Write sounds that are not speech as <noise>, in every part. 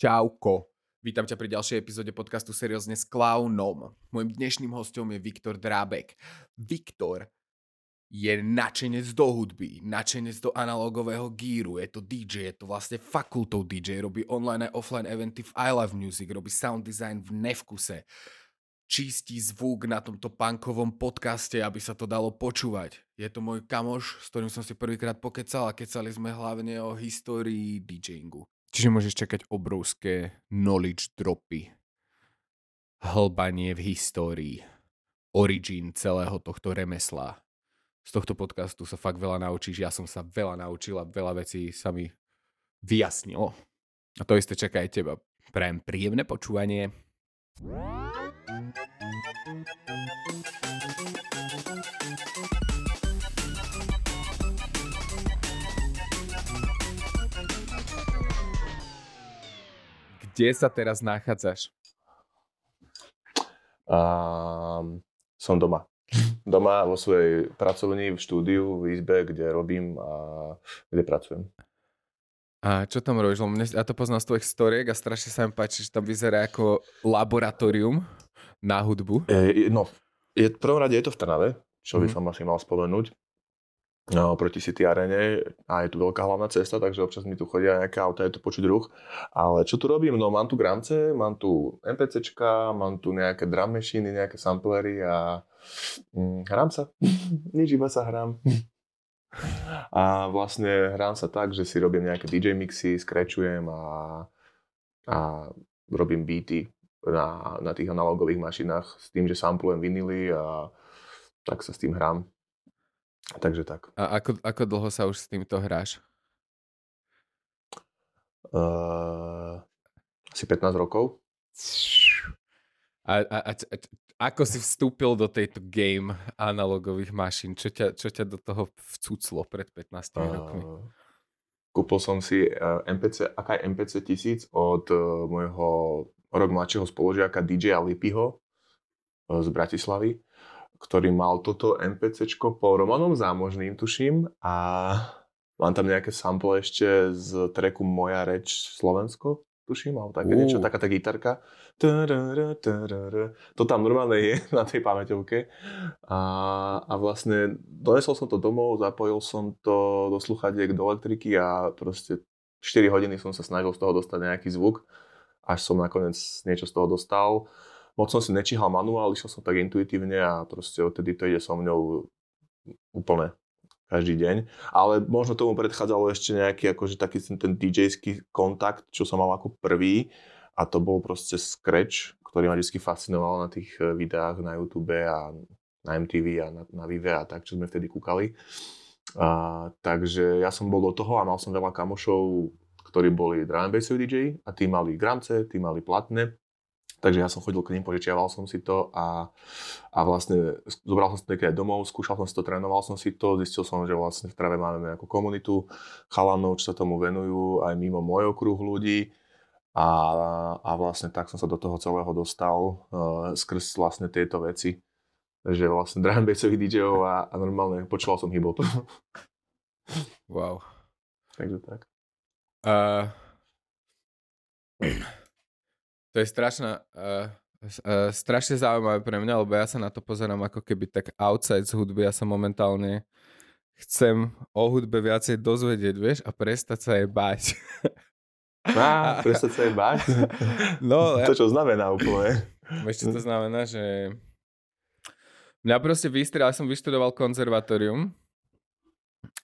Čauko. Vítam ťa pri ďalšej epizóde podcastu Seriózne s Klaunom. Mojím dnešným hostom je Viktor Drábek. Viktor je načenec do hudby, načenec do analogového gíru, je to DJ, je to vlastne fakultou DJ, robí online a offline eventy v I Love Music, robí sound design v Nevkuse, čistí zvuk na tomto punkovom podcaste, aby sa to dalo počúvať. Je to môj kamoš, s ktorým som si prvýkrát pokecal a kecali sme hlavne o histórii DJingu. Čiže môžeš čakať obrovské knowledge dropy, hlbanie v histórii, origin celého tohto remesla. Z tohto podcastu sa fakt veľa naučíš, ja som sa veľa naučil a veľa vecí sa mi vyjasnilo. A to isté čaká aj teba. Prajem príjemné počúvanie. Kde sa teraz nachádzaš? Um, som doma. Doma vo svojej pracovni, v štúdiu, v izbe, kde robím a kde pracujem. A čo tam robíš? Mne, ja to poznám z tvojich storiek a strašne sa mi páči, že tam vyzerá ako laboratórium na hudbu. E, no, je, v prvom rade je to v Trnave, čo by som asi mal spomenúť. No, proti City Arene a je tu veľká hlavná cesta, takže občas mi tu chodia nejaké auta, je to počuť ruch. Ale čo tu robím? No mám tu gramce, mám tu NPCčka, mám tu nejaké drum machiny, nejaké samplery a mm, hrám sa. <laughs> Nič, iba sa hrám. <laughs> A vlastne hrám sa tak, že si robím nejaké DJ mixy, skrečujem a, a robím beaty na, na tých analogových mašinách s tým, že samplujem vinily a tak sa s tým hrám. Takže tak. A ako, ako dlho sa už s týmto hráš? Uh, asi 15 rokov. A, a, a, a ako si vstúpil do tejto game analogových mašín? Čo ťa, čo ťa do toho vcúclo pred 15 uh, rokmi? Kúpil som si uh, MPC, aká je MPC 1000 od môjho rok mladšieho spolužiaka DJ Lipiho z Bratislavy ktorý mal toto NPCčko po Romanom Zámožným, tuším, a mám tam nejaké sample ešte z treku Moja reč Slovensko, tuším, alebo také uh. niečo, taká tá gitarka. To tam normálne je <laughs> na tej pamäťovke. A, a vlastne donesol som to domov, zapojil som to do sluchadiek, do elektriky a proste 4 hodiny som sa snažil z toho dostať nejaký zvuk, až som nakoniec niečo z toho dostal moc som si nečíhal manuál, išiel som tak intuitívne a proste odtedy to ide so mňou úplne každý deň. Ale možno tomu predchádzalo ešte nejaký akože taký ten DJ-ský kontakt, čo som mal ako prvý a to bol proste Scratch, ktorý ma vždy fascinoval na tých eh, videách na YouTube a na MTV a na, na Vive a tak, čo sme vtedy kúkali. A, takže ja som bol do toho a mal som veľa kamošov, ktorí boli drum DJ a tí mali gramce, tí mali platne Takže ja som chodil k ním, požičiaval som si to a, a vlastne zobral som si to aj domov, skúšal som si to, trénoval som si to, zistil som, že vlastne v Trave máme nejakú komunitu chalanov, čo sa tomu venujú, aj mimo môj okruh ľudí. A, a vlastne tak som sa do toho celého dostal uh, skrz vlastne tieto veci. Takže vlastne drum bassových DJov a, a normálne počúval som hip-hop. wow. Takže tak. Uh, to je strašná, uh, uh, strašne zaujímavé pre mňa, lebo ja sa na to pozerám ako keby tak outside z hudby. Ja sa momentálne chcem o hudbe viacej dozvedieť, vieš, a prestať sa jej báť. Á, <laughs> prestať sa jej báť? <laughs> No, to čo znamená úplne? Vieš, čo to znamená, že mňa proste vystrel, ja som vyštudoval konzervatórium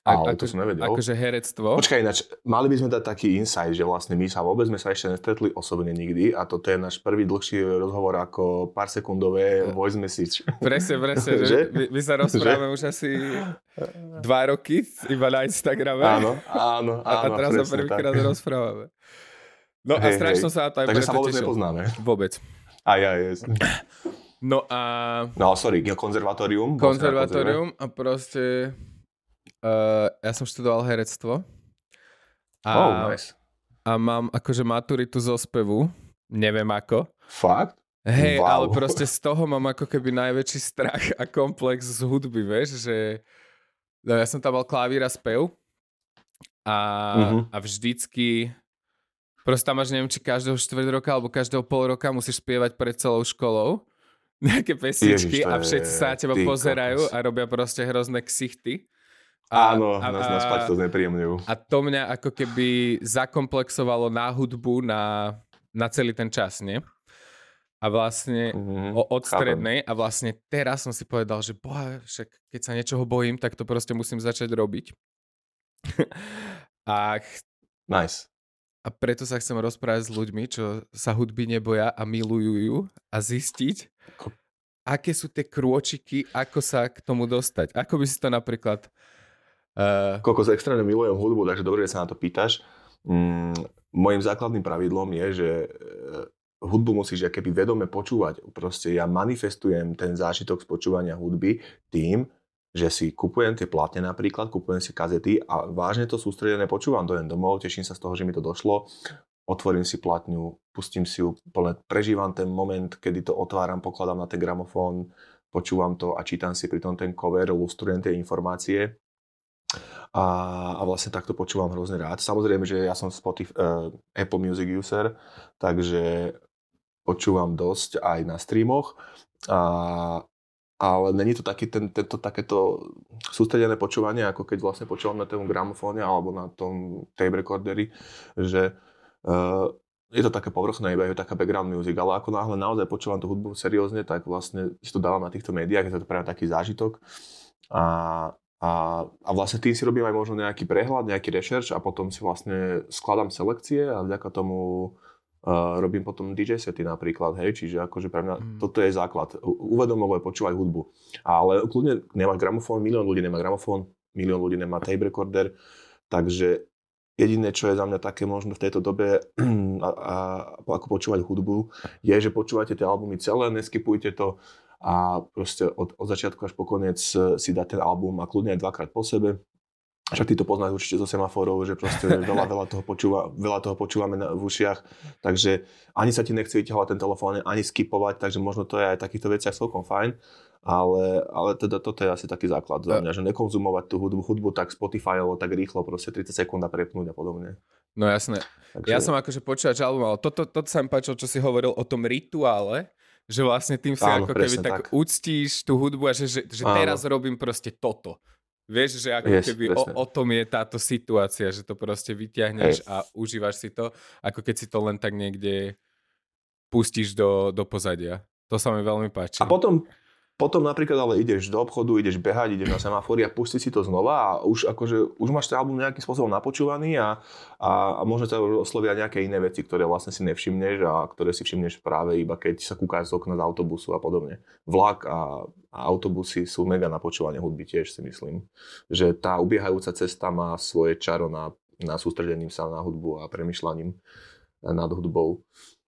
a, Ale ako, to som nevedel. Akože herectvo. Počkaj, ináč, mali by sme dať taký insight, že vlastne my sa vôbec sme sa ešte nestretli osobne nikdy a toto je náš prvý dlhší rozhovor ako pár sekundové voice message. Presne, presne, <laughs> že, že? My, my sa rozprávame už asi dva roky iba na Instagrame. Áno, áno, áno. A, teraz sa prvýkrát rozprávame. No hej, a strašne sa to aj Takže sa vôbec tešil. nepoznáme. Vôbec. A ja, yes. No a... No sorry, konzervatórium. Konzervatórium a proste Uh, ja som študoval herectvo. A, oh, nice. A mám akože maturitu zo spevu. Neviem ako. Fakt? Hej, wow. ale proste <laughs> z toho mám ako keby najväčší strach a komplex z hudby, vieš, že no, ja som tam mal klavír a spev a, uh-huh. a vždycky Proste tam máš, neviem, či každého štvrť roka alebo každého pol roka musíš spievať pred celou školou nejaké pesničky Ježiš, a všetci sa na teba pozerajú kokos. a robia proste hrozné ksichty. Áno, nás, nás fakt to znepríjemňujú. a to mňa ako keby zakomplexovalo na hudbu na, na celý ten čas, nie? A vlastne Mhm, o, od chápem. strednej a vlastne teraz som si povedal, že boha, však keď sa niečoho bojím, tak to proste musím začať robiť. <laughs> a, ch- Nice. a preto sa chcem rozprávať s ľuďmi, čo sa hudby neboja a milujú ju a zistiť, aké sú tie krôčiky, ako sa k tomu dostať. Ako by si to napríklad... Uh, Koľko extrémne milujem hudbu, takže dobre, že sa na to pýtaš. Mm, mojim základným pravidlom je, že e, hudbu musíš keby vedome počúvať. Proste ja manifestujem ten zážitok z počúvania hudby tým, že si kupujem tie platne napríklad, kupujem si kazety a vážne to sústredené počúvam, dojem domov, teším sa z toho, že mi to došlo, otvorím si platňu, pustím si ju, prežívam ten moment, kedy to otváram, pokladám na ten gramofón, počúvam to a čítam si pri tom ten cover, lustrujem tie informácie a, a vlastne takto počúvam hrozne rád. Samozrejme, že ja som Spotify, uh, Apple Music user, takže počúvam dosť aj na streamoch, a, ale není to taký, ten, tento, takéto sústredené počúvanie, ako keď vlastne počúvam na tom gramofóne alebo na tom tape recorderi, že uh, je to také povrchné, iba je taká background music, ale ako náhle naozaj počúvam tú hudbu seriózne, tak vlastne si to dávam na týchto médiách, je to pre mňa taký zážitok. A, a, a vlastne tým si robím aj možno nejaký prehľad, nejaký rešerš a potom si vlastne skladám selekcie a vďaka tomu uh, robím potom DJ sety napríklad, hej, čiže akože pre mňa Mm. toto je základ. Uvedomovo je počúvať hudbu. Ale kľudne nemáš gramofón, milión ľudí nemá gramofón, milión ľudí nemá tape recorder, takže jediné, čo je za mňa také možno v tejto dobe <clears throat> a, a, ako počúvať hudbu, je, že počúvate tie albumy celé, neskipujte to a proste od, od začiatku až po koniec e, si dať ten album a kľudne aj dvakrát po sebe. Však ty to poznáš určite zo semaforov, že proste <laughs> veľa, veľa, toho, počúva, veľa toho počúvame na, v ušiach, takže ani sa ti nechce vyťahovať ten telefón, ani skipovať, takže možno to je aj takýchto veciach celkom fajn, ale, ale teda toto je asi taký základ za mňa, že nekonzumovať tú hudbu, hudbu tak Spotifyovo, tak rýchlo, proste 30 sekúnd a prepnúť a podobne. no jasné. Takže, Ja som akože počúvač album, ale toto, toto sa mi páčilo, čo si hovoril o tom rituále, že vlastne tým si Áno, ako keby tak, tak. uctíš tú hudbu a že, že, že Áno. teraz robím proste toto. Vieš, že ako Yes, keby o, presne. o tom je táto situácia, že to proste vyťahneš a užívaš si to, ako keď si to len tak niekde pustíš do, do pozadia. To sa mi veľmi páči. A potom, potom napríklad ale ideš do obchodu, ideš behať, ideš na semafory a pustí si to znova a už akože, už máš ten album nejakým spôsobom napočúvaný a, a, a možno ťa oslovia nejaké iné veci, ktoré vlastne si nevšimneš a ktoré si všimneš práve iba keď sa kúkáš z okna z autobusu a podobne. Vlak a, a autobusy sú mega na počúvanie hudby tiež si myslím. Že tá ubiehajúca cesta má svoje čaro na, na sústredením sa na hudbu a premyšľaním nad hudbou.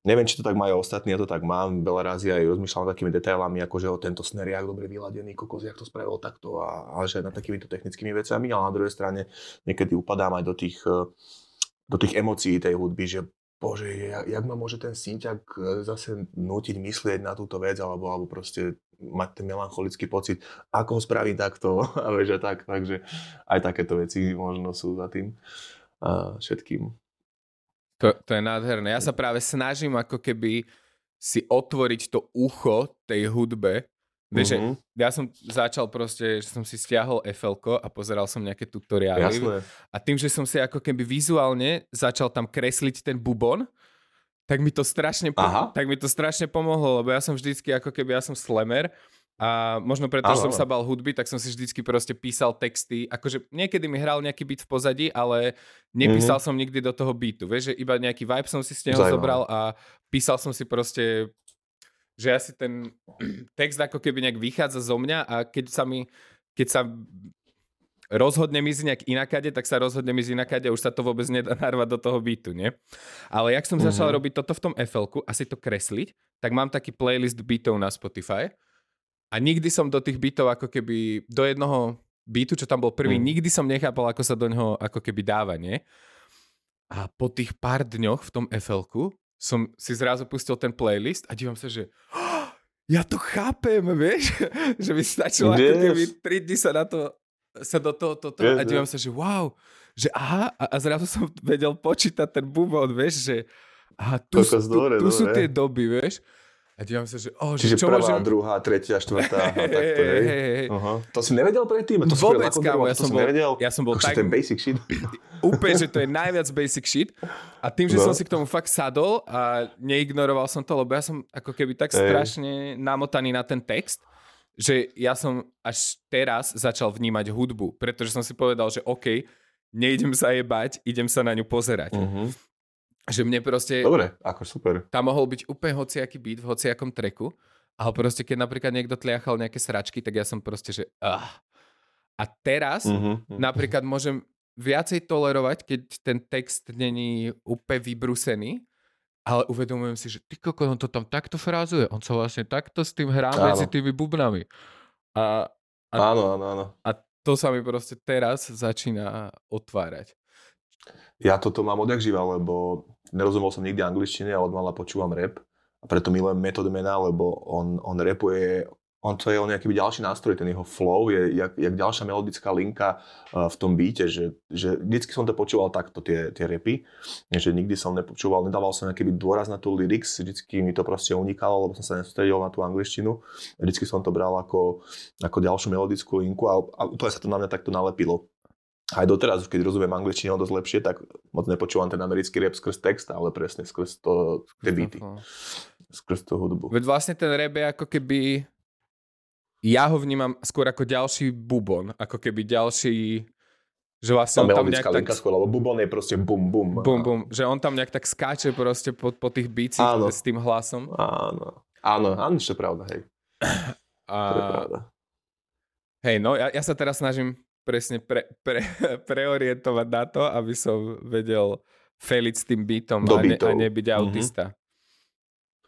Neviem, či to tak majú ostatní, ja to tak mám. Veľa razy aj rozmýšľam takými detailami, ako že o tento sner, jak dobre vyladený, kokos, jak to spravil takto a, a že nad takýmito technickými vecami, ale na druhej strane niekedy upadám aj do tých, eh, do tých emócií tej hudby, že bože, jak, jak ma môže ten synťak eh, zase nútiť myslieť na túto vec, alebo, alebo proste mať ten melancholický pocit, ako ho spravím takto, <laughs> a a tak, takže aj takéto veci možno sú za tým a všetkým. To, to je nádherné. Ja sa práve snažím ako keby si otvoriť to ucho tej hudbe. Vieš, že Mhm, ja som začal proste, že som si stiahol fl a pozeral som nejaké tutoriály. Jasné. A tým, že som si ako keby vizuálne začal tam kresliť ten bubon, tak mi to strašne, po- Aha. tak mi to strašne pomohlo, lebo ja som vždycky ako keby, ja som slemer a možno preto, že som sa bal hudby, tak som si vždycky proste písal texty, akože niekedy mi hral nejaký beat v pozadí, ale nepísal som nikdy do toho beatu, vieš, že iba nejaký vibe som si z neho zobral a písal som si proste že ja si ten <clears throat> text ako keby nejak vychádza zo mňa a keď sa mi, keď sa rozhodnem ísť nejak inakade, tak sa rozhodnem ísť inakade a už sa to vôbec nedá <laughs> narvať do toho beatu, nie? Ale jak som začal Mhm. robiť toto v tom fl a si to kresliť, tak mám taký playlist beatov na Spotify a nikdy som do tých beatov ako keby, do jednoho beatu, čo tam bol prvý, Mhm. nikdy som nechápal, ako sa do neho ako keby dáva, nie? A po tých pár dňoch v tom fl som si zrazu pustil ten playlist a dívam sa, že "Ah, <gasps> ja to chápem, vieš? <laughs> že by stačilo ako Yes. keby 3 dní sa na to sa do toho toto Vieš, a dívam sa, že wow, že aha, a, a zrazu som vedel počítať ten bubon, vieš, že aha, tu, sú- tu, dobre, tu sú dobre. tie doby, vieš. A dívam sa, že oh, že Čiže čo prvá, môžem... druhá, tretia, štvrtá <laughs> a takto, Hej. Aha. To si nevedel predtým? To Vôbec, kámo, ja som bol- nevedel? ja som bol Akože tak- to je basic shit. <laughs> Úplne, že to je najviac basic shit. A tým, že No. som si k tomu fakt sadol a neignoroval som to, lebo ja som ako keby tak Hej. strašne namotaný na ten text, že ja som až teraz začal vnímať hudbu, pretože som si povedal, že OK, nejdem sa jebať, idem sa na ňu pozerať. Mhm. Že mne proste, Dobre, ako super. tam mohol byť úplne hociaký beat v hociakom treku, ale proste keď napríklad niekto tliachal nejaké sračky, tak ja som proste, že ah. A teraz mhm. napríklad môžem viacej tolerovať, keď ten text není úplne vybrusený, ale uvedomujem si, že ty koko, on to tam takto frázuje, on sa vlastne takto s tým hrá Áno. medzi tými bubnami. A, a, Áno, áno, áno. a to sa mi proste teraz začína otvárať. Ja toto mám odjak živa, lebo nerozumel som nikdy angličtine a od počúvam rap. A preto milujem Method Mana, lebo on, on rapuje, on to je on nejaký ďalší nástroj, ten jeho flow je jak, jak ďalšia melodická linka uh, v tom beate, že, že vždycky som to počúval takto, tie, tie rapy, že nikdy som nepočúval, nedával som nejaký dôraz na tú lyrics, vždycky mi to proste unikalo, lebo som sa nesústredil na tú angličtinu. Vždycky som to bral ako, ako ďalšiu melodickú linku a, a úplne sa to na mňa takto nalepilo aj doteraz, keď rozumiem angličtinu dosť lepšie, tak moc nepočúvam ten americký rap skrz text, ale presne skrz to, tie beaty, skrz tú hudbu. Veď vlastne ten rap je ako keby... Ja ho vnímam skôr ako ďalší bubon, ako keby ďalší... Že vlastne on tam nejak tak... skôr, lebo bubon je proste bum bum. Bum, bum, že on tam nejak tak skáče proste po, po tých Áno. s tým hlasom. Áno, áno, áno, to je pravda, hej. A, To je pravda. hej, no ja, ja sa teraz snažím presne pre, pre, <laughs> preorientovať na to, aby som vedel feliť s tým beatom Do a, ne, a nebyť Mhm. autista.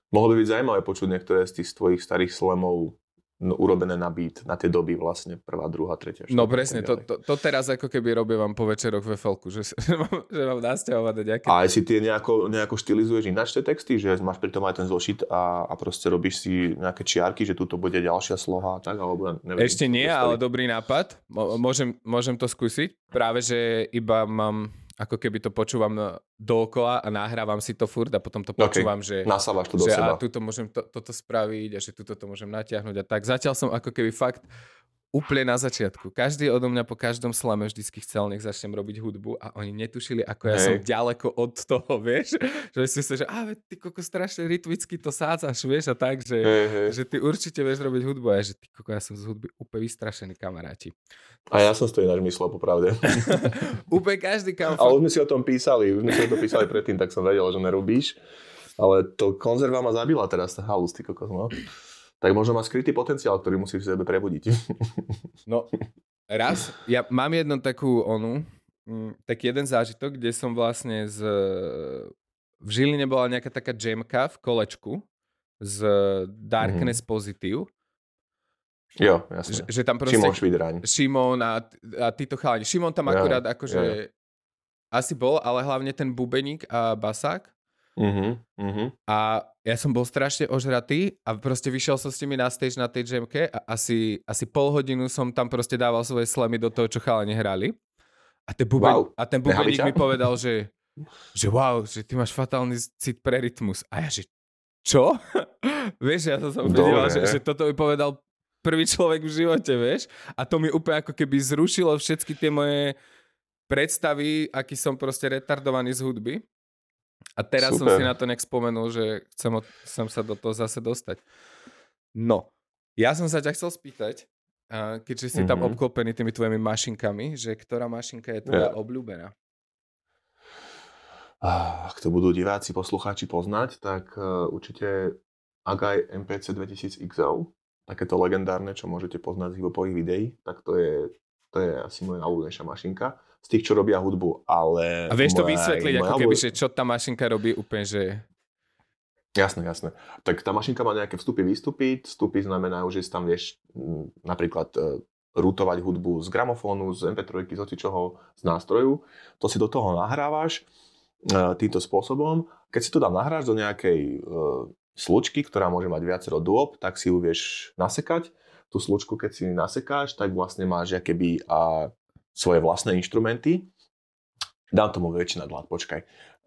Mohlo by byť zaujímavé počuť niektoré z tých tvojich starých slamov no, urobené na beat, na tie doby vlastne, prvá, druhá, tretia, štvrtá. No presne, to, to, to teraz ako keby robím po večeroch ve felku, že, <laughs> že, mám, že mám nasťahovať nejaké... A aj si tie nejako, nejako štilizuješ ináč tie texty, že máš pri tom aj ten zošit a, a proste robíš si nejaké čiarky, že tuto bude ďalšia sloha a tak, alebo neviem. Ešte nie, ale dobrý nápad. Môžem, môžem to skúsiť. Práve, že iba mám, ako keby to počúvam na- dookola a nahrávam si to furt a potom to počúvam, že, Nasávaš to do že seba. a tuto môžem to, toto spraviť a že tuto to môžem natiahnuť a tak. Zatiaľ som ako keby fakt úplne na začiatku. Každý odo mňa po každom slame vždycky chcel, nech začnem robiť hudbu a oni netušili, ako ja Hej. som ďaleko od toho, <laughs> vieš. Že si myslel, že a ty koko strašne rytmicky to sádzaš, vieš a tak, že, Hej, hej. že ty určite vieš robiť hudbu a ja, že ty koko, ja som z hudby úplne vystrašený kamaráti. A ja som si to ináč myslel, popravde. <laughs> úplne každý kam Ale už sme si o tom písali, už sme si o tom písali predtým, tak som vedel, že nerobíš. Ale to konzerva ma zabila teraz, tá halus, ty kokos, no. Tak možno má skrytý potenciál, ktorý musí v sebe prebudiť. <laughs> No, raz, ja mám jednu takú onu, mm, tak jeden zážitok, kde som vlastne z... V Žiline bola nejaká taká jamka v kolečku z Darkness Positive, jo, že, jasne. že tam proste... Šimon Švidraň. Šimon a, a títo chalani. Šimon tam Ja, akurát akože ja. asi bol, ale hlavne ten bubeník a basák. Mhm, mhm. A ja som bol strašne ožratý a proste vyšiel som s nimi na stage na tej jamke a asi, asi pol hodinu som tam proste dával svoje slamy do toho, čo chalani hrali. A ten, bubeň, Wow. a ten bubeník mi povedal, že, že wow, že ty máš fatálny cit pre rytmus. A ja že, čo? <laughs> vieš, ja som sa vedel, že, že toto mi povedal prvý človek v živote, vieš? A to mi úplne ako keby zrušilo všetky tie moje predstavy, aký som proste retardovaný z hudby. A teraz som Super. si na to nejak spomenul, že chcem, od- chcem sa do toho zase dostať. No, ja som sa ťa chcel spýtať, keďže si tam Mhm. obklopený tými tvojimi mašinkami, že ktorá mašinka je tvoja Ja. obľúbená? Ah, Ak to budú diváci, poslucháči poznať, tak uh, určite Agai MPC 2000 XL, takéto legendárne, čo môžete poznať z hiphopových videí, tak to je, to je asi moja najobľúbenejšia mašinka z tých, čo robia hudbu, ale... A vieš to vysvetliť, moja ako keby, že čo tá mašinka robí úplne, že... Jasné, jasné. Tak tá mašinka má nejaké vstupy, výstupy. Vstupy znamenajú, že si tam vieš napríklad e, rutovať hudbu z gramofónu, z MP3, z hocičoho, z nástroju. To si do toho nahrávaš e, týmto spôsobom. Keď si to tam nahráš do nejakej e, slučky, ktorá môže mať viacero dôb, tak si ju vieš nasekať. tú slučku, keď si nasekáš, tak vlastne máš keby a, svoje vlastné inštrumenty. Dám tomu väčší nadhľad, počkaj.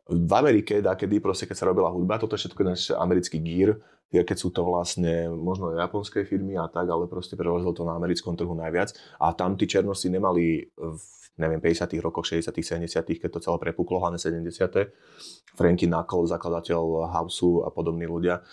V Amerike, da, kedy proste, keď sa robila hudba, toto všetko je náš americký gear, keď sú to vlastne možno japonské firmy a tak, ale proste prevezlo to na americkom trhu najviac. A tam tí černosti nemali v neviem, 50 rokoch, 60 70 keď to celé prepuklo, hlavne 70 Franky Knuckle, zakladateľ Houseu a podobní ľudia,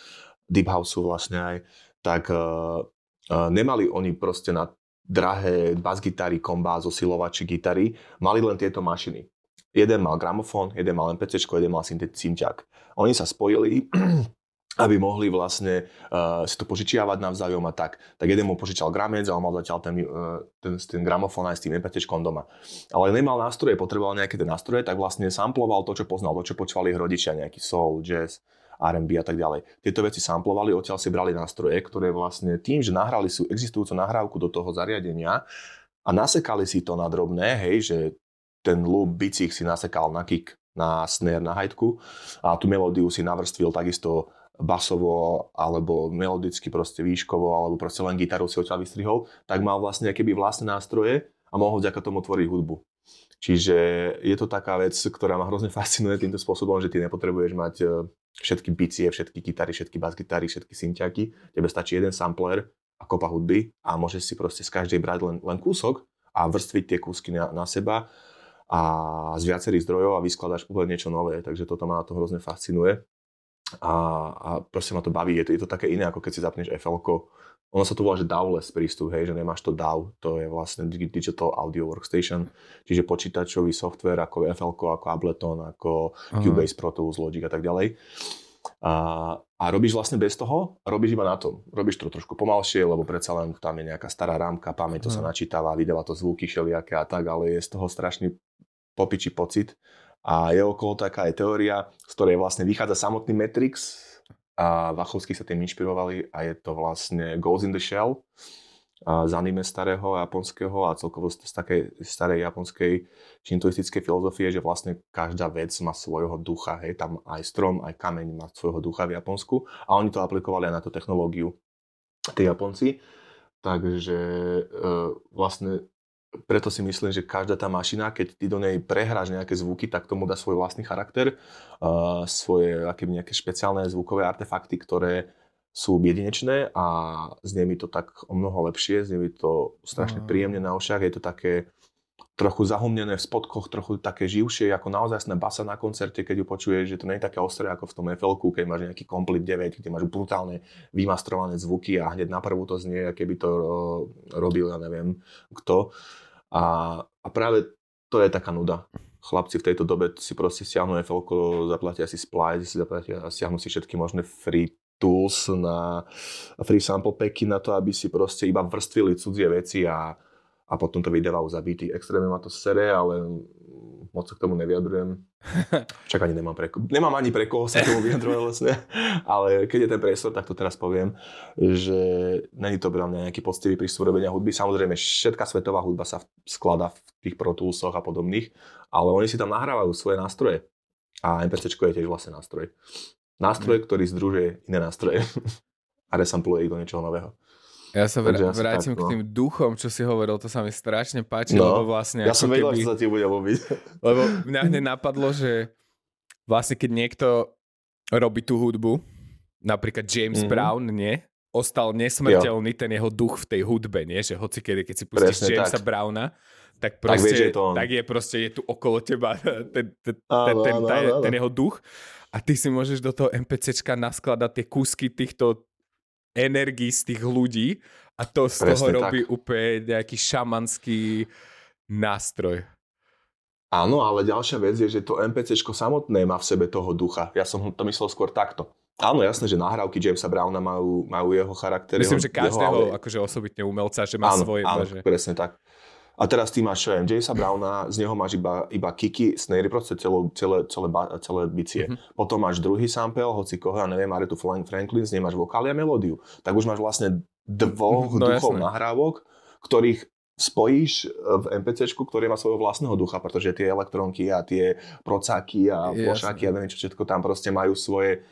Deep Houseu vlastne aj, tak uh, nemali oni proste na drahé bas-gitary, kombá, zosilovači, gitary, mali len tieto mašiny. Jeden mal gramofón, jeden mal MPC, jeden mal synťák. Oni sa spojili <clears throat> aby mohli vlastne uh, si to požičiavať navzájom a tak. Tak jeden mu požičal gramec a on mal zatiaľ ten, uh, ten, ten gramofón aj s tým mp doma. Ale nemal nástroje, potreboval nejaké tie nástroje, tak vlastne samploval to, čo poznal, to, čo počúvali rodičia, nejaký soul, jazz, R&B a tak ďalej. Tieto veci samplovali, odtiaľ si brali nástroje, ktoré vlastne tým, že nahrali sú existujúcu nahrávku do toho zariadenia a nasekali si to na drobné, hej, že ten loop bicích si nasekal na kick, na snare, na hajtku a tú melódiu si navrstvil takisto basovo alebo melodicky proste výškovo alebo proste len gitaru si odtiaľ vystrihol, tak mal vlastne keby vlastné nástroje a mohol vďaka tomu tvoriť hudbu. Čiže je to taká vec, ktorá ma hrozne <laughs> fascinuje týmto spôsobom, že ty nepotrebuješ mať e, všetky bicie, všetky gitary, všetky basgitary, všetky synťaky. Tebe stačí jeden sampler a kopa hudby a môžeš si proste z každej brať len, len kúsok a vrstviť tie kúsky na, na seba a z viacerých zdrojov a vyskladaš úplne niečo nové. Takže toto ma na to hrozne fascinuje a, a proste ma to baví. Je to, je to také iné, ako keď si zapneš fl ono sa to volá, že DAW-less prístup, hej, že nemáš to DAW, to je vlastne Digital Audio Workstation, čiže počítačový software ako FL, ako Ableton, ako Aha. Cubase, Pro Tools, Logic a tak ďalej. A, a robíš vlastne bez toho, robíš iba na tom. Robíš to trošku pomalšie, lebo predsa len tam je nejaká stará rámka, pamäť to sa načítava, vydáva to zvuky všelijaké a tak, ale je z toho strašný popiči pocit a je okolo taká aj teória, z ktorej vlastne vychádza samotný Matrix a Vachovský sa tým inšpirovali a je to vlastne Ghost in the Shell z anime starého japonského a celkovo z takej starej japonskej šintoistickej filozofie, že vlastne každá vec má svojho ducha, hej, tam aj strom, aj kameň má svojho ducha v Japonsku a oni to aplikovali aj na tú technológiu, tí Japonci. Takže e, vlastne preto si myslím, že každá tá mašina, keď ty do nej prehráš nejaké zvuky, tak tomu dá svoj vlastný charakter, uh, svoje aké nejaké špeciálne zvukové artefakty, ktoré sú jedinečné a znie mi to tak o mnoho lepšie, znie mi to strašne príjemne na ušach, je to také trochu zahumnené v spodkoch, trochu také živšie, ako naozaj basa na koncerte, keď ju počuješ, že to nie je také ostré ako v tom fl keď máš nejaký komplet 9, kde máš brutálne vymastrované zvuky a hneď na prvú to znie, keby to robil, ja neviem kto. A, a práve to je taká nuda. Chlapci v tejto dobe si proste stiahnu fl zaplatia si Splice, zaplatia stiahnu si všetky možné free tools na free sample packy na to, aby si proste iba vrstvili cudzie veci a a potom to vydávajú zabitý. Extrémne ma to sere, ale moc sa k tomu nevyjadrujem. <laughs> Čak ani nemám pre, nemám ani pre koho sa k tomu vyjadrovať <laughs> vlastne. Ale keď je ten priestor, tak to teraz poviem, že není to pre mňa nejaký poctivý prístup robenia hudby. Samozrejme, všetká svetová hudba sa skladá v tých Pro Toolsoch a podobných, ale oni si tam nahrávajú svoje nástroje. A MPC je tiež vlastne nástroj. Nástroj, mm. ktorý združuje iné nástroje <laughs> a resampluje ich do niečoho nového. Ja sa vr- vrátim tak, no. k tým duchom, čo si hovoril, to sa mi strašne páči, no, lebo vlastne... Ja som vedel, keby, že sa ti bude ľúbiť. <laughs> Lebo mňa hneď napadlo, že vlastne keď niekto robí tú hudbu, napríklad James mm-hmm. Brown, nie? Ostal nesmrteľný jo. ten jeho duch v tej hudbe, nie? Že hoci kedy, keď si pustíš Presne Jamesa tak. Browna, tak proste, tak, vieš, je to on. tak je proste, je tu okolo teba <laughs> ten, ten, ten, ten, ten, jeho duch a ty si môžeš do toho MPCčka naskladať tie kúsky týchto energii z tých ľudí a to z Presne toho robí tak. úplne nejaký šamanský nástroj. Áno, ale ďalšia vec je, že to NPCčko samotné má v sebe toho ducha. Ja som to myslel skôr takto. Áno, jasné, že nahrávky Jamesa Browna majú, majú jeho charakter. Myslím, jeho, že každého jeho, akože osobitne umelca, že má áno, svoje. Áno, že... presne tak. A teraz ty máš um, Jamesa Browna, z neho máš iba, iba kiky, snare, proste celé, celé, celé, celé bicie. Mm-hmm. Potom máš druhý sample, hoci koho, ja neviem, Aretu Franklin, z nej máš vokály a melódiu. Tak už máš vlastne dvoch no, duchov jasné. nahrávok, ktorých spojíš v MPCčku, ktorý má svojho vlastného ducha, pretože tie elektronky a tie procáky a plošáky a neviem čo všetko tam proste majú svoje,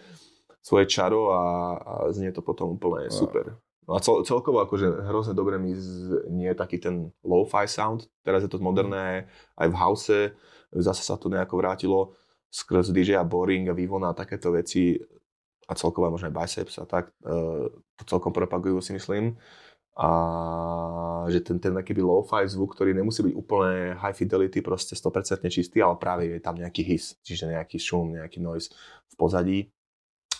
svoje čaro a, a znie to potom úplne no. super. No a cel, celkovo akože hrozne dobre mi znie taký ten lo-fi sound. Teraz je to moderné aj v house. Zase sa to nejako vrátilo skrz DJ a Boring a Vivona a takéto veci a celkovo možno aj Biceps a tak. E, to celkom propagujú si myslím. A že ten, ten akýby lo-fi zvuk, ktorý nemusí byť úplne high fidelity, proste 100% čistý, ale práve je tam nejaký his, čiže nejaký šum, nejaký noise v pozadí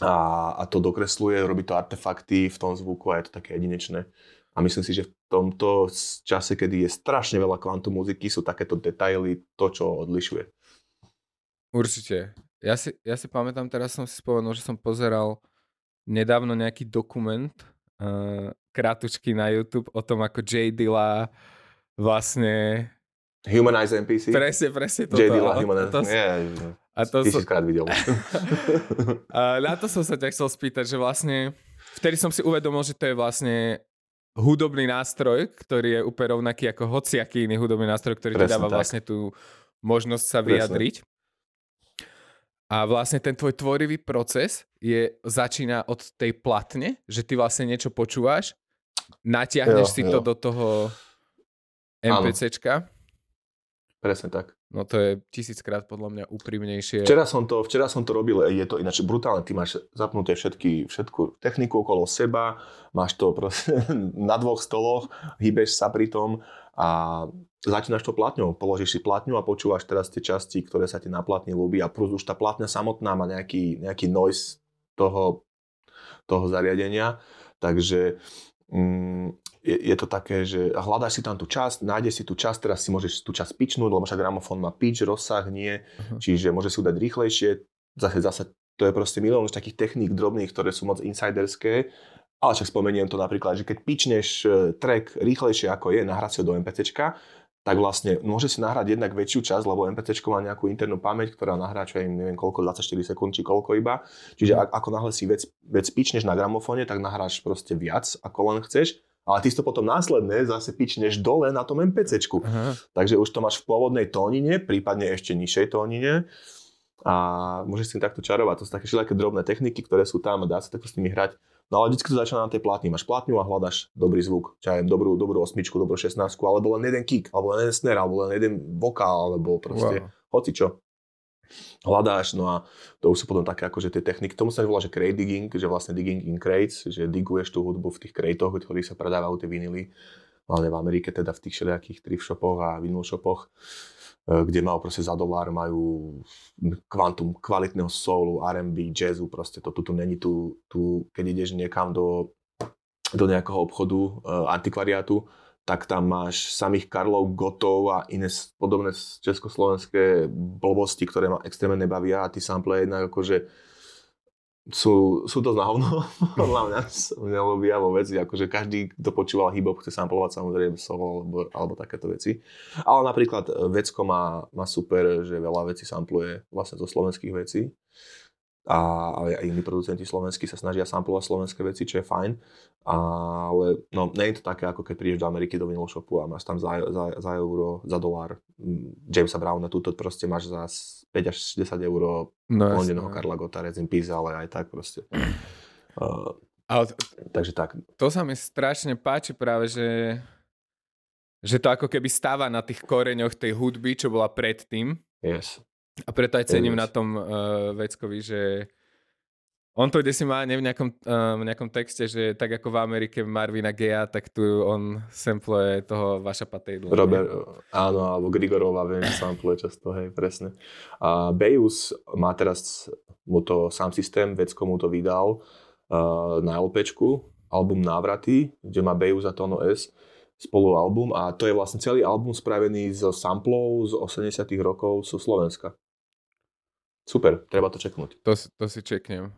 a, a to dokresluje, robí to artefakty v tom zvuku a je to také jedinečné. A myslím si, že v tomto čase, kedy je strašne veľa kvantum muziky, sú takéto detaily to, čo odlišuje. Určite. Ja si, ja si pamätám, teraz som si spomenul, že som pozeral nedávno nejaký dokument uh, krátučky na YouTube o tom, ako J. Dilla vlastne... Humanize NPC? Presne, presne toto. J. Dilla Humanize. To, yeah. A to Tisíckrát som... videl. <laughs> <laughs> a na to som sa ťa chcel spýtať, že vlastne vtedy som si uvedomil, že to je vlastne hudobný nástroj, ktorý je úplne rovnaký ako hociaký iný hudobný nástroj, ktorý Presne ti dáva tak. vlastne tú možnosť sa Presne. vyjadriť. A vlastne ten tvoj tvorivý proces je, začína od tej platne, že ty vlastne niečo počúvaš, natiahneš jo, si jo. to do toho MPCčka. Presne tak. No to je tisíckrát podľa mňa úprimnejšie. Včera som to, včera som to robil, je to ináč brutálne, ty máš zapnuté všetky, všetku techniku okolo seba, máš to proste <laughs> na dvoch stoloch, hýbeš sa pri tom a začínaš to platňou, položíš si platňu a počúvaš teraz tie časti, ktoré sa ti na platni ľúbi a plus už tá platňa samotná má nejaký, nejaký noise toho, toho zariadenia, takže mm, je, je to také, že hľadáš si tam tú časť, nájdeš si tú časť, teraz si môžeš tú časť pičnúť, lebo však gramofón má pitch, rozsah, nie, uh-huh. čiže môže si udať rýchlejšie, zase, zase to je proste milión už takých techník drobných, ktoré sú moc insiderské, ale však spomeniem to napríklad, že keď pičneš e, track rýchlejšie ako je, nahrať si ho do MPCčka, tak vlastne môže si nahrať jednak väčšiu časť, lebo MPC má nejakú internú pamäť, ktorá nahrá, čo im neviem koľko, 24 sekúnd či koľko iba. Čiže mm. ako náhle si vec, vec pičneš na gramofóne, tak nahráš proste viac, ako len chceš ale ty si to potom následne zase pičneš dole na tom MPCčku. Aha. Takže už to máš v pôvodnej tónine, prípadne ešte nižšej tónine a môžeš si takto čarovať. To sú také všelijaké drobné techniky, ktoré sú tam a dá sa takto s nimi hrať. No ale vždy to začína na tej plátni. Máš plátňu a hľadaš dobrý zvuk. Čo aj dobrú, dobrú osmičku, dobrú 16, alebo len jeden kick, alebo len jeden snare, alebo len jeden vokál, alebo proste wow. hoci čo hľadáš, no a to už sú potom také akože tie techniky, tomu sa volá, že crate digging, že vlastne digging in crates, že diguješ tú hudbu v tých cratech, v ktorých sa predávajú tie vinily, hlavne v Amerike, teda v tých všelijakých thrift shopoch a vinyl shopoch, e, kde majú proste za dolár, majú kvantum kvalitného soulu, R&B, jazzu, proste to tu není tu, tu, keď ideš niekam do, do nejakého obchodu, uh, antikvariátu, tak tam máš samých Karlov, Gotov a iné podobné československé blbosti, ktoré ma extrémne nebavia a tí sample jednak akože sú, sú to na <laughs> podľa mňa nelobia vo veci, akože každý, kto počúval hip-hop, chce samplovať samozrejme solo alebo, alebo takéto veci. Ale napríklad Vecko má, má super, že veľa vecí sampluje vlastne zo slovenských vecí a aj iní producenti slovenskí sa snažia samplovať slovenské veci, čo je fajn. Ale no, nie je to také, ako keď prídeš do Ameriky do vinyl shopu a máš tam za, za, za euro, za dolár mm, Jamesa Browna, túto proste máš za 5 až 10 eur no, Londeného Karla Gota, Redzin Pizza, ale aj tak proste. Uh, <clears throat> ale takže tak. To sa mi strašne páči práve, že, že to ako keby stáva na tých koreňoch tej hudby, čo bola predtým. Yes. A preto aj cením na tom uh, veckovi, že on to kde si má ne, v nejakom, uh, nejakom texte, že tak ako v Amerike Marvina Gea, tak tu on sampluje toho vaša patejdla. Robert, áno, alebo Grigorova, viem, sampluje často, hej, presne. A Bejus má teraz mu to sám systém, vecko mu to vydal uh, na LPčku, album Návraty, kde má Bejus a Tono S spolu album a to je vlastne celý album spravený zo samplov z 80 rokov sú Slovenska. Super, treba to čeknúť. To, to si čeknem.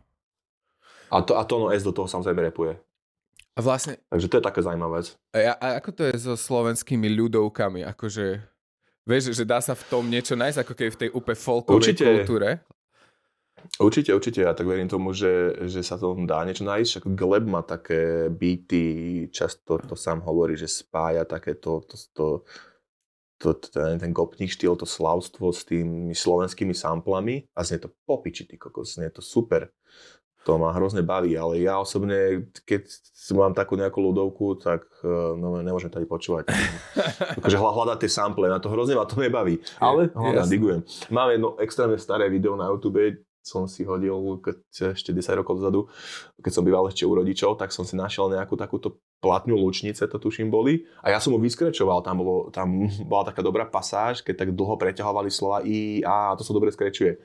A to, a to no S do toho samozrejme repuje. A vlastne... Takže to je také zaujímavá vec. A, a ako to je so slovenskými ľudovkami? Akože, vieš, že dá sa v tom niečo nájsť, ako keď v tej úplne folkovej určite, kultúre? Určite, určite. Ja tak verím tomu, že, že sa to dá niečo nájsť. Však Gleb má také beaty, často to sám hovorí, že spája takéto to, to, to, ten, ten gopník štýl, to slavstvo s tými slovenskými samplami a znie to popiči, ty kokos, znie to super. To ma hrozne baví, ale ja osobne, keď mám takú nejakú ľudovku, tak eh, no, nemôžem tady počúvať. <laughs> akože hľadať tie sample, na to hrozne ma to nebaví. Ale hľadám, digujem. Mám jedno extrémne staré video na YouTube, som si hodil keď, ešte 10 rokov dozadu, keď som býval ešte u rodičov, tak som si našiel nejakú takúto platňu lučnice, to tuším boli. A ja som ho vyskrečoval, tam, bolo, tam <laughs> bola taká dobrá pasáž, keď tak dlho preťahovali slova i, a to sa dobre skrečuje.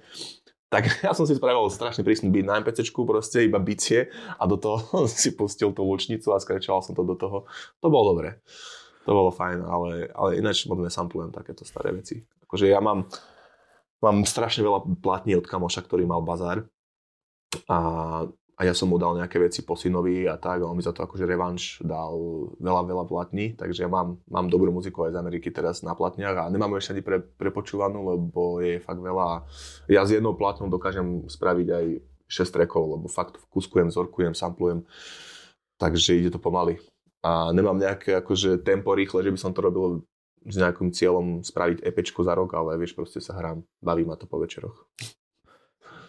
Tak <laughs> ja som si spravil strašne prísny byt na MPC, proste iba bicie a do toho <laughs> si pustil tú lučnicu a skrečoval som to do toho. To bolo dobre. To bolo fajn, ale, ale ináč moc nesamplujem takéto staré veci. Akože ja mám, mám strašne veľa platní od kamoša, ktorý mal bazár a, a ja som mu dal nejaké veci po synovi a tak a on mi za to akože revanš dal veľa, veľa platní, takže ja mám, mám dobrú muziku aj z Ameriky teraz na platniach a nemám ešte ani pre, prepočúvanú, lebo je fakt veľa. Ja s jednou platnou dokážem spraviť aj 6 trackov, lebo fakt kuskujem, zorkujem, samplujem, takže ide to pomaly. A nemám nejaké akože tempo rýchle, že by som to robil s nejakým cieľom spraviť epečko za rok, ale vieš, proste sa hrám, baví ma to po večeroch.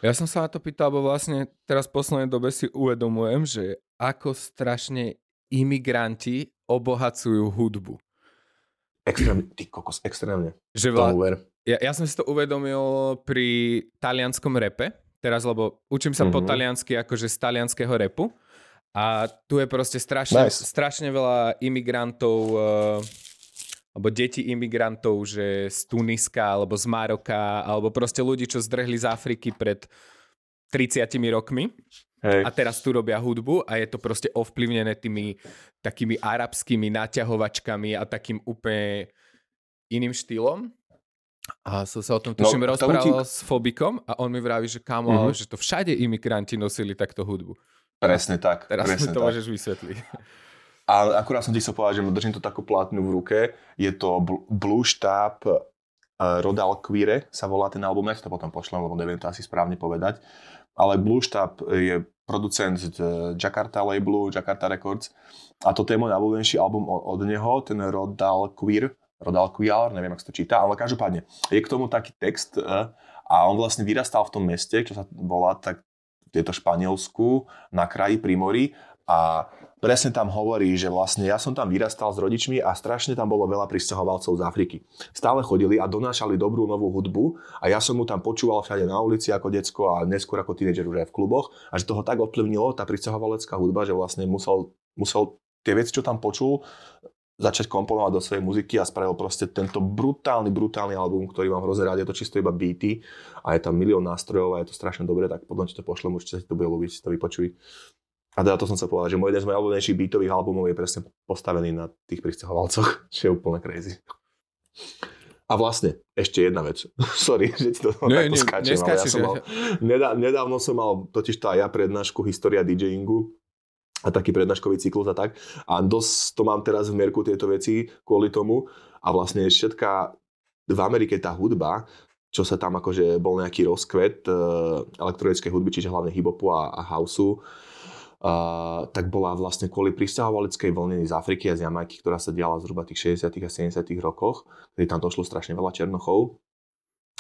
Ja som sa na to pýtal, lebo vlastne teraz v poslednej dobe si uvedomujem, že ako strašne imigranti obohacujú hudbu. Extrémne, ty kokos, extrémne. Že vla... ja, ja som si to uvedomil pri talianskom repe, teraz, lebo učím sa mm-hmm. po taliansky akože z talianského repu a tu je proste strašne, nice. strašne veľa imigrantov uh, alebo deti imigrantov, že z Tuniska, alebo z Maroka, alebo proste ľudí, čo zdrhli z Afriky pred 30 rokmi. Hej. A teraz tu robia hudbu a je to proste ovplyvnené tými takými arabskými naťahovačkami a takým úplne iným štýlom. A som sa o tom tuším no, rozprával ti... s Fobikom a on mi vraví, že kamo, mm-hmm. že to všade imigranti nosili takto hudbu. Presne tak. Teraz presne to tak. môžeš vysvetliť. A akurát som ti chcel povedať, že držím to takú platnu v ruke. Je to Blue Stab uh, Rodal Queere sa volá ten album, ja to potom pošlem, lebo neviem to asi správne povedať. Ale Blue Stab je producent z Jakarta labelu, Jakarta Records. A toto je môj najobľúbenejší album od neho, ten Rodal Queer, Rodal Queer, neviem, ako to číta, ale každopádne je k tomu taký text uh, a on vlastne vyrastal v tom meste, čo sa volá tak je to Španielsku, na kraji pri mori a presne tam hovorí, že vlastne ja som tam vyrastal s rodičmi a strašne tam bolo veľa pristahovalcov z Afriky. Stále chodili a donášali dobrú novú hudbu a ja som mu tam počúval všade na ulici ako decko a neskôr ako tínedžer už aj v kluboch a že toho tak ovplyvnilo tá pristahovalecká hudba, že vlastne musel, musel tie veci, čo tam počul, začať komponovať do svojej muziky a spravil proste tento brutálny, brutálny album, ktorý mám hrozne rád. Je to čisto iba beaty a je tam milión nástrojov a je to strašne dobre, tak potom ti to pošlem, určite si to bude ľúbiť, si to vypočuj. A teda to som sa povedal, že môj jeden z mojich obľúbenejších beatových albumov je presne postavený na tých pristahovalcoch, <laughs> čo je úplne crazy. A vlastne, ešte jedna vec. <laughs> Sorry, že ti to nie, takto skáčem, ale ja som mal, nedá, nedávno som mal totiž to aj ja prednášku História DJingu a taký prednáškový cyklus a tak. A dosť to mám teraz v merku tieto veci kvôli tomu. A vlastne všetká v Amerike tá hudba, čo sa tam akože bol nejaký rozkvet e, elektronickej hudby, čiže hlavne hip-hopu a, a houseu, Uh, tak bola vlastne kvôli pristahovaleckej vlne z Afriky a z Jamajky, ktorá sa diala zhruba tých 60. a 70. rokoch, kedy tam došlo strašne veľa černochov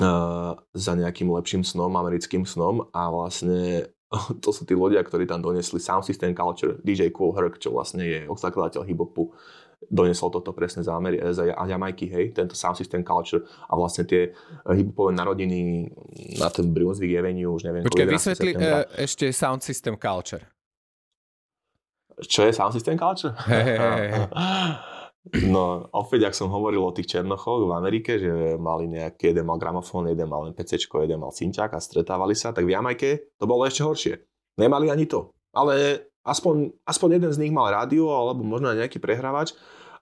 uh, za nejakým lepším snom, americkým snom a vlastne <laughs> to sú tí ľudia, ktorí tam donesli Sound System Culture, DJ Cool Herc, čo vlastne je zakladateľ hip-hopu, donesol toto presne za, Ameri- za Jamajky, hej, tento Sound System Culture a vlastne tie hip-hopové narodiny na ten Brunswick Avenue, už neviem. Počkaj, vysvetli e, ešte Sound System Culture. Čo je sound system culture? Hey, hey, hey. No, opäť, ak som hovoril o tých Černochoch v Amerike, že mali nejaký, jeden mal gramofón, jeden mal PC, jeden mal cinťák a stretávali sa, tak v Jamajke to bolo ešte horšie. Nemali ani to. Ale aspoň, aspoň jeden z nich mal rádio, alebo možno aj nejaký prehrávač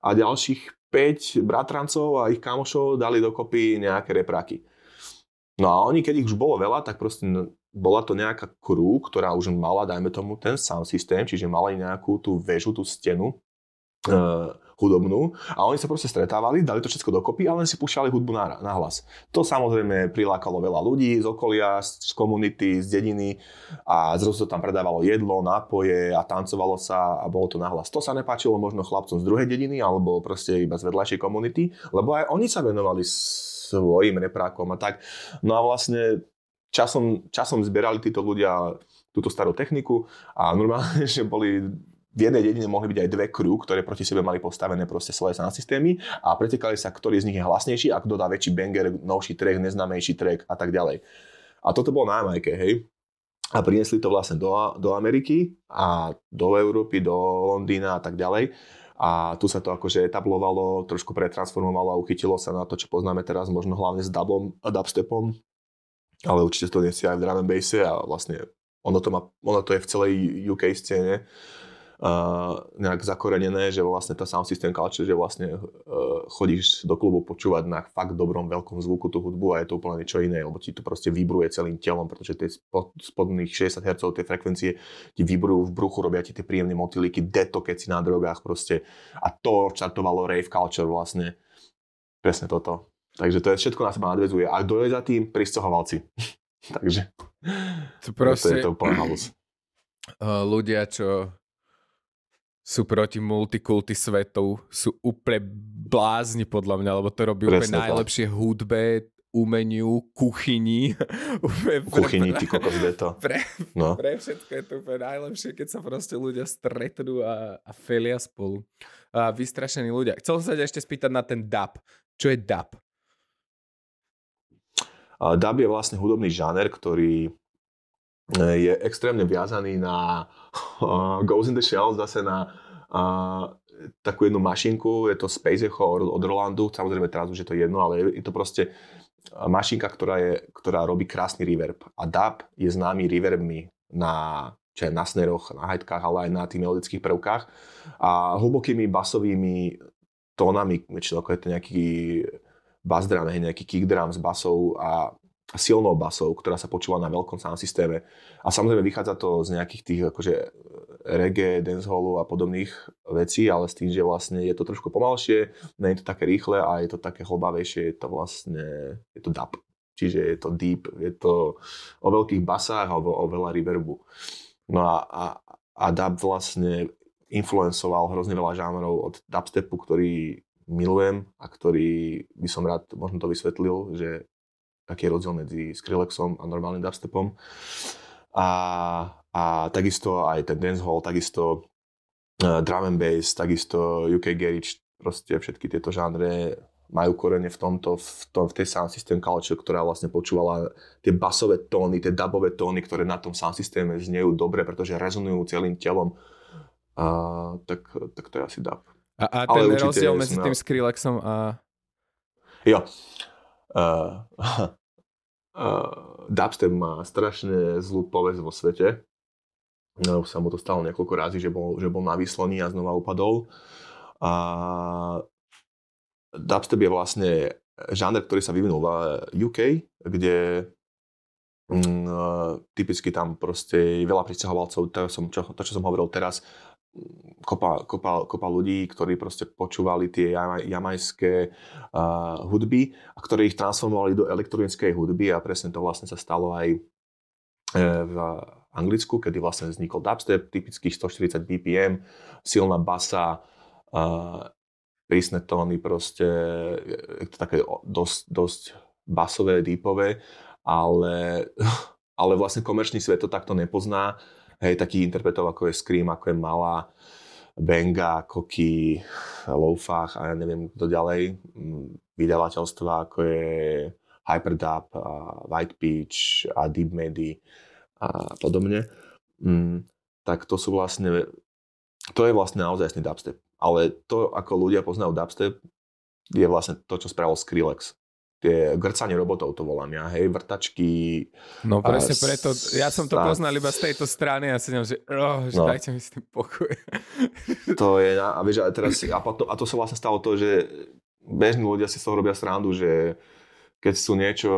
a ďalších 5 bratrancov a ich kamošov dali dokopy nejaké repráky. No a oni, keď ich už bolo veľa, tak proste bola to nejaká crew, ktorá už mala, dajme tomu, ten sound systém, čiže mala nejakú tú väžu, tú stenu uh, hudobnú a oni sa proste stretávali, dali to všetko dokopy a len si púšťali hudbu na, na hlas. To samozrejme prilákalo veľa ľudí z okolia, z komunity, z dediny a zrazu sa tam predávalo jedlo, nápoje a tancovalo sa a bolo to na hlas. To sa nepáčilo možno chlapcom z druhej dediny alebo proste iba z vedľajšej komunity, lebo aj oni sa venovali svojim reprákom a tak. No a vlastne časom, časom zbierali títo ľudia túto starú techniku a normálne, <laughs> že boli v jednej dedine mohli byť aj dve crew, ktoré proti sebe mali postavené proste svoje sound systémy a pretekali sa, ktorý z nich je hlasnejší a kto dá väčší banger, novší track, neznámejší track a tak ďalej. A toto bolo na Jamajke, hej. A priniesli to vlastne do, do Ameriky a do Európy, do Londýna a tak ďalej. A tu sa to akože etablovalo, trošku pretransformovalo a uchytilo sa na to, čo poznáme teraz, možno hlavne s dubom dubstepom, ale určite to nesie aj v drum and basse a vlastne ono to, má, ono to je v celej UK scéne uh, nejak zakorenené, že vlastne tá sound system culture, že vlastne uh, chodíš do klubu počúvať na fakt dobrom veľkom zvuku tú hudbu a je to úplne niečo iné, lebo ti to proste vybruje celým telom, pretože tie spodných 60 Hz tie frekvencie ti vybrujú v bruchu, robia ti tie príjemné motýliky, deto, keď si na drogách proste a to čartovalo rave culture vlastne. Presne toto. Takže to je všetko na seba nadvezuje. A kto je za tým? Pristahovalci. <laughs> Takže to, proste, to je to úplne halus. <clears throat> Ľudia, čo sú proti multikulty svetov, sú úplne blázni podľa mňa, lebo to robí Presne úplne najlepšie hudbe, umeniu, kuchyni. <laughs> kuchyni, ty <laughs> kokos, to. Pre, no. pre všetko je to úplne najlepšie, keď sa proste ľudia stretnú a, a felia spolu. A vystrašení ľudia. Chcel som sa ešte spýtať na ten dub. Čo je dub? Dub je vlastne hudobný žáner, ktorý je extrémne viazaný na <laughs> uh, Goes in the Shell, zase na uh, takú jednu mašinku, je to Space Echo od Rolandu, samozrejme teraz už je to jedno, ale je, to proste mašinka, ktorá, je, ktorá robí krásny reverb. A DAB je známy reverbmi na, čo je na sneroch, na hajtkách, ale aj na tých melodických prvkách. A hlbokými basovými tónami, väčšinou ako je to nejaký bass drum, nejaký kick drum s basou a silnou basou, ktorá sa počúva na veľkom sound systéme. A samozrejme vychádza to z nejakých tých akože reggae, dancehallu a podobných vecí, ale s tým, že vlastne je to trošku pomalšie, nie je to také rýchle a je to také hlbavejšie, je to vlastne, je to dub. Čiže je to deep, je to o veľkých basách a o, o veľa reverbu. No a, a, a dub vlastne influencoval hrozne veľa žánrov od dubstepu, ktorý milujem a ktorý by som rád možno to vysvetlil, že aký je rozdiel medzi Skrillexom a normálnym dubstepom. A, a takisto aj ten dancehall, takisto uh, drum and bass, takisto UK garage, proste všetky tieto žánre majú korene v tomto, v, tom, v tej sound system culture, ktorá vlastne počúvala tie basové tóny, tie dubové tóny, ktoré na tom sound systéme znejú dobre, pretože rezonujú celým telom. Uh, tak, tak to je asi dub. A, a ten rozdiel medzi tým Skrillexom a... Jo. Uh, <laughs> uh, dubstep má strašne zlú povesť vo svete. No, sa mu to stalo niekoľko razy, že bol, že bol na výsloní a znova upadol. A dubstep je vlastne žáner, ktorý sa vyvinul v UK, kde mm, typicky tam proste veľa pristahovalcov, to, som, čo, to, čo som hovoril teraz, kopa, kopa, kopa ľudí, ktorí proste počúvali tie jamajské uh, hudby a ktorí ich transformovali do elektronickej hudby a presne to vlastne sa stalo aj e, v Anglicku, kedy vlastne vznikol dubstep, typických 140 BPM, silná basa, uh, prísne tóny, proste to také dosť, dosť basové, deepové, ale, <laughs> ale vlastne komerčný svet to takto nepozná Hej, takých interpretov ako je Scream, ako je Mala, Benga, Koki, Loufach a ja neviem kto ďalej. Mm, vydavateľstva ako je Hyperdub, White Peach a Deep Medi a podobne. Mm, tak to sú vlastne, to je vlastne naozaj dubstep. Ale to, ako ľudia poznajú dubstep, je vlastne to, čo spravil Skrillex tie grcanie robotov to volám ja, hej, vrtačky. No presne a preto, ja som to poznal iba z tejto strany a si neviem, že, oh, že no. dajte mi s tým pokoj. <laughs> To je, a vieš, a teraz, a, to, a to sa vlastne stalo to, že bežní ľudia si z toho robia srandu, že keď sú niečo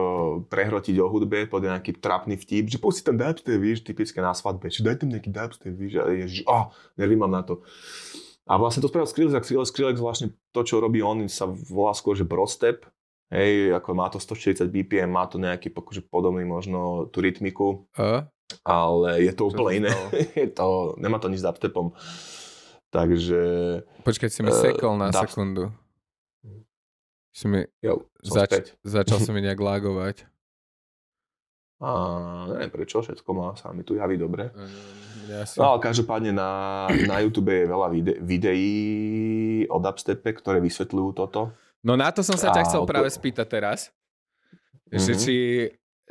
prehrotiť o hudbe, pod nejaký trapný vtip, že pusti tam dubstep, víš, typické na svadbe, že daj tam nejaký dubstep, víš, a je, že, oh, nervy mám na to. A vlastne to spravil Skrillex a Skrillex, Skrillex vlastne to, čo robí on, sa volá skôr, že brostep, Hej, ako má to 140 BPM, má to nejaký akože podobný možno tú rytmiku. A? Ale je to úplne iné. <laughs> je to, nemá to nič s dubstepom. Takže... Počkaj, si mi uh, sekol na dub... sekundu. Si mi... Jo, zač... Začal som <laughs> mi nejak lagovať. A neviem prečo, všetko má sa mi tu javí dobre. Mm, ja si... No ale každopádne na, na YouTube je veľa vide, videí o dubstepe, ktoré vysvetľujú toto. No na to som sa ťa chcel práve spýtať teraz. Že, Mhm. či,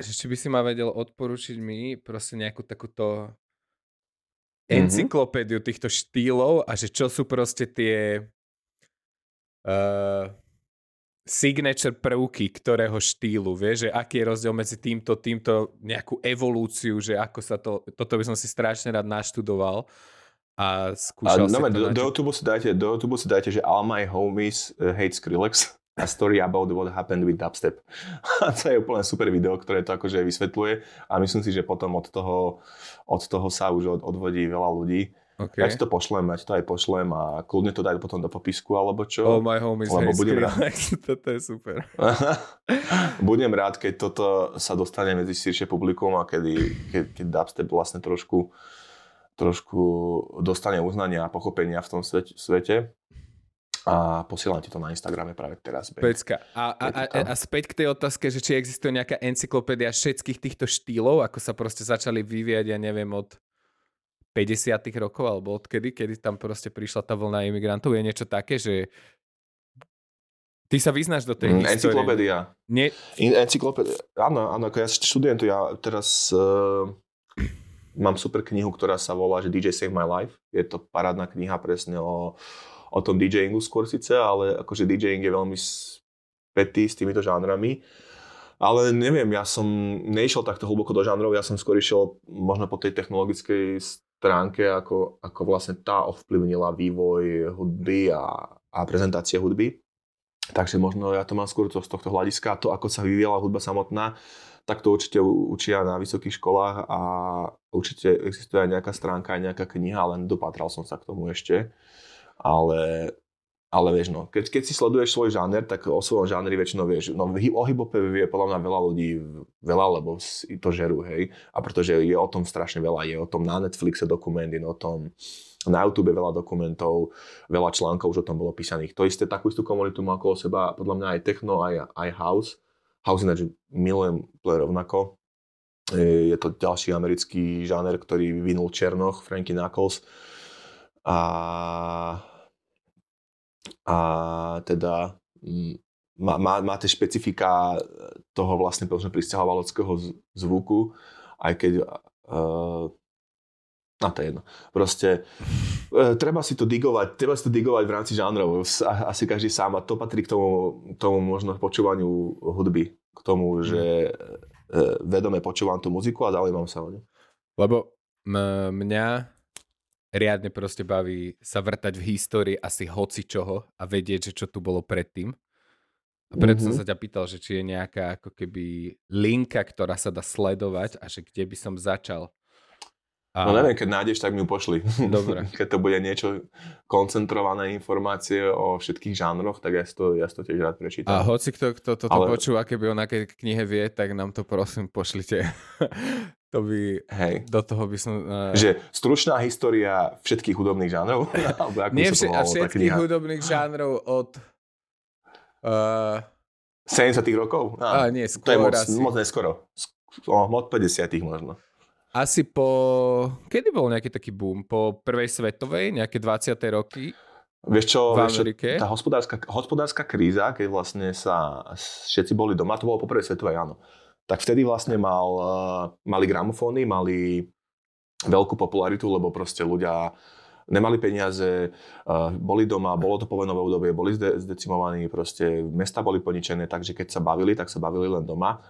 že či by si ma vedel odporučiť mi proste nejakú takúto Mhm. encyklopédiu týchto štýlov a že čo sú proste tie uh, signature prvky ktorého štýlu, vieš, že aký je rozdiel medzi týmto, týmto nejakú evolúciu, že ako sa to, toto by som si strašne rád naštudoval a A skúšal no, si do, do, si dajte, do dajte, že All My Homies uh, Hate Skrillex. A story about what happened with dubstep. A <laughs> to je úplne super video, ktoré to akože vysvetľuje a myslím si, že potom od toho, od toho sa už od, odvodí veľa ľudí. Okay. Ja ti to pošlem, ja ti to aj pošlem a kľudne to daj potom do popisku alebo čo. Oh my homies, Lebo hej, budem rád. <laughs> Toto je super. <laughs> Budem rád, keď toto sa dostane medzi širšie publikum a kedy, keď, keď dubstep vlastne trošku, trošku dostane uznania a pochopenia v tom svete. A posielam ti to na Instagrame práve teraz. Pecka. A, a, a, a späť k tej otázke, že či existuje nejaká encyklopédia všetkých týchto štýlov, ako sa proste začali vyvíjať, ja neviem, od 50 rokov, alebo odkedy, kedy tam proste prišla tá vlna imigrantov. Je niečo také, že ty sa vyznáš do tej Mm, histórie. Encyklopédia. Nie, Encyklopédia. Áno, áno, ako ja študujem to, ja teraz uh, mám super knihu, ktorá sa volá, že DJ Save My Life. Je to parádna kniha presne o, o tom DJingu skôr síce, ale akože DJing je veľmi spätý s týmito žánrami. Ale neviem, ja som neišiel takto hlboko do žánrov, ja som skôr išiel možno po tej technologickej stránke, ako, ako vlastne tá ovplyvnila vývoj hudby a, a prezentácie hudby. Takže možno ja to mám skôr to, z tohto hľadiska, to ako sa vyvíjala hudba samotná, tak to určite učia na vysokých školách a určite existuje aj nejaká stránka, aj nejaká kniha, len dopatral som sa k tomu ešte. Ale, ale vieš, no, keď, keď si sleduješ svoj žáner, tak o svojom žánri väčšinou vieš. No, o hip-hope vie podľa mňa veľa ľudí veľa, lebo si to žerú, hej. A pretože je o tom strašne veľa, je o tom na Netflixe dokument, je o tom na YouTube veľa dokumentov, veľa článkov už o tom bolo písaných. To isté, takú istú komunitu má okolo seba, podľa mňa aj techno, aj, aj house. House ináč milujem úplne rovnako. E, Je to ďalší americký žáner, ktorý vyvinul Černoch, Frankie Knuckles. A, a teda má, má, má tie špecifika toho vlastne z- zvuku, aj keď uh, No to je jedno. Proste e, treba si to digovať, treba si to digovať v rámci žánrov. Asi každý sám a to patrí k tomu, tomu možno počúvaniu hudby. K tomu, že e, vedome počúvam tú muziku a zaujímam sa o ňu. lebo m- mňa riadne proste baví sa vrtať v histórii asi hoci čoho a vedieť, že čo tu bolo predtým. A preto som Mhm. sa ťa pýtal, že či je nejaká ako keby linka, ktorá sa dá sledovať a že kde by som začal. A... No neviem, keď nájdeš, tak mi ju pošli. <laughs> Dobre. keď to bude niečo koncentrované informácie o všetkých žánroch, tak ja si to, ja si to tiež rád prečítam. A hoci kto, kto toto Ale- počúva, keby o nejakej knihe vie, tak nám to prosím pošlite. <laughs> to by, Hej. do toho by som... Uh, Že stručná história všetkých hudobných žánrov? <laughs> Alebo ako nie vše, a všetkých hudobných žánrov od... Uh, 70 rokov? a Á, nie, to je skôr moc, asi. moc neskoro. Sk- od 50 možno. Asi po... Kedy bol nejaký taký boom? Po prvej svetovej, nejaké 20. roky? Vieš čo, V vieš čo Amerike? tá hospodárska, hospodárska kríza, keď vlastne sa všetci boli doma, to bolo po prvej svetovej, áno. Tak vtedy vlastne mal, eh, mali gramofóny, mali veľkú popularitu, lebo proste ľudia nemali peniaze, eh, boli doma, bolo to povenové obdobie, boli zde, zdecimovaní, proste mesta boli poničené, takže keď sa bavili, tak sa bavili len doma.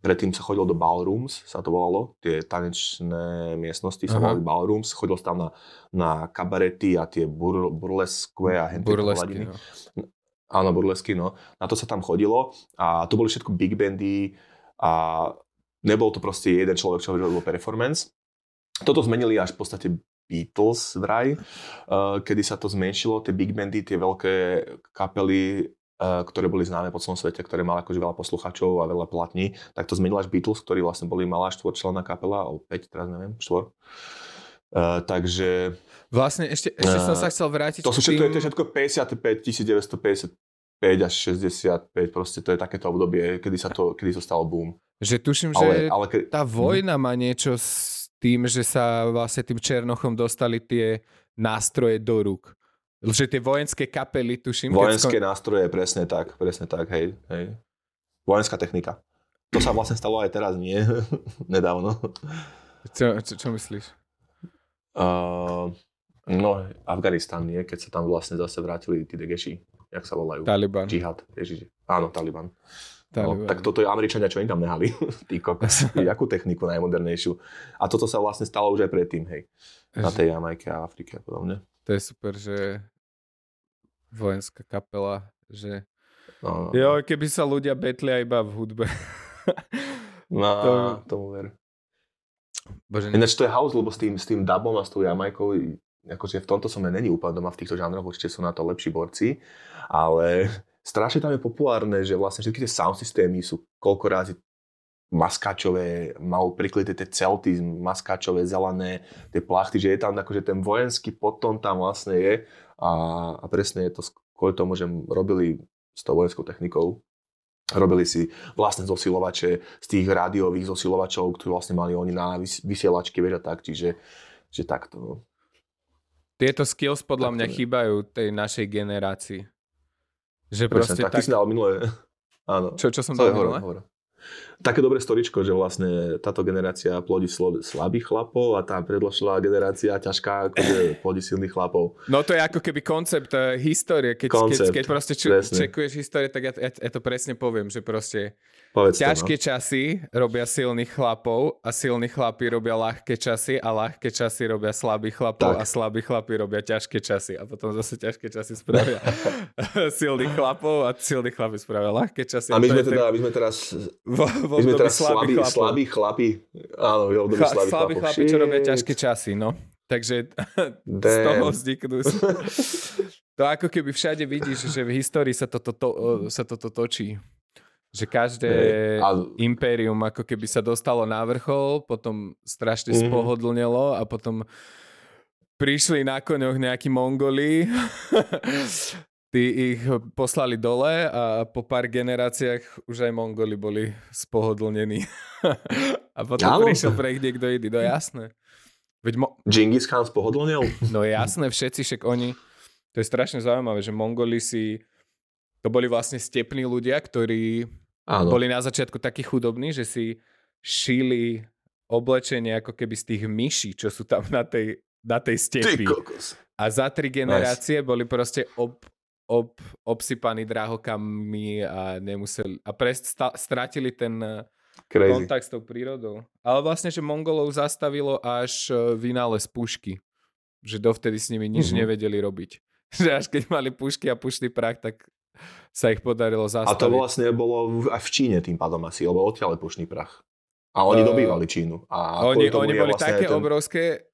Predtým sa chodil do ballrooms, sa to volalo, tie tanečné miestnosti sa volali ballrooms, chodil tam na, na kabarety a tie bur, burleskve a hentie Burlesky, pohľadiny. no. Áno, burlesky, no. Na to sa tam chodilo a to boli všetko big bandy a nebol to proste jeden človek, čo robil performance. Toto zmenili až v podstate Beatles vraj, uh, kedy sa to zmenšilo, tie big bandy, tie veľké kapely, ktoré boli známe po celom svete, ktoré mali akože veľa posluchačov a veľa platní, tak to zmenil až Beatles, ktorí vlastne boli malá štvorčlenná kapela, alebo 5, teraz neviem, štvor. Uh, takže Vlastne ešte, ešte som Eh, sa chcel vrátiť to sú všetko, tým- to je všetko 55, 1955 až 65, proste to je takéto obdobie, kedy sa to, kedy to stalo boom. Že tuším, Ale, že ale ke... tá vojna má niečo s tým, že sa vlastne tým Černochom dostali tie nástroje do rúk. Že tie vojenské kapely, tuším. Vojenské skon- nástroje, presne tak, presne tak, hej, hej. Vojenská technika. To sa vlastne stalo aj teraz, nie? <laughs> Nedávno. Čo, čo, čo myslíš? Uh, no, Afganistan, nie? Keď sa tam vlastne zase vrátili tí degeši, jak sa volajú? Taliban. Džihad, ježiš. Áno, Taliban. Taliban. No, tak toto je Američania, čo im tam nehali. <laughs> Tí kokos. <laughs> Jakú techniku najmodernejšiu. A toto sa vlastne stalo už aj predtým, hej. Na tej Jamajke a Afrike a podobne. To je super, že vojenská kapela, že No, no, jo, keby sa ľudia betlia iba v hudbe. no <laughs> to- tomu ver. Bože, Ináč to je house, lebo s tým, s tým dubom a s tou Jamajkou, akože v tomto som ja není úplne doma v týchto žánroch, určite sú na to lepší borci, ale <laughs> strašne tam je populárne, že vlastne všetky tie sound systémy sú koľko razy maskáčové, mal prikryté tie celty, maskáčové, zelené, tie plachty, že je tam akože ten vojenský potom tam vlastne je a, a presne je to kvôli tomu, že robili s tou vojenskou technikou robili si vlastne zosilovače z tých rádiových zosilovačov, ktoré vlastne mali oni na vys- vysielačke, vieš a tak, čiže, čiže takto. No. Tieto skills podľa Tak mňa je. chýbajú tej našej generácii. Že Presne, proste tak, ty tak... si dal minulé. <laughs> Áno. Čo, čo som dal hovor, hovor. Také dobré storičko, že vlastne táto generácia plodí slabých chlapov a tá predložila generácia ťažká akože plodí silných chlapov. No to je ako keby koncept uh, histórie. Keď, keď, Koncept, keď proste ču, presne. čekuješ histórie, tak ja, ja, ja to presne poviem, že proste Povedz ťažké to, no. časy robia silných chlapov a silní chlapi robia ľahké časy a ľahké časy robia slabých chlapov Tak. a slabí chlapi robia ťažké časy a potom zase ťažké časy spravia <laughs> silných chlapov a silní chlapi spravia ľahké časy. A my sme, teda, my sme teraz, my sme teraz slabí, chlapov. slabí chlapi. Áno, v období Chla, slabých chlapov. chlapi, čo robia ťažké časy, no. Takže <laughs> z Damn. toho vzniknú. <laughs> to ako keby všade vidíš, že v histórii sa toto, to, sa toto točí. Že každé Hej. A- impérium ako keby sa dostalo na vrchol, potom strašne Mhm. spohodlnelo a potom prišli na koňoch nejakí Mongoli, <laughs> tí ich poslali dole a po pár generáciách už aj Mongoli boli spohodlnení. <laughs> a potom Áno. prišiel pre ich niekto iný, no jasné. Veď mo- Genghis Khan spohodlnil? No jasné, všetci, však oni, to je strašne zaujímavé, že Mongoli si, to boli vlastne stepní ľudia, ktorí Áno. boli na začiatku takí chudobní, že si šili oblečenie ako keby z tých myší, čo sú tam na tej, na tej stepi. A za tri generácie boli proste ob, ob, obsypaní drahokami a nemuseli, a pre, sta, stratili ten eh, Crazy. kontakt s tou prírodou. Ale vlastne, že Mongolov zastavilo až eh, vynález pušky. Že dovtedy s nimi nič Mhm. nevedeli robiť. <laughs> Že až keď mali pušky a pušný prach, tak sa ich podarilo A zastaviť. to vlastne bolo v- aj v Číne tým pádom asi, lebo odtiaľ je pušný prach. A oni Eh, dobývali Čínu. A oni, oni boli vlastne také ten... obrovské,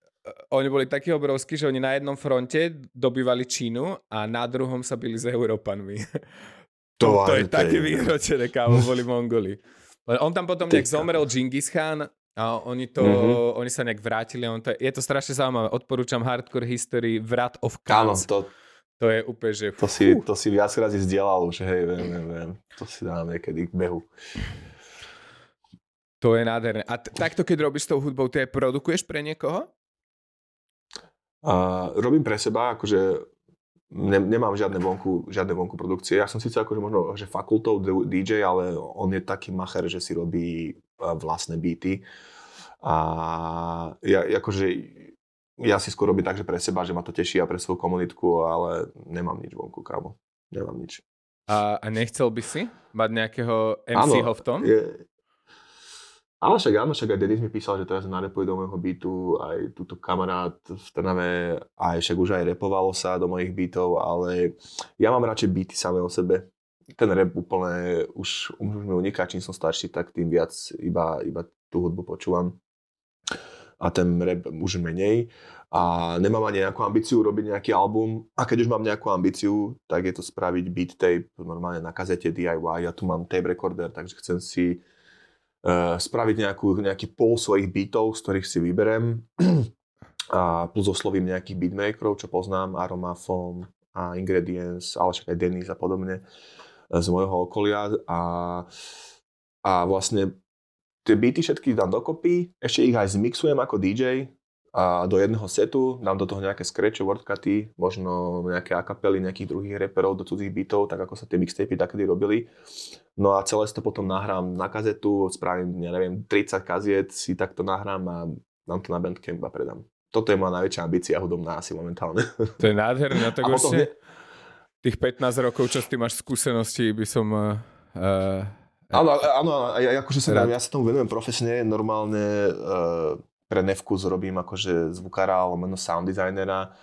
oni boli takí obrovskí, že oni na jednom fronte dobývali Čínu a na druhom sa byli s Európanmi. To, to je také vyhročené, kámo, boli Mongoli. On tam potom nejak zomrel Genghis Khan a oni to, Mhm. oni sa nejak vrátili. On to, je to strašne zaujímavé. Odporúčam Hardcore History Vrat of Áno, Khans. to, To je úplne, že... to, si, to si viac razy zdieľal už, hej, viem, viem, viem. To si dám niekedy k behu. To je nádherné. A t- takto, keď robíš s tou hudbou, ty aj produkuješ pre niekoho? A robím pre seba, akože ne, nemám žiadne vonku, žiadne vonku produkcie. Ja som síce akože možno že fakultou DJ, ale on je taký macher, že si robí a, vlastné beaty. A ja, akože, ja si skôr robím tak, že pre seba, že ma to teší a pre svoju komunitku, ale nemám nič vonku, kámo. Nemám nič. A, a nechcel by si mať nejakého MC-ho v tom? Je... Ale však áno, však aj Denis mi písal, že teraz narepuje do môjho beatu, aj túto kamarát v Trnave, aj však už aj repovalo sa do mojich beatov, ale ja mám radšej beaty samé o sebe. Ten rap úplne už, už mi uniká, čím som starší, tak tým viac iba, iba tú hudbu počúvam. A ten rap už menej. A nemám ani nejakú ambíciu robiť nejaký album. A keď už mám nejakú ambíciu, tak je to spraviť beat tape normálne na kazete DIY. Ja tu mám tape recorder, takže chcem si spraviť nejakú, nejaký pol svojich beatov, z ktorých si vyberem. <clears throat> a plus oslovím nejakých beatmakerov, čo poznám, Aromafom a Ingredients, ale však aj Denis a podobne eh, z môjho okolia. A, a vlastne tie beaty všetky dám dokopy, ešte ich aj zmixujem ako DJ a do jedného setu dám do toho nejaké scratche, wordcuty, možno nejaké akapely nejakých druhých reperov do cudzích beatov, tak ako sa tie mixtapy takedy robili. No a celé to potom nahrám na kazetu, spravím, ja neviem, 30 kaziet, si takto nahrám a dám to na Bandcamp a predám. Toto je moja najväčšia ambícia hudobná asi momentálne. To je nádherné, no <laughs> tak už si, tých 15 rokov, čo s tým máš skúsenosti, by som... Uh, áno, áno, ja, akože sa, ja sa tomu venujem profesne, normálne uh, pre Nevkus robím akože zvukára, lomeno sound designera,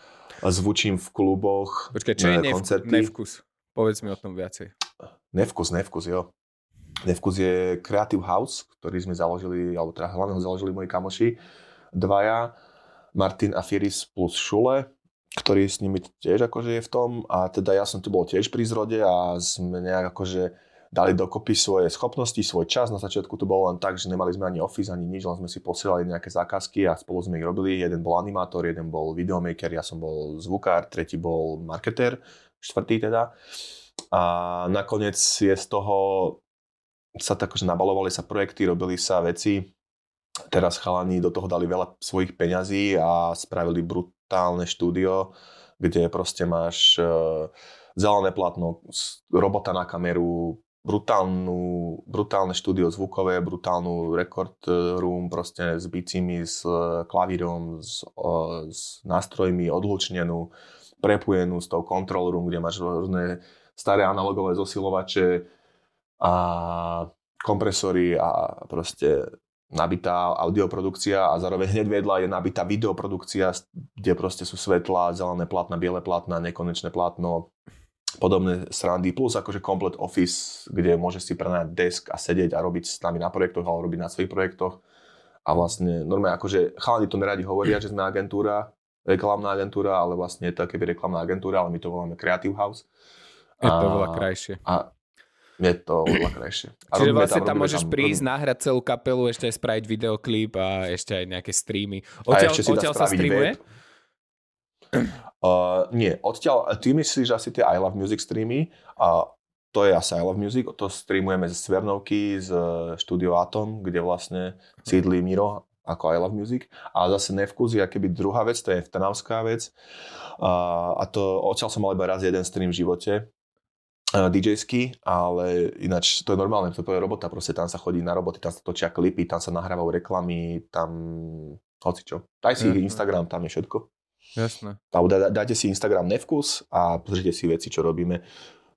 zvučím v kluboch, Počkaj, čo je nev, Nevkus? Povedz mi o tom viacej. Nevkus, Nevkus, jo. Nevkus je Creative House, ktorý sme založili, alebo teda hlavne ho založili moji kamoši, dvaja, Martin a Firis plus Šule, ktorý s nimi tiež akože je v tom a teda ja som tu bol tiež pri zrode a sme nejak akože dali dokopy svoje schopnosti, svoj čas. Na začiatku to bolo len tak, že nemali sme ani office, ani nič, len sme si posielali nejaké zákazky a spolu sme ich robili. Jeden bol animátor, jeden bol videomaker, ja som bol zvukár, tretí bol marketer, štvrtý teda. A nakoniec je z toho sa tak, že nabalovali sa projekty, robili sa veci. Teraz chalani do toho dali veľa svojich peňazí a spravili brutálne štúdio, kde proste máš e, zelené platno, robota na kameru, brutálnu, brutálne štúdio zvukové, brutálnu record room proste s bicimi, s klavírom, s, s nástrojmi odhlučnenú, prepojenú s tou control room, kde máš rôzne staré analogové zosilovače a kompresory a proste nabitá audioprodukcia a zároveň hneď vedľa je nabitá videoprodukcia, kde proste sú svetlá, zelené plátna, biele plátna, nekonečné plátno, podobné srandy, plus akože komplet office, kde môžeš si prenajať desk a sedieť a robiť s nami na projektoch, alebo robiť na svojich projektoch. A vlastne normálne akože chalani to neradi hovoria, že sme agentúra, reklamná agentúra, ale vlastne je to keby reklamná agentúra, ale my to voláme Creative House. Je to veľa krajšie. A je to oveľa krajšie. A Čiže vlastne tam, tam môžeš tam, prísť, robím... nahrať celú kapelu, ešte aj spraviť videoklip a ešte aj nejaké streamy. Odtiaľ, a ešte si odtiaľ sa streamuje? Web. Uh, nie, odtiaľ, ty myslíš asi tie I Love Music streamy a to je asi I Love Music, to streamujeme ze Svernovky, z štúdio Atom, kde vlastne sídli Miro ako I Love Music. A zase Nevkus je keby druhá vec, to je vtanavská vec. A, a to odtiaľ som mal iba raz jeden stream v živote, DJ-sky, ale ináč to je normálne, to je robota, proste tam sa chodí na roboty, tam sa točia klipy, tam sa nahrávajú reklamy, tam hocičo. Daj si mm. Instagram, tam je všetko. Jasné. Alebo dá, dáte si Instagram Nevkus a pozrite si veci, čo robíme.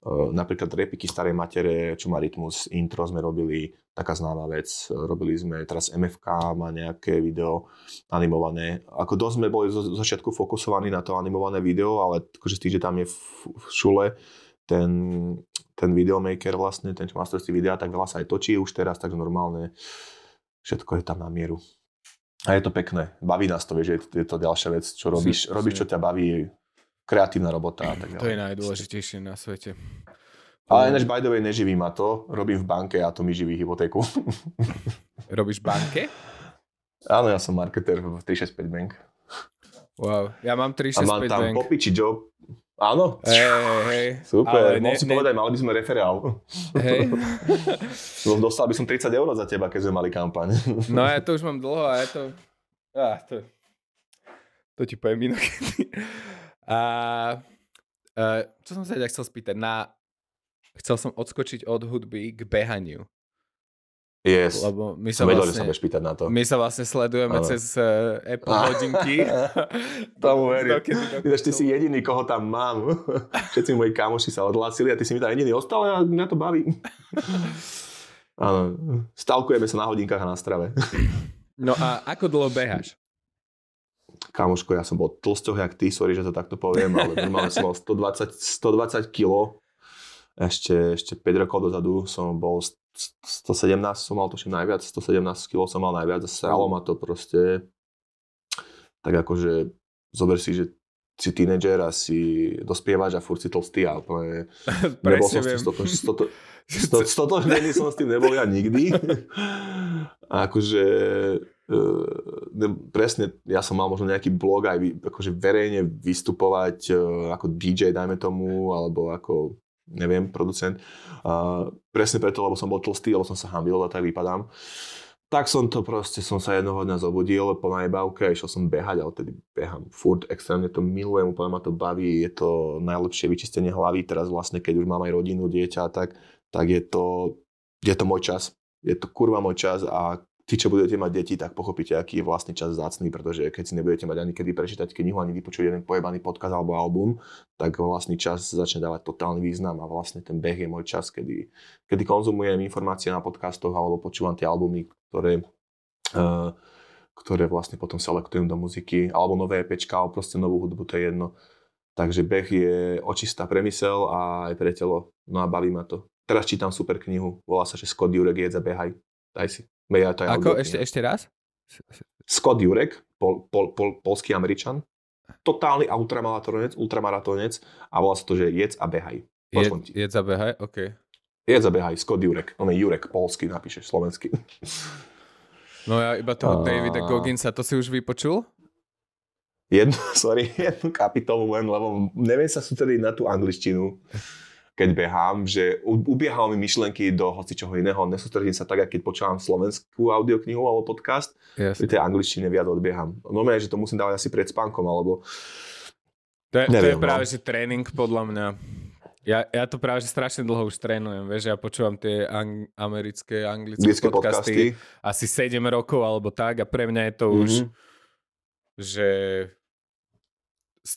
Uh, napríklad repiky starej matere, čo má rytmus, intro sme robili, taká známa vec. Robili sme, teraz MFK má nejaké video animované. Ako dosť sme boli zo začiatku fokusovaní na to animované video, ale akože tým, že tam je v, v šule ten, ten videomaker vlastne, ten čo má videa, tak veľa sa aj točí už teraz, takže normálne všetko je tam na mieru. A je to pekné. Baví nás to, vieš, je to ďalšia vec, čo robíš, si, robíš, čo ťa baví, kreatívna robota a tak ďalej. To je najdôležitejšie na svete. Ale ináč by the way, neživí ma to. Robím v banke a to mi živí hypotéku. <laughs> Robíš v banke? Áno, ja som marketer v 365 Bank. Wow, ja mám 365 Bank. A mám tam bank. popiči job. Áno? Hej, hej. Super, mohol si ne... povedať, mali by sme referál. Hej. <laughs> Dostal by som 30 eur za teba, keď sme mali kampaň. no ja to už mám dlho a je to... Ah, to... To ti poviem inokedy. <laughs> A, a čo som sa ťa chcel spýtať? Na, chcel som odskočiť od hudby k behaniu. Yes. Lebo my sa vedel, vlastne, sa pýtať na to. My sa vlastne sledujeme ano. cez uh, Apple <laughs> hodinky. <laughs> Tomu <laughs> verím. Ty si jediný, koho tam mám. Všetci moji kamoši sa odhlásili a ty si mi tam jediný ostal a mňa to baví. Áno. Stalkujeme sa na hodinkách a na strave. no a ako dlho beháš? Kamoško, ja som bol tlsťoh jak ty, sorry, že to takto poviem, ale normálne som mal 120, 120 kg. Ešte, ešte 5 rokov dozadu som bol 117 som mal tuším najviac, 117 kg som mal najviac a sralo ma to proste. Tak akože zober si, že si tínedžer a si dospievaš a furt si tlstý a úplne <laughs> nebol som s tým <laughs> stotožnený som s tým nebol ja nikdy. <laughs> A akože e, ne, presne, ja som mal možno nejaký blog aj akože verejne vystupovať e, ako DJ, dajme tomu, alebo ako neviem, producent. Uh, presne preto, lebo som bol tlstý, lebo som sa hambil a tak vypadám. tak som to proste, som sa jednoho dňa zobudil po najbavke a išiel som behať, ale tedy behám furt, extrémne to milujem, úplne ma to baví, je to najlepšie vyčistenie hlavy, teraz vlastne keď už mám aj rodinu, dieťa, tak, tak je to, je to môj čas, je to kurva môj čas a tí, čo budete mať deti, tak pochopíte, aký je vlastný čas zácný, pretože keď si nebudete mať ani kedy prečítať knihu, ani vypočuť jeden pojebaný podkaz alebo album, tak vlastný čas začne dávať totálny význam a vlastne ten beh je môj čas, kedy, kedy konzumujem informácie na podcastoch alebo počúvam tie albumy, ktoré, uh, ktoré vlastne potom selektujem do muziky, alebo nové EPčka, alebo proste novú hudbu, to je jedno. Takže beh je očistá premysel a aj pre telo. No a baví ma to. Teraz čítam super knihu, volá sa, že Scott Jurek jedza behaj. Daj si. Ja, to je Ako? Ešte, ešte raz? Scott Jurek, pol, pol, pol, polský američan, totálny ultramaratonec, ultramaratonec a volá sa to, že jedz a behaj. Jed, jedz a behaj, OK. Jedz a behaj, Scott Jurek. On je Jurek, polský, napíšeš slovenský. No ja iba toho a... Davida Gogginsa, to si už vypočul? Jednu, <laughs> sorry, jednu kapitolu len, lebo neviem sa sústrediť na tú angličtinu keď behám, že ubiehajú mi myšlenky do hoci čoho iného, nesústredím sa tak, keď počúvam slovenskú audioknihu alebo podcast, yes. pri tej angličtine viac odbieham. No že to musím dávať asi pred spánkom, alebo... To je, neviem, to je práve, no. že tréning podľa mňa. Ja, ja to práve, že strašne dlho už trénujem, vieš, ja počúvam tie ang- americké, anglické podcasty, podcasty asi 7 rokov alebo tak a pre mňa je to mm-hmm. už, mhm. že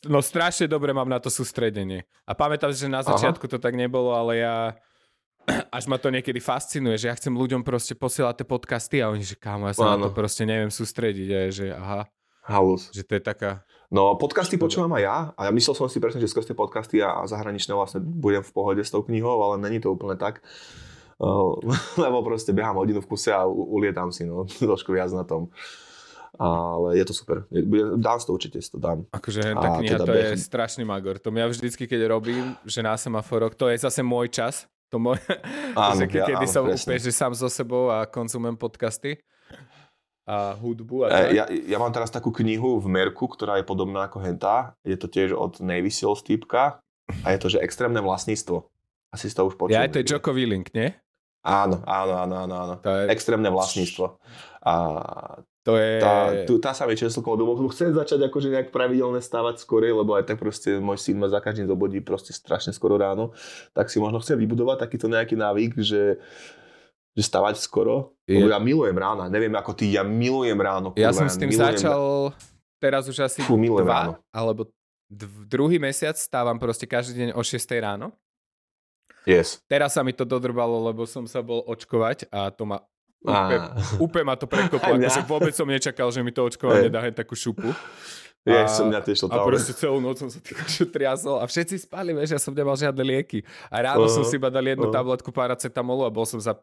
no strašne dobre mám na to sústredenie. A pamätám, že na začiatku Aha. to tak nebolo, ale ja <clears throat> až ma to niekedy fascinuje, že ja chcem ľuďom proste posielať tie podcasty a oni, že kámo, ja sa Áno. na to proste neviem sústrediť. A je, že aha. Halus. Že to je taká... No, podcasty počúvam aj ja a ja myslel som si presne, že skrz tie podcasty a zahraničné vlastne budem v pohode s tou knihou, ale není to úplne tak. Uh, <laughs> lebo proste behám hodinu v kuse a ulietam si, no, <laughs> trošku viac na tom ale je to super. Dám si to určite, si to dám. Akože tá kniha teda to behn... je strašný magor. To ja vždycky, keď robím, že na semaforoch, to je zase môj čas. To môj, áno, <laughs> ke, kedy ja, som áno, úplne, že sám so sebou a konzumujem podcasty a hudbu. A e, ja, ja, mám teraz takú knihu v Merku, ktorá je podobná ako Henta. Je to tiež od Navy Seals typka a je to, že extrémne vlastníctvo. Asi si to už počul. Ja, to je Jocko Willink, nie? Áno, áno, áno, áno. áno. To je... Extrémne vlastníctvo. A to je... Tá, tu, tá sa mi často lebo chcem začať akože nejak pravidelne stávať skorej, lebo aj tak proste môj syn ma za každým zobudí proste strašne skoro ráno, tak si možno chcem vybudovať takýto nejaký návyk, že že stavať skoro. Je... Lebo ja milujem rána, neviem ako ty, ja milujem ráno. Kurva, ja som s tým milujem... začal teraz už asi Fú, dva, ráno. alebo d- druhý mesiac stávam proste každý deň o 6 ráno. Yes. Teraz sa mi to dodrbalo, lebo som sa bol očkovať a to ma Úplne, úplne ma to prekoplo, <laughs> akože vôbec som nečakal, že mi to očkovanie dá takú šupu. A, som mňa tiež a proste celú noc som sa tak triasol a všetci spali, vieš, ja som nemal žiadne lieky. A ráno uh-huh. som si iba dal jednu uh-huh. tabletku paracetamolu a bol som za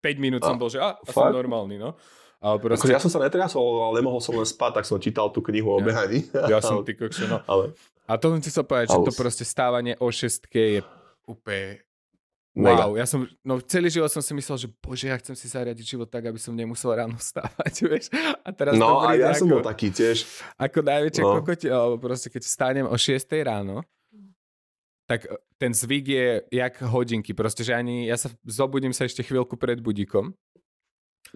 5 minút som bol, že a, a som normálny, no. Ale proste... Akože ja som sa netriasol, ale nemohol som len spať, tak som čítal tú knihu o behaní. Ja som <laughs> ty kokšo, no. Ale... A to som ti chcel povedať, že to proste stávanie o šestke je úplne Mega. Wow, ja som, no celý život som si myslel, že bože, ja chcem si zariadiť život tak, aby som nemusel ráno <laughs> stávať, vieš. A teraz no a ja ako, som bol taký tiež. Ako najväčšie no. kokoti, alebo proste keď vstanem o 6 ráno, tak e, ten zvyk je jak hodinky, proste, že ani, ja sa zobudím sa ešte chvíľku pred budíkom.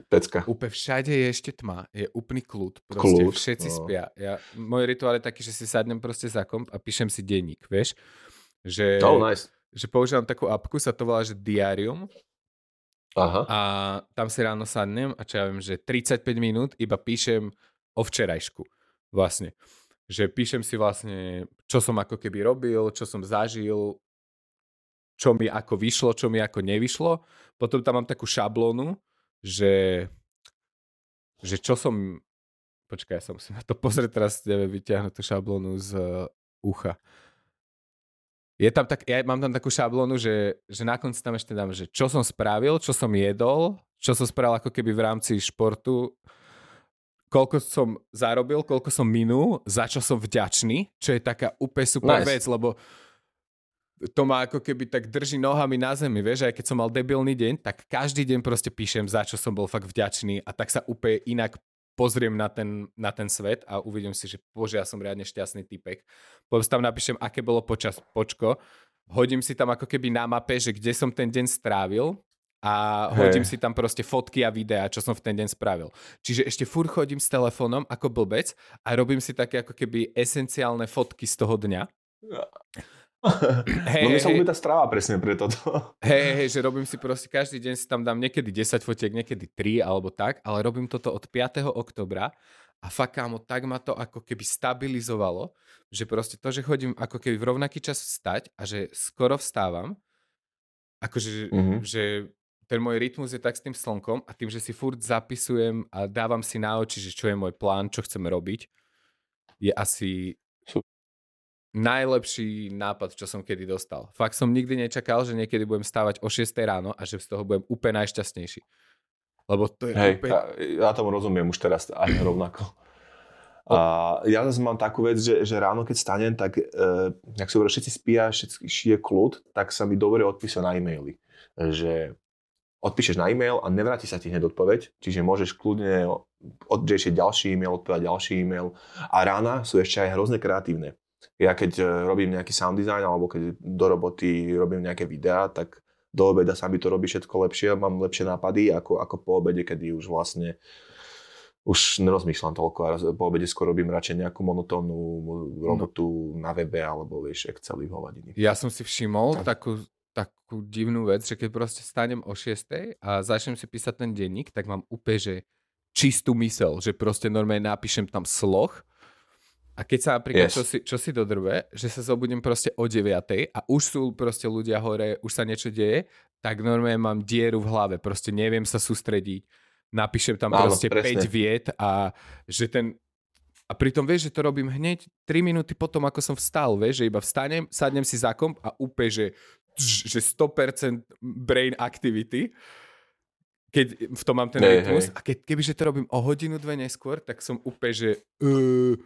Pecka. Úplne všade je ešte tma, je úplný kľud, proste kľud. všetci no. spia. Ja, môj rituál je taký, že si sadnem proste za komp a píšem si denník, vieš. Že, oh, nice že používam takú apku, sa to volá, že Diarium. Aha. A tam si ráno sadnem a čo ja viem, že 35 minút iba píšem o včerajšku. Vlastne. Že píšem si vlastne, čo som ako keby robil, čo som zažil, čo mi ako vyšlo, čo mi ako nevyšlo. Potom tam mám takú šablónu, že, že čo som... Počkaj, ja sa musím na to <laughs> pozrieť teraz, neviem vyťahnuť tú šablónu z ucha je tam tak, ja mám tam takú šablónu, že, že na konci tam ešte dám, že čo som spravil, čo som jedol, čo som spravil ako keby v rámci športu, koľko som zarobil, koľko som minul, za čo som vďačný, čo je taká úplne super nice. vec, lebo to ma ako keby tak drží nohami na zemi, vieš, aj keď som mal debilný deň, tak každý deň proste píšem, za čo som bol fakt vďačný a tak sa úplne inak pozriem na ten, na ten svet a uvidím si, že bože, ja som riadne šťastný typek. Potom tam napíšem, aké bolo počas počko, hodím si tam ako keby na mape, že kde som ten deň strávil a hodím si tam proste fotky a videá, čo som v ten deň spravil. Čiže ešte fur chodím s telefónom ako blbec a robím si také ako keby esenciálne fotky z toho dňa. Hey, no mi sa hey, tá strava presne pre toto. Hej, hej, že robím si proste každý deň si tam dám niekedy 10 fotiek, niekedy 3 alebo tak, ale robím toto od 5. oktobra a fakt kámo, tak ma to ako keby stabilizovalo, že proste to, že chodím ako keby v rovnaký čas vstať a že skoro vstávam, akože mm-hmm. že ten môj rytmus je tak s tým slnkom a tým, že si furt zapisujem a dávam si na oči, že čo je môj plán, čo chceme robiť, je asi najlepší nápad, čo som kedy dostal. Fakt som nikdy nečakal, že niekedy budem stávať o 6 ráno a že z toho budem úplne najšťastnejší. Lebo to je Hej, úplne... ja, ja tomu rozumiem už teraz aj <clears throat> rovnako. A ja zase mám takú vec, že, že ráno, keď stanem, tak e, ak si hovorí, všetci spia, všetci je kľud, tak sa mi dobre odpíše na e-maily. Že odpíšeš na e-mail a nevráti sa ti hneď odpoveď, čiže môžeš kľudne odriešiť ďalší e-mail, odpovedať ďalší e-mail. A rána sú ešte aj hrozne kreatívne ja keď e, robím nejaký sound design alebo keď do roboty robím nejaké videá, tak do obeda sa mi to robí všetko lepšie, mám lepšie nápady ako, ako po obede, kedy už vlastne už nerozmýšľam toľko a po obede skôr robím radšej nejakú monotónnu robotu no. na webe alebo vieš Excel v hovadiny. Ja som si všimol takú, takú divnú vec, že keď proste stanem o 6 a začnem si písať ten denník, tak mám úplne, že čistú mysel, že proste normálne napíšem tam sloh a keď sa napríklad yes. čo, si, čo si dodrbe, že sa zobudím proste o 9 a už sú proste ľudia hore, už sa niečo deje, tak normálne mám dieru v hlave, proste neviem sa sústrediť, napíšem tam Áno, proste presne. 5 viet a že ten... A pritom vieš, že to robím hneď 3 minúty potom, ako som vstal, vieš, že iba vstanem, sadnem si za komp a úplne, že, že 100% brain activity keď v tom mám ten hey, rytmus. Hey. A keď, kebyže to robím o hodinu, dve neskôr, tak som úplne, že uh,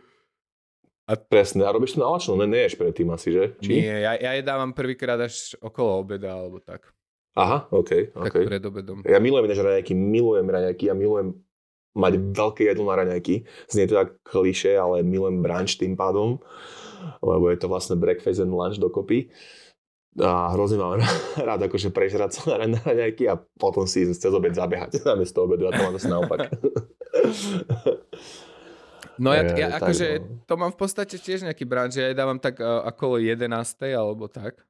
a... Presne, a robíš to nalačno, ne, neješ predtým asi, že? Či? Nie, ja, ja jedávam prvýkrát až okolo obeda, alebo tak. Aha, OK. Tak okay. pred obedom. Ja milujem než raňajky, milujem raňajky, ja milujem mať veľké jedlo na raňajky. Znie to tak kliše, ale milujem brunch tým pádom, lebo je to vlastne breakfast and lunch dokopy. A hrozne mám <laughs> rád akože prežrať sa na raňajky a potom si cez obed zabehať <laughs> namiesto obedu a to mám zase naopak. <laughs> No ja, ja akože no. to mám v podstate tiež nejaký branž, ja jedávam tak uh, okolo 11. alebo tak.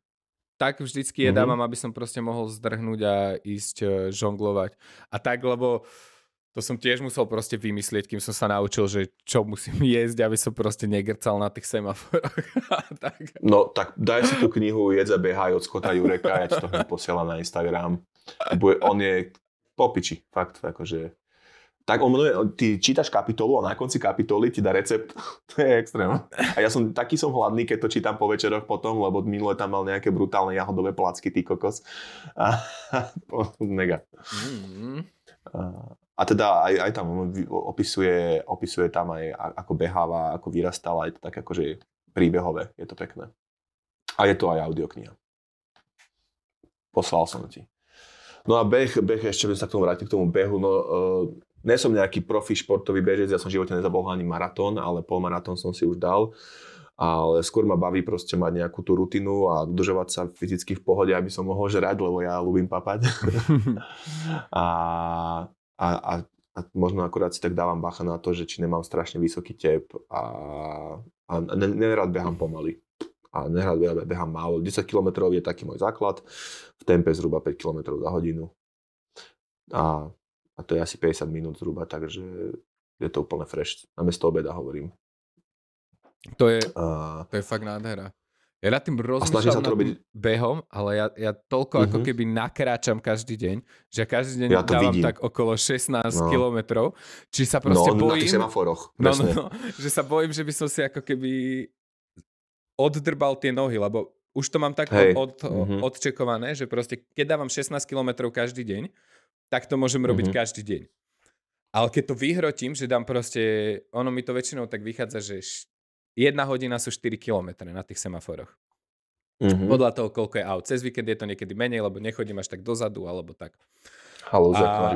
Tak vždycky jedávam, mm-hmm. aby som proste mohol zdrhnúť a ísť uh, žonglovať. A tak, lebo to som tiež musel proste vymyslieť, kým som sa naučil, že čo musím <laughs> jesť, aby som proste negrcal na tých semaforoch. <laughs> tak. No tak daj si tú knihu Jedz a behaj od Skota Jureka, ja ti to posielam na Instagram. On je popiči, fakt, akože tak on ty čítaš kapitolu a na konci kapitoly ti dá recept. <laughs> to je extrém. A ja som taký som hladný, keď to čítam po večeroch potom, lebo minule tam mal nejaké brutálne jahodové placky, ty kokos. <laughs> A, mega. Mm-hmm. A, a teda aj, aj tam opisuje, opisuje tam aj ako beháva, ako vyrastala, je to tak akože príbehové, je to pekné. A je to aj audiokniha. Poslal som ti. No a beh, beh ešte by sa k tomu vrátil, k tomu behu. No, uh, nie som nejaký profi športový bežec, ja som v živote nezabol ani maratón, ale polmaratón som si už dal. Ale skôr ma baví proste mať nejakú tú rutinu a dodržovať sa fyzicky v pohode, aby som mohol žrať, lebo ja ľúbim papať. <laughs> a, a, a, a možno akurát si tak dávam bacha na to, že či nemám strašne vysoký tep a, a nerad behám pomaly a nerad behám málo. 10 km je taký môj základ, v tempe zhruba 5 km za hodinu. A a to je asi 50 minút zhruba, takže je to úplne fresh. Namiesto obeda hovorím. To je, uh, to je fakt nádhera. Ja nad tým rozmýšľam nad robiť... behom, ale ja, ja toľko uh-huh. ako mhm. keby nakráčam každý deň, že ja každý deň ja dávam vidím. tak okolo 16 no. kilometrov, či sa proste no, bojím... Na semaforoch, no, no, no, že sa bojím, že by som si ako keby oddrbal tie nohy, lebo už to mám tak od, od, uh-huh. odčekované, že proste keď dávam 16 kilometrov každý deň, tak to môžem robiť mm-hmm. každý deň. Ale keď to vyhrotím, že dám proste, ono mi to väčšinou tak vychádza, že jedna hodina sú 4 km na tých semaforoch. Mm-hmm. Podľa toho, koľko je aut. Cez víkend je to niekedy menej, lebo nechodím až tak dozadu, alebo tak. Halúze, a.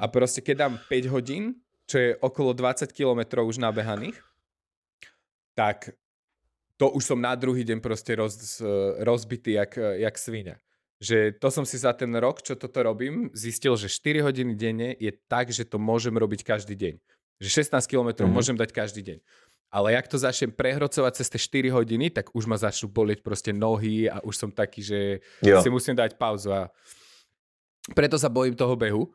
A proste keď dám 5 hodín, čo je okolo 20 km už nabehaných, tak to už som na druhý deň proste roz, rozbitý jak, jak svinia. Že to som si za ten rok, čo toto robím, zistil, že 4 hodiny denne je tak, že to môžem robiť každý deň. Že 16 km mm-hmm. môžem dať každý deň. Ale jak to začnem prehrocovať cez tie 4 hodiny, tak už ma začnú bolieť proste nohy a už som taký, že jo. si musím dať pauzu. A preto sa bojím toho behu,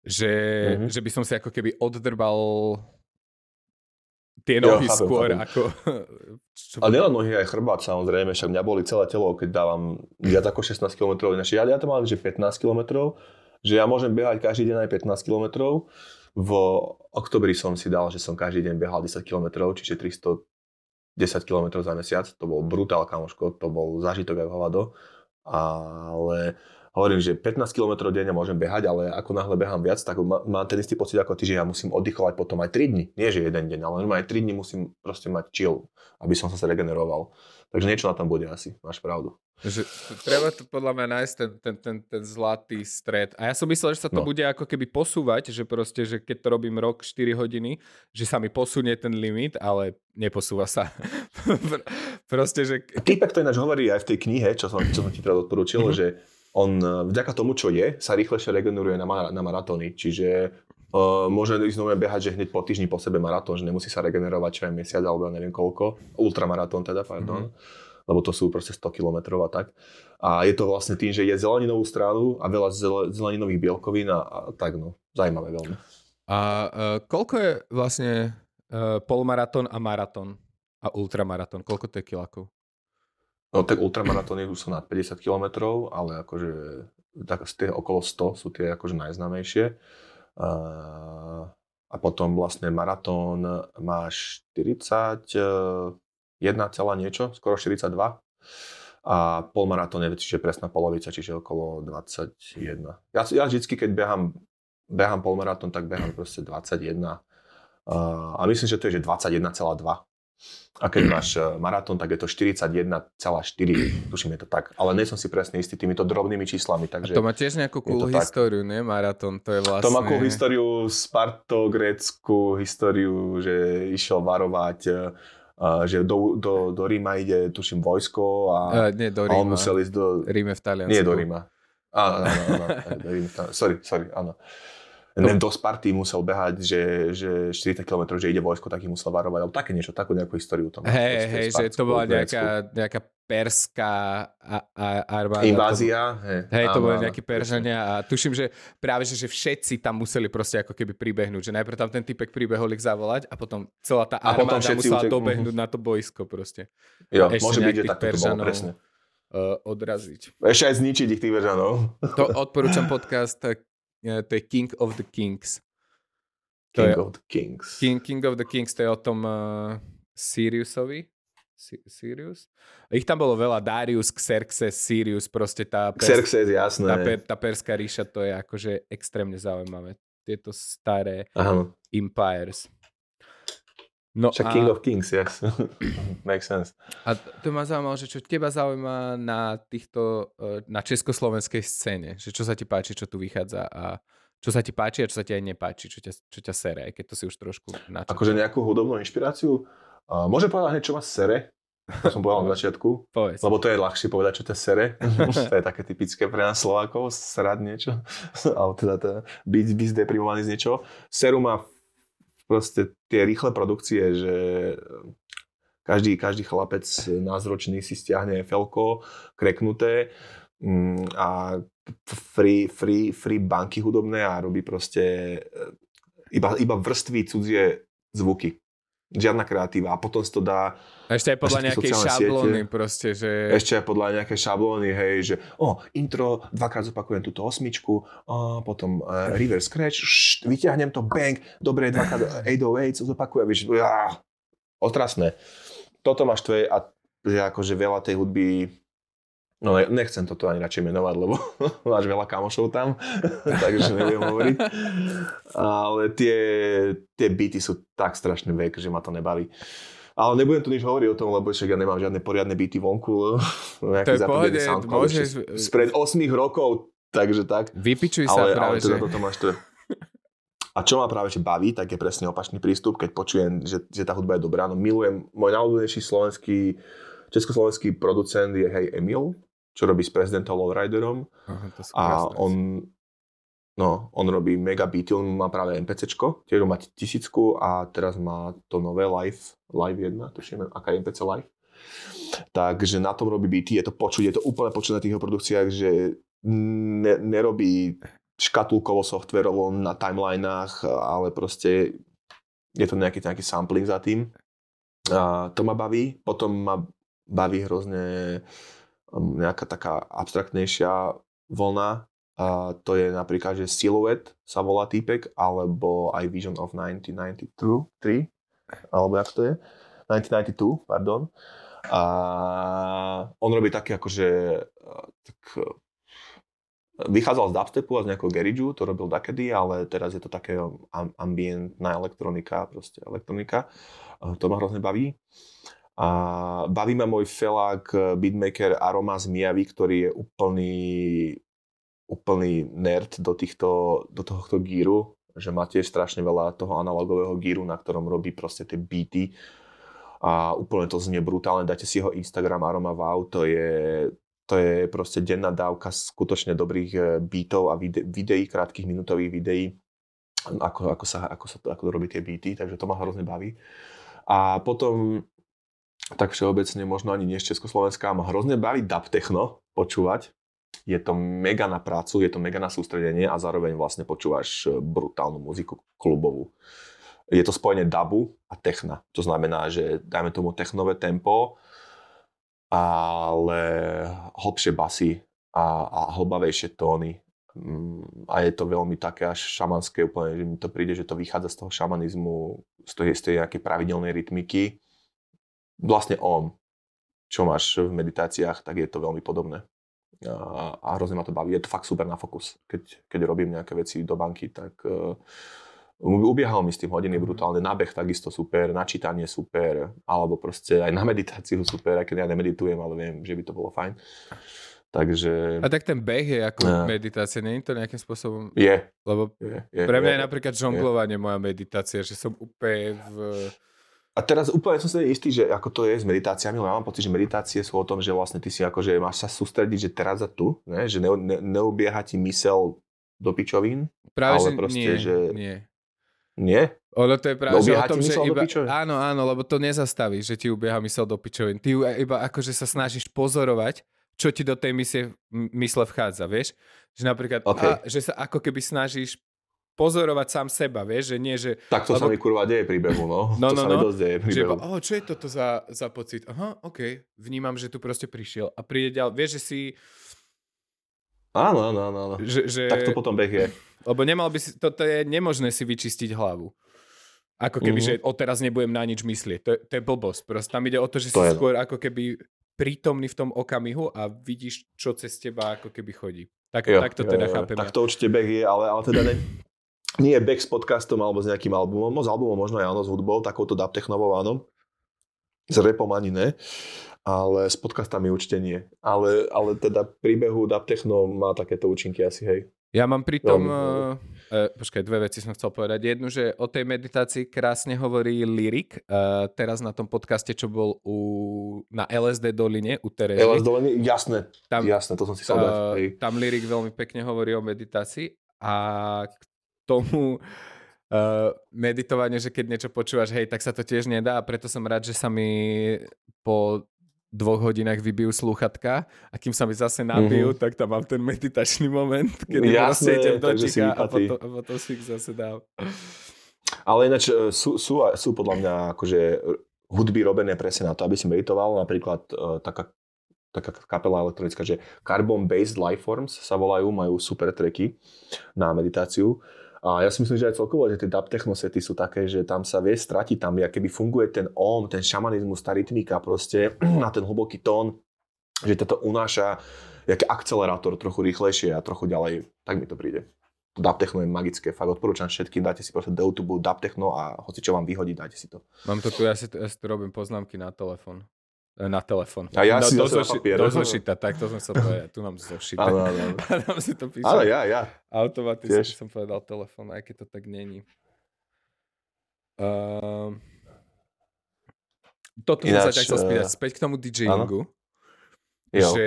že, mm-hmm. že by som si ako keby oddrbal tie nohy chápem, skôr chápem. ako... Čo... <laughs> Ale nielen nohy, aj chrbát samozrejme, však mňa boli celé telo, keď dávam viac ako 16 km. Ja, ja to mám, že 15 km, že ja môžem behať každý deň aj 15 km v oktobri som si dal, že som každý deň behal 10 km, čiže 310 km za mesiac. To bol brutál, kamoško, to bol zážitok aj hovado. Ale hovorím, že 15 km denne môžem behať, ale ako náhle behám viac, tak mám ten istý pocit ako ty, že ja musím oddychovať potom aj 3 dní. Nie, že jeden deň, ale aj 3 dní musím proste mať chill, aby som sa regeneroval. Takže niečo na tom bude asi, máš pravdu. Že treba to podľa mňa nájsť ten, ten, ten, ten zlatý stred. A ja som myslel, že sa to no. bude ako keby posúvať, že proste, že keď to robím rok 4 hodiny, že sa mi posunie ten limit, ale neposúva sa. <laughs> proste, že... Týpek to ináč hovorí aj v tej knihe, čo som, čo som ti teda odporúčil, mm-hmm. že on vďaka tomu, čo je, sa rýchlejšie regeneruje na, mar- na maratóny. Čiže uh, môže ísť znova behať, že hneď po týždni po sebe maratón, že nemusí sa regenerovať čo aj mesiac alebo neviem koľko. Ultramaratón teda, pardon. Mm-hmm lebo to sú proste 100 km a tak. A je to vlastne tým, že je zeleninovú stranu a veľa zeleninových bielkovín a, a tak no, zaujímavé veľmi. A uh, koľko je vlastne uh, polmaratón a maratón a ultramaratón? Koľko to je kilakov? No tak ultramaratóny sú nad 50 km, ale akože tak z tie okolo 100 sú tie akože najznámejšie. A potom vlastne maratón máš 40, 1, niečo, skoro 42. A polmaratón je čiže presná polovica, čiže okolo 21. Ja, ja vždycky, keď behám, behám polmaratón, tak behám proste 21. Uh, a myslím, že to je že 21,2. A keď máš e, maratón, tak je to 41,4, <clears throat> tuším je to tak. Ale nie som si presne istý týmito drobnými číslami. Takže a to má tiež nejakú cool históriu, nie? Maratón, to je vlastne... To má cool históriu, Sparto-grécku históriu, že išiel varovať e, že do, do, do Ríma ide, tuším, vojsko a, uh, nie, do Ríma. a on musel ísť do... Ríme v Taliansku. Nie do Ríma. Áno, áno, áno. sorry, sorry, áno. No. Do Sparty musel behať, že, že 40 km, že ide vojsko, tak musel varovať, alebo také niečo, takú nejakú históriu tam. Hej, hej, že to bola nejaká, nejaká perská armáda. Invázia. Hej, hej to boli nejakí Peržania a tuším, že práve, že, že všetci tam museli proste ako keby pribehnúť, že najprv tam ten typek pribehol ich zavolať a potom celá tá armáda musela utek... dobehnúť uh-huh. na to boisko proste. Jo, Ešte môže byť, že takto to bolo presne. Uh, odraziť. Ešte aj zničiť ich tých Peržanov. To odporúčam podcast, to je King of the Kings. To King je, of the Kings. King, King of the Kings, to je o tom uh, Siriusovi, Sirius? Ich tam bolo veľa, Darius, Xerxes, Sirius, proste tá... Pers- Xerxes, jasné. Tá, per, tá perská ríša, to je akože extrémne zaujímavé. Tieto staré Aha. empires. No Však a... King of Kings, yes. <clears throat> Makes sense. A to ma zaujímalo, že čo teba zaujíma na týchto, e, na československej scéne, že čo sa ti páči, čo tu vychádza a čo sa ti páči a čo sa ti aj nepáči, čo ťa, čo ťa sere, keď to si už trošku načítal. Akože nejakú hudobnú inšpiráciu? Uh, môžem povedať hneď, čo ma sere? To som povedal na začiatku. <laughs> Povedz. Lebo to je ľahšie povedať, čo ťa sere. <laughs> to je také typické pre nás Slovákov, srať niečo. <laughs> Alebo teda, teda byť, byť deprimovaný z niečoho. Seru má proste tie rýchle produkcie, že každý, každý chlapec názročný si stiahne felko, kreknuté mm, a free, free, free banky hudobné a robí proste e, iba, iba vrstvy cudzie zvuky žiadna kreatíva a potom si to dá ešte aj podľa nejakej šablóny siete. proste, že... Ešte aj podľa nejakej šablóny, hej, že o, intro, dvakrát zopakujem túto osmičku, o, potom uh, reverse scratch, št, vyťahnem to, bang, dobre, dvakrát 808, <laughs> zopakujem, ja, otrasné. Toto máš tvoje a že akože veľa tej hudby No nechcem toto ani radšej menovať, lebo <laughs> máš veľa kamošov tam, <laughs> takže neviem hovoriť. Ale tie, tie byty sú tak strašne vek, že ma to nebaví. Ale nebudem tu nič hovoriť o tom, lebo však ja nemám žiadne poriadne byty vonku. <laughs> to je pohode, môžeš... Spred 8 rokov, takže tak. Vypičuj sa ale, práve, ale teda že... toto máš to. A čo ma práve že baví, tak je presne opačný prístup, keď počujem, že, že tá hudba je dobrá. No milujem, môj najľúbenejší slovenský, československý producent je hej Emil, čo robí s prezidentom Lowriderom. Aha, to sú A on, no, on robí mega beaty, on má práve MPCčko, tiež má tisícku a teraz má to nové Live, Live 1, tuším, aká je MPC Live. Takže na tom robí beaty, je to počuť, je to úplne počuť na tých produkciách, že ne, nerobí škatulkovo softverovo na timelinách, ale proste je to nejaký, nejaký sampling za tým. A to ma baví. Potom ma baví hrozne um, nejaká taká abstraktnejšia vlna. A to je napríklad, že Silhouette sa volá týpek, alebo aj Vision of 1992, 3, alebo jak to je? 1992, pardon. A on robí také akože tak, eh, vychádzal z dubstepu a z nejakého garageu, to robil dakedy, ale teraz je to také am- ambientná elektronika, proste elektronika. To ma hrozne baví. A baví ma môj felák eh, beatmaker Aroma z Miavy, ktorý je úplný, úplný nerd do, týchto, do tohto gíru, že má tiež strašne veľa toho analogového gíru, na ktorom robí proste tie beaty a úplne to znie brutálne. Dajte si jeho Instagram Aroma Wow, to je, to je proste denná dávka skutočne dobrých eh, beatov a vide, videí, krátkých minútových videí, ako, ako, sa, ako sa ako robí tie beaty, takže to ma hrozne baví. A potom tak všeobecne možno ani nie z Československa, ma hrozne baví dub techno počúvať. Je to mega na prácu, je to mega na sústredenie a zároveň vlastne počúvaš eh, brutálnu muziku klubovú. Je to spojenie dubu a techna. To znamená, že dajme tomu technové tempo, ale hlbšie basy a, a hlbavejšie tóny. Mm, A je to veľmi také až šamanské úplne, že mi to príde, že to vychádza z toho šamanizmu, z tej, z tej nejakej pravidelnej rytmiky. Vlastne om, čo máš v meditáciách, tak je to veľmi podobné. A, a hrozne ma to baví. Je to fakt super na fokus. Keď, keď robím nejaké veci do banky, tak uh, ubiehal mi s tým hodiny brutálne. Na beh takisto super, na čítanie super, alebo proste aj na meditáciu super, aj keď ja nemeditujem, ale viem, že by to bolo fajn. Takže A tak ten beh je ako No. meditácia, nie je to nejakým spôsobom, je, lebo je, je. pre mňa je. je napríklad žonglovanie moja meditácia, že som úplne v... A teraz úplne som si istý, že ako to je s meditáciami, lebo ja mám pocit, že meditácie sú o tom, že vlastne ty si akože máš sa sústrediť, že teraz a tu, ne? že ne, ne, neubieha ti mysel do pičovín. Práve, Ale že proste, nie, že- nie. Nie? Ono to je práve, že o tom, že iba... Áno, áno, lebo to nezastaví, že ti ubieha mysel do pičovín. Ty ju iba akože sa snažíš pozorovať, čo ti do tej misie, mysle vchádza, vieš? Že napríklad, OK. a, že sa ako keby snažíš pozorovať sám seba, vieš? Že nie, že, Tak to sa Lebo- mi kurva deje pri behu, no. No, to no, sa mi no. dosť deje pri že behu. iba, oh, čo je toto za, za pocit? Aha, OK, vnímam, že tu proste prišiel. A príde ďalej, vieš, že si... Áno, áno, áno. áno. Že, že, Tak to potom beh je. Lebo nemal by si, toto je nemožné si vyčistiť hlavu. Ako keby, Mhm. mm-hmm. že odteraz nebudem na nič myslieť. To, to je blbosť. Proste tam ide o to, že To si je skôr ako keby prítomný v tom okamihu a vidíš, čo cez teba ako keby chodí. Tak, Jo, tak to jo, teda jo, chápem. Tak to určite beh je, ale, ale teda ne, <clears throat> nie beh s podcastom alebo s nejakým albumom. No s albumom možno aj áno, s hudbou, takouto dubtechnovou áno. S repom ani ne. Ale s podcastami určite nie. Ale, ale teda príbehu dubtechno má takéto účinky asi, hej. Ja mám pritom... Veľmi, Uh, uh, počkaj, dve veci som chcel povedať. Jednu, že o tej meditácii krásne hovorí Lyrik. Uh, teraz na tom podcaste, čo bol u, na LSD doline u Terezy. LS dolený, jasné, Tam, jasné, to som si chcel dať. Uh, Hej. tam Lyrik veľmi pekne hovorí o meditácii a k tomu uh, meditovanie, že keď niečo počúvaš, hej, tak sa to tiež nedá a preto som rád, že sa mi po dvoch hodinách vybijú slúchatka a kým sa mi zase nabijú, mm-hmm. tak tam mám ten meditačný moment, kedy Mhm. Jasné, proste idem do čika a potom, a potom si ich zase dám. Ale ináč e, sú, sú, sú podľa mňa akože hudby robené presne na to, aby si meditoval. Napríklad uh, taká, taká kapela elektronická, že Carbon Based Lifeforms sa volajú, majú super tracky na meditáciu. A ja si myslím, že aj celkovo, že tie dub technosety sú také, že tam sa vie stratiť, tam keby funguje ten om, ten šamanizmus, tá rytmika proste <clears throat> na ten hlboký tón, že toto unáša jak akcelerátor trochu rýchlejšie a trochu ďalej, tak mi to príde. Dub techno je magické, fakt odporúčam všetkým, dajte si proste do YouTube dub techno a hoci čo vám vyhodí, dajte si to. Mám to tu, ja si, ja si tu robím poznámky na telefón. Na telefón. A ja do, si do, zoši- do zošita, tak to som sa povedal. Tu mám zošita. Áno, áno. <laughs> A tam si to píše. Ale ja, ja. Automaticky Tiež. som povedal telefón, aj keď to tak není. Uh, toto som sa Ináč, ťa chcel eh, spýtať, späť k tomu DJingu, že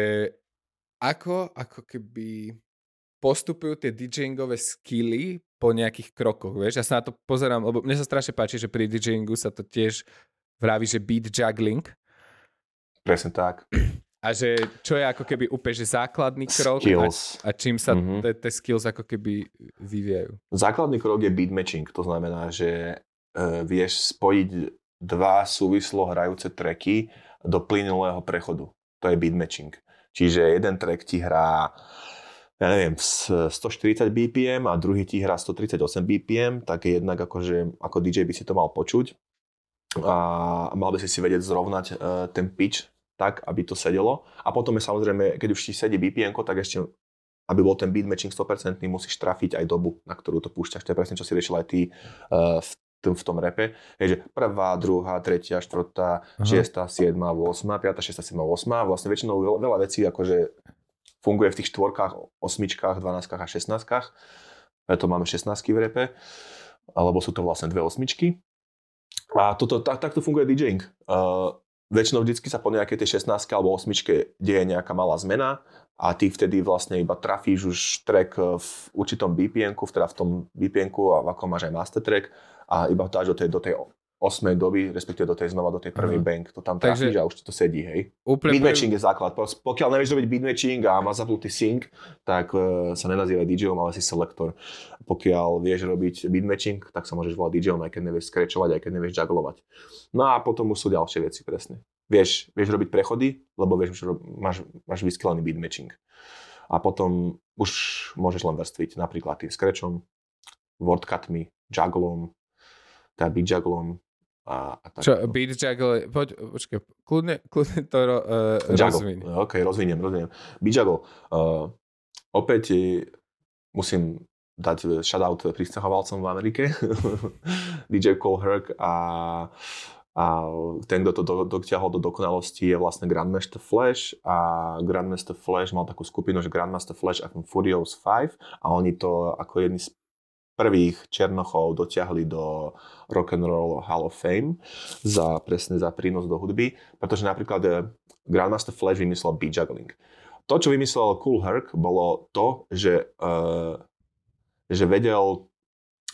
ako, ako keby postupujú tie DJingové skilly po nejakých krokoch, vieš? Ja sa na to pozerám, lebo mne sa strašne páči, že pri DJingu sa to tiež vraví, že beat juggling. Presne tak. A že čo je ako keby úplne že základný krok skills. a, a čím sa mm-hmm. tie skills ako keby vyvíjajú. Základný krok je beat matching, to znamená, že uh, vieš spojiť dva súvislo hrajúce tracky do plynulého prechodu. To je beat matching. Čiže jeden track ti hrá ja neviem, 140 BPM a druhý ti hrá 138 BPM, tak je jednak akože, ako DJ by si to mal počuť a mal by si si vedieť zrovnať uh, ten pitch tak, aby to sedelo. A potom je samozrejme, keď už ti sedí BPM, tak ešte aby bol ten beat matching 100%, musíš trafiť aj dobu, na ktorú to púšťaš. To je presne, čo si riešil aj ty uh, v tom, v tom repe. Je, že prvá, druhá, tretia, štvrtá, šiesta, siedma, 8, piata, šiesta, siedma, 8. Vlastne väčšinou veľa, veľa vecí akože funguje v tých štvorkách, osmičkách, dvanáctkách a šestnáctkách. Preto máme šestnáctky v repe, alebo sú to vlastne dve osmičky. A toto, tak, takto funguje DJing. Uh, väčšinou vždycky sa po nejakej tej 16 alebo 8 deje nejaká malá zmena a ty vtedy vlastne iba trafíš už track v určitom bpn teda v tom bpn a v akom máš aj master track a iba dáš do tej, do tej osmej doby, respektíve do tej znova do tej prvej uh-huh. bank, to tam trafíš Takže, a už to sedí, hej. Úplne beat matching je základ. Pokiaľ nevieš robiť beat matching a má zapnutý sync, tak uh, sa nenazýva DJ-om, ale si selektor. Pokiaľ vieš robiť beat matching, tak sa môžeš volať DJ-om, aj keď nevieš skrečovať, aj keď nevieš jugglovať. No a potom už sú ďalšie veci, presne. Vieš, vieš robiť prechody, lebo vieš, že máš, máš vyskelený beat matching. A potom už môžeš len vrstviť napríklad tým scratchom, wordcutmi, jugglom, teda beat jugglom, a, a tak. Čo, beat juggle, poď, počkaj, kľudne, kľudne to ro, uh, rozviň. OK, rozviniem, rozviniem. Beat juggle. Uh, opäť musím dať shoutout pristahovalcom v Amerike. <laughs> DJ Cole Herc a, a ten, kto to do, dotiahol do dokonalosti je vlastne Grandmaster Flash a Grandmaster Flash mal takú skupinu, že Grandmaster Flash a Furious 5 a oni to ako jedni z prvých Černochov dotiahli do Rock and Roll Hall of Fame za presne za prínos do hudby, pretože napríklad eh, Grandmaster Flash vymyslel beat juggling. To, čo vymyslel Cool Herc, bolo to, že, uh, že vedel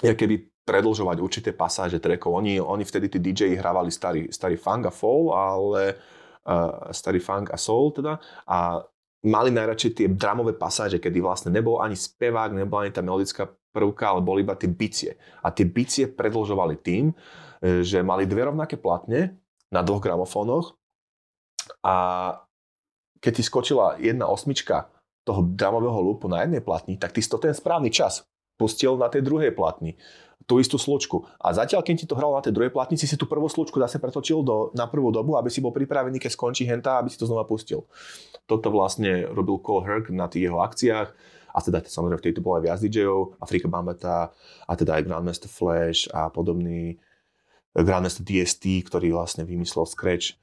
keby predlžovať určité pasáže trackov. Oni, oni vtedy tí DJ hrávali starý, starý funk a fall, ale uh, starý funk a soul teda a mali najradšej tie dramové pasáže, kedy vlastne nebol ani spevák, nebola ani tá melodická prvka, ale boli iba tie bicie. A tie bicie predlžovali tým, e, že mali dve rovnaké platne na dvoch gramofónoch a keď ti skočila jedna osmička toho dramového lúpu na jednej platni, tak ty si to ten správny čas pustil na tej druhej platni tú istú slučku. A zatiaľ, keď ti to hralo na tej druhej platnici, si tú prvú slučku zase pretočil do, na prvú dobu, aby si bol pripravený, keď skončí henta, aby si to znova pustil. Toto vlastne robil Cole Herc na tých jeho akciách a teda samozrejme v tejto bolo aj viac DJov, Afrika Bambata a teda aj Grandmaster Flash a podobný Grandmaster DST, ktorý vlastne vymyslel Scratch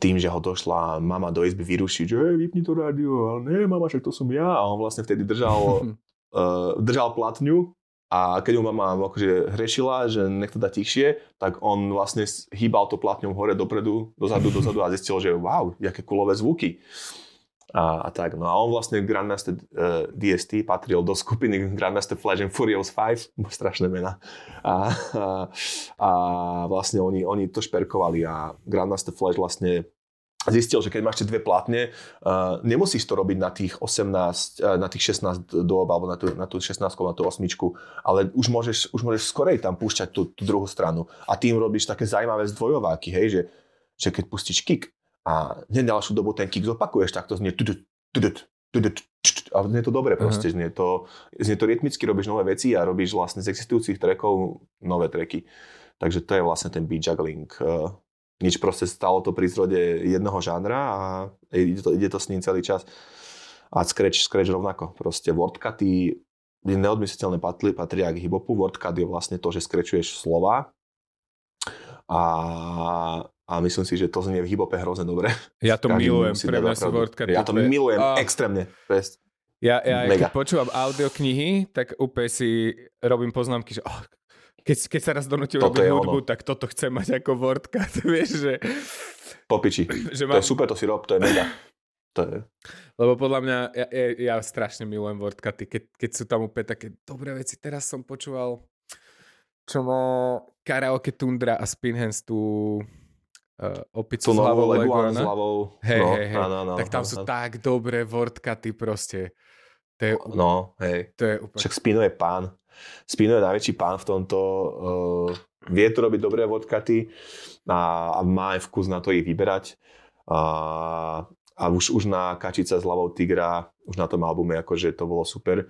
tým, že ho došla mama do izby vyrušiť, že hey, vypni to rádio, ale nie, mama, však to som ja. A on vlastne vtedy držal, uh, <laughs> držal platňu a keď mu mama akože hrešila, že nech to dá tichšie, tak on vlastne hýbal to platňou hore, dopredu, dozadu, dozadu a zistil, že wow, aké kulové zvuky a, a tak. No a on vlastne Grandmaster uh, e, DST patril do skupiny <laughs> Grandmaster Flash and Furious 5, <laughs> strašné mena. A, a, a vlastne oni, oni to šperkovali a Grandmaster Flash vlastne zistil, že keď máš tie dve platne, uh, nemusíš to robiť na tých 18, uh, na tých 16 dôb, alebo na tú, na tú 16, na tú osmičku, ale už môžeš, už môžeš skorej tam púšťať tú, tú druhú stranu. A tým robíš také zaujímavé zdvojováky, hej, že, že keď pustíš kick, a hneď ďalšiu dobu ten kick zopakuješ, tak to znie tudut, tudut, tudut, a znie to dobre proste, uh-huh. znie, to, znie to rytmicky, robíš nové veci a robíš vlastne z existujúcich trackov nové tracky. Takže to je vlastne ten beat juggling. Uh, nič proste stalo to pri zrode jednoho žánra a ide to, ide to s ním celý čas. A scratch, scratch rovnako. Proste wordcuty neodmysliteľné patrí, patria k hip-hopu. Wordcut je vlastne to, že skrečuješ slova a a myslím si, že to znie v hibope hrozne dobre. Ja to Každý milujem, pre mňa sú wordcuty. Ja to milujem oh. extrémne. Best. Ja, ja keď počúvam audioknihy, tak úplne si robím poznámky, že oh, keď, keď sa raz donútil robiť hudbu, ono. tak toto chcem mať ako wordcut, <laughs> vieš, že... Popiči. Že mám... To je super, to si rob, to je mega. To je... Lebo podľa mňa, ja, ja, ja strašne milujem wordcuty, keď, keď sú tam úplne také dobré veci. Teraz som počúval, čo má karaoke Tundra a Spinhands tú uh, opicu s hlavou Leguana. S hlavou. Hej, no, hej, hej. No, no, tak tam no, sú no. tak dobré wordcuty proste. To je, no, hej. To je úplne... Však Spino je pán. Spino je najväčší pán v tomto. Uh, vie to robiť dobré wordcuty a, a má aj vkus na to ich vyberať. A, a už, už na Kačica s hlavou tigra, už na tom albume, akože to bolo super,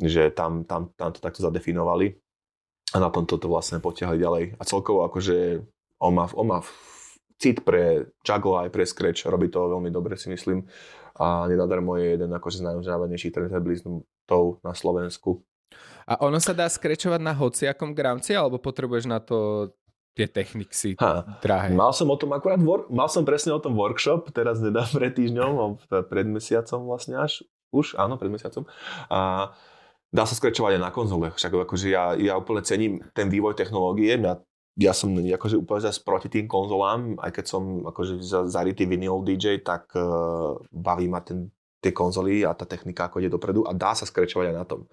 že tam, tam, tam to takto zadefinovali a na tom to vlastne potiahli ďalej. A celkovo akože on má, on má cit pre juggle aj pre scratch, robí to veľmi dobre si myslím a nenadarmo je jeden akože z najúžávanejších trendheadlistov na Slovensku. A ono sa dá skrečovať na hociakom gramci, alebo potrebuješ na to tie techniky drahé. Mal som o tom akurát, wor- mal som presne o tom workshop, teraz nedá <laughs> pred týždňom, pred mesiacom vlastne až, už, áno, pred mesiacom. A dá sa skrečovať aj na konzole. Však akože ja, ja úplne cením ten vývoj technológie. Ja, ja som akože úplne zase proti tým konzolám, aj keď som akože zarytý vinyl DJ, tak uh, baví ma ten, tie konzoly a tá technika, ako ide dopredu a dá sa skrečovať aj na tom.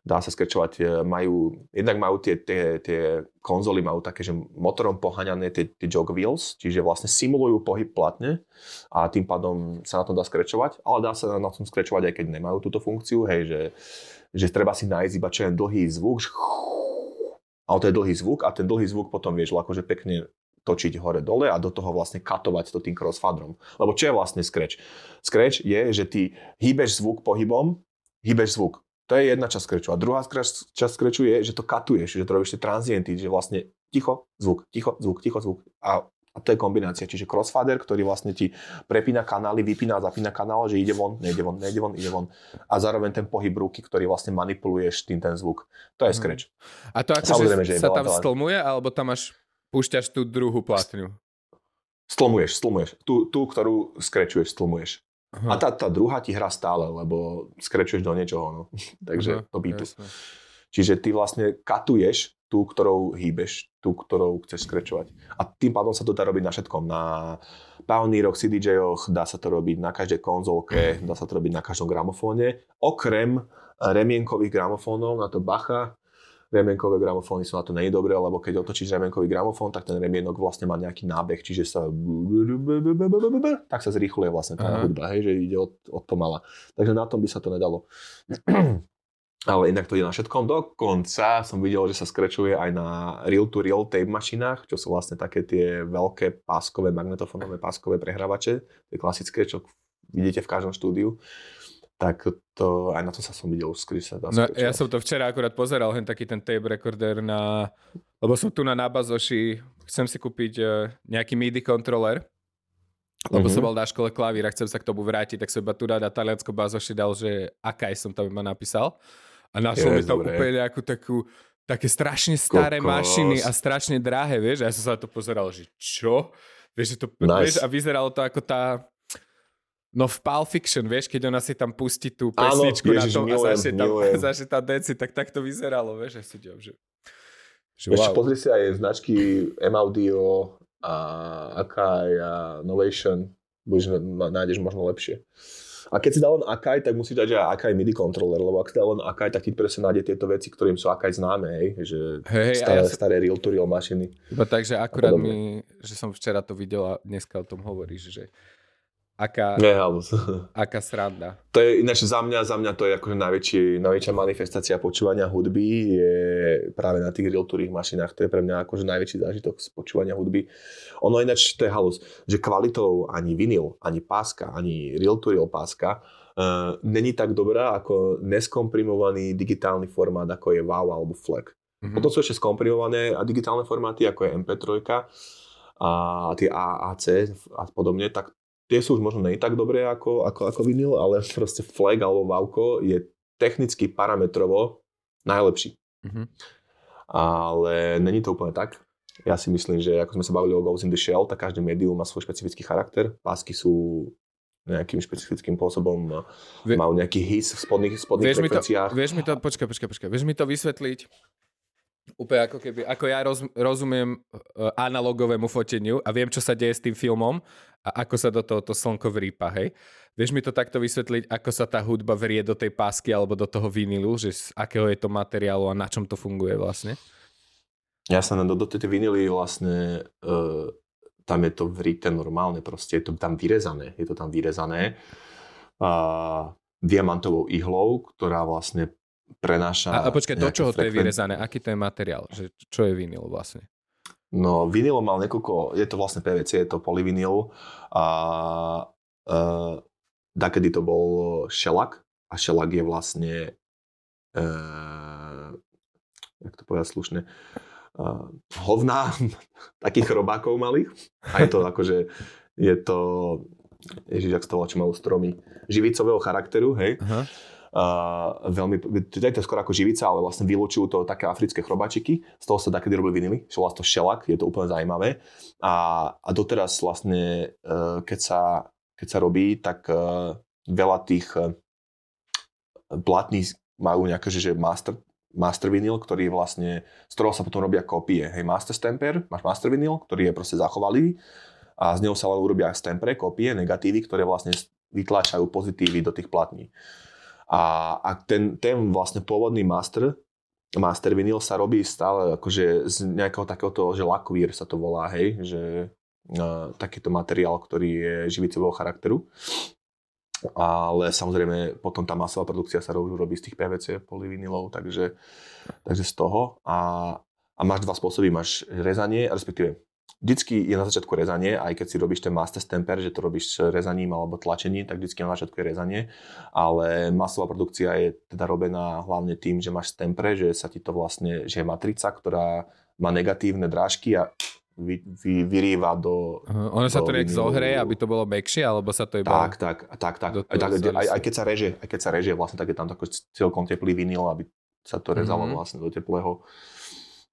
Dá sa skrečovať, e, majú, jednak majú tie, tie, tie konzoly, majú také, že motorom poháňané tie, tie jog wheels, čiže vlastne simulujú pohyb platne a tým pádom sa na tom dá skrečovať, ale dá sa na tom skrečovať aj keď nemajú túto funkciu, hej, že, že treba si nájsť iba čo je dlhý zvuk, ale to je dlhý zvuk a ten dlhý zvuk potom vieš akože pekne točiť hore-dole a do toho vlastne katovať to tým crossfadrom. Lebo čo je vlastne scratch? Scratch je, že ty hýbeš zvuk pohybom, hýbeš zvuk. To je jedna časť skreču. A druhá časť skreču je, že to katuješ, že to robíš tie transienty, že vlastne ticho, zvuk, ticho, zvuk, ticho, zvuk. A, a to je kombinácia. Čiže crossfader, ktorý vlastne ti prepína kanály, vypína, zapína kanál, že ide von, nejde von, nejde von, ide von. A zároveň ten pohyb ruky, ktorý vlastne manipuluješ tým ten zvuk. To je scratch. Mhm. A to ako, Samozrejme, že, že sa tam stlmuje, alebo tam máš, púšťaš tú druhú platňu? Stlmuješ, stlmuješ. Tú, tú ktorú skrečuješ, stlmuješ. Aha. A tá, tá druhá ti hrá stále, lebo skrečuješ do niečoho, no. <laughs> Takže Aha, to tu. Čiže ty vlastne katuješ tú, ktorou hýbeš, tú, ktorou chceš skrečovať. A tým pádom sa to dá robiť na všetkom. Na Pioneeroch, CDJ-och, dá sa to robiť na každej konzolke, dá sa to robiť na každom gramofóne. Okrem remienkových gramofónov, na to bacha, remienkové gramofóny sú na to není dobré, lebo keď otočíš remienkový gramofón, tak ten remienok vlastne má nejaký nábeh, čiže sa tak sa zrýchluje vlastne tá hudba, hej, že ide od, od pomala. Takže na tom by sa to nedalo. Ale inak to ide na všetkom. Dokonca som videl, že sa skrečuje aj na reel-to-reel tape mašinách, čo sú vlastne také tie veľké páskové, magnetofónové páskové prehrávače, tie klasické, čo vidíte v každom štúdiu. Tak to, aj na to sa som videl už sa dá no, Ja som to včera akurát pozeral, hen taký ten tape recorder na, lebo som tu na Nabazoši, chcem si kúpiť uh, nejaký MIDI kontroler, lebo mm-hmm. som bol na škole klavír a chcem sa k tomu vrátiť, tak som iba tu na taliansko bazoši dal, že akaj som tam iba napísal. A našiel mi tam úplne nejakú takú, také strašne staré Kokos. mašiny a strašne drahé, vieš, a ja som sa na to pozeral, že čo? Vieš, že to, nice. vieš, a vyzeralo to ako tá, No v Pulp Fiction, vieš, keď ona si tam pustí tú pesničku Áno, ježiš, na tom milujem, a začne tam, <laughs> začne tam deci, tak tak to vyzeralo, vieš, že si ďom, že... že wow. pozri si aj značky M-Audio a Akai a Novation, budeš, nájdeš možno lepšie. A keď si dal len Akai, tak musíš dať aj Akai MIDI controller, lebo ak si dal len Akai, tak ti presne nájde tieto veci, ktorým sú Akai známe, hej, že hey, staré, ja staré real-to-real mašiny. Iba takže akurát mi, že som včera to videl a dneska o tom hovoríš, že Aká, Nie, <laughs> aká sranda. To je ináč za mňa, za mňa to je akože najväčší, najväčšia manifestácia počúvania hudby je práve na tých real mašinách. To je pre mňa akože najväčší zážitok z počúvania hudby. Ono ináč to je halus, že kvalitou ani vinyl, ani páska, ani real to real páska uh, není tak dobrá ako neskomprimovaný digitálny formát, ako je WAV alebo FLAC. Mm-hmm. Potom sú ešte skomprimované a digitálne formáty, ako je MP3 a tie AAC a podobne, tak tie sú už možno nie tak dobré ako, ako, ako vinyl, ale <laughs> proste flag alebo vauko je technicky parametrovo najlepší. Mm-hmm. Ale není to úplne tak. Ja si myslím, že ako sme sa bavili o Ghost in the Shell, tak každý médium má svoj špecifický charakter. Pásky sú nejakým špecifickým spôsobom Vie, majú nejaký his v spodných, spodných vieš frekvenciách. Mi to, vieš mi to, počkaj, počkaj, počkaj, vieš mi to vysvetliť? Úplne ako keby, ako ja roz, rozumiem uh, analogovému foteniu a viem, čo sa deje s tým filmom a ako sa do toho to slnko vrýpa, hej. Vieš mi to takto vysvetliť, ako sa tá hudba vrie do tej pásky alebo do toho vinilu, že z akého je to materiálu a na čom to funguje vlastne? Jasné, do, do tej vinily vlastne uh, tam je to vrité normálne, proste je to tam vyrezané, je to tam vyrezané uh, diamantovou ihlou, ktorá vlastne prenáša... A, a počkaj, do čoho frekven... to je vyrezané? Aký to je materiál? Že, čo je vinyl vlastne? No, vinyl mal niekoľko, je to vlastne PVC, je to polyvinyl a uh, dakedy to bol šelak a šelak je vlastne uh, jak to povedať slušne, uh, hovná <laughs> takých robákov malých a je to akože, je to, ježiš, ak to volá, čo majú stromy, živicového charakteru, hej. Uh-huh Uh, veľmi, to je to skoro ako živica, ale vlastne vylúčujú to také africké chrobačiky, z toho sa takedy robili vinily, čo vlastne to šelak, je to úplne zaujímavé. A, a doteraz vlastne, uh, keď, sa, keď sa robí, tak uh, veľa tých uh, platní majú nejaké, že, že master, master vinyl, ktorý vlastne, z ktorého sa potom robia kopie. Hej, master stamper, máš master vinyl, ktorý je proste zachovalý a z neho sa ale urobia stempre, kopie, negatívy, ktoré vlastne vytláčajú pozitívy do tých platní. A, a ten, ten vlastne pôvodný master, master vinyl sa robí stále akože z nejakého takéhoto, že lakvír sa to volá, hej, že uh, takýto materiál, ktorý je živicového charakteru. Ale samozrejme potom tá masová produkcia sa robí z tých PVC polyvinylov, takže, takže z toho. A, a máš dva spôsoby, máš rezanie, respektíve Vždycky je na začiatku rezanie, aj keď si robíš ten master stamper, že to robíš rezaním alebo tlačením, tak vždycky na začiatku je rezanie. Ale masová produkcia je teda robená hlavne tým, že máš stempre, že sa ti to vlastne, že je matrica, ktorá má negatívne drážky a vy, vy, vyrýva do... Uh, ono sa to nejak zohreje, aby to bolo mekšie, alebo sa to iba... Tak, tak, tak, tak. Aj, tak aj, aj, keď sa reže, aj keď sa reže, vlastne tak je tam taký celkom teplý vinyl, aby sa to rezalo mm-hmm. vlastne do teplého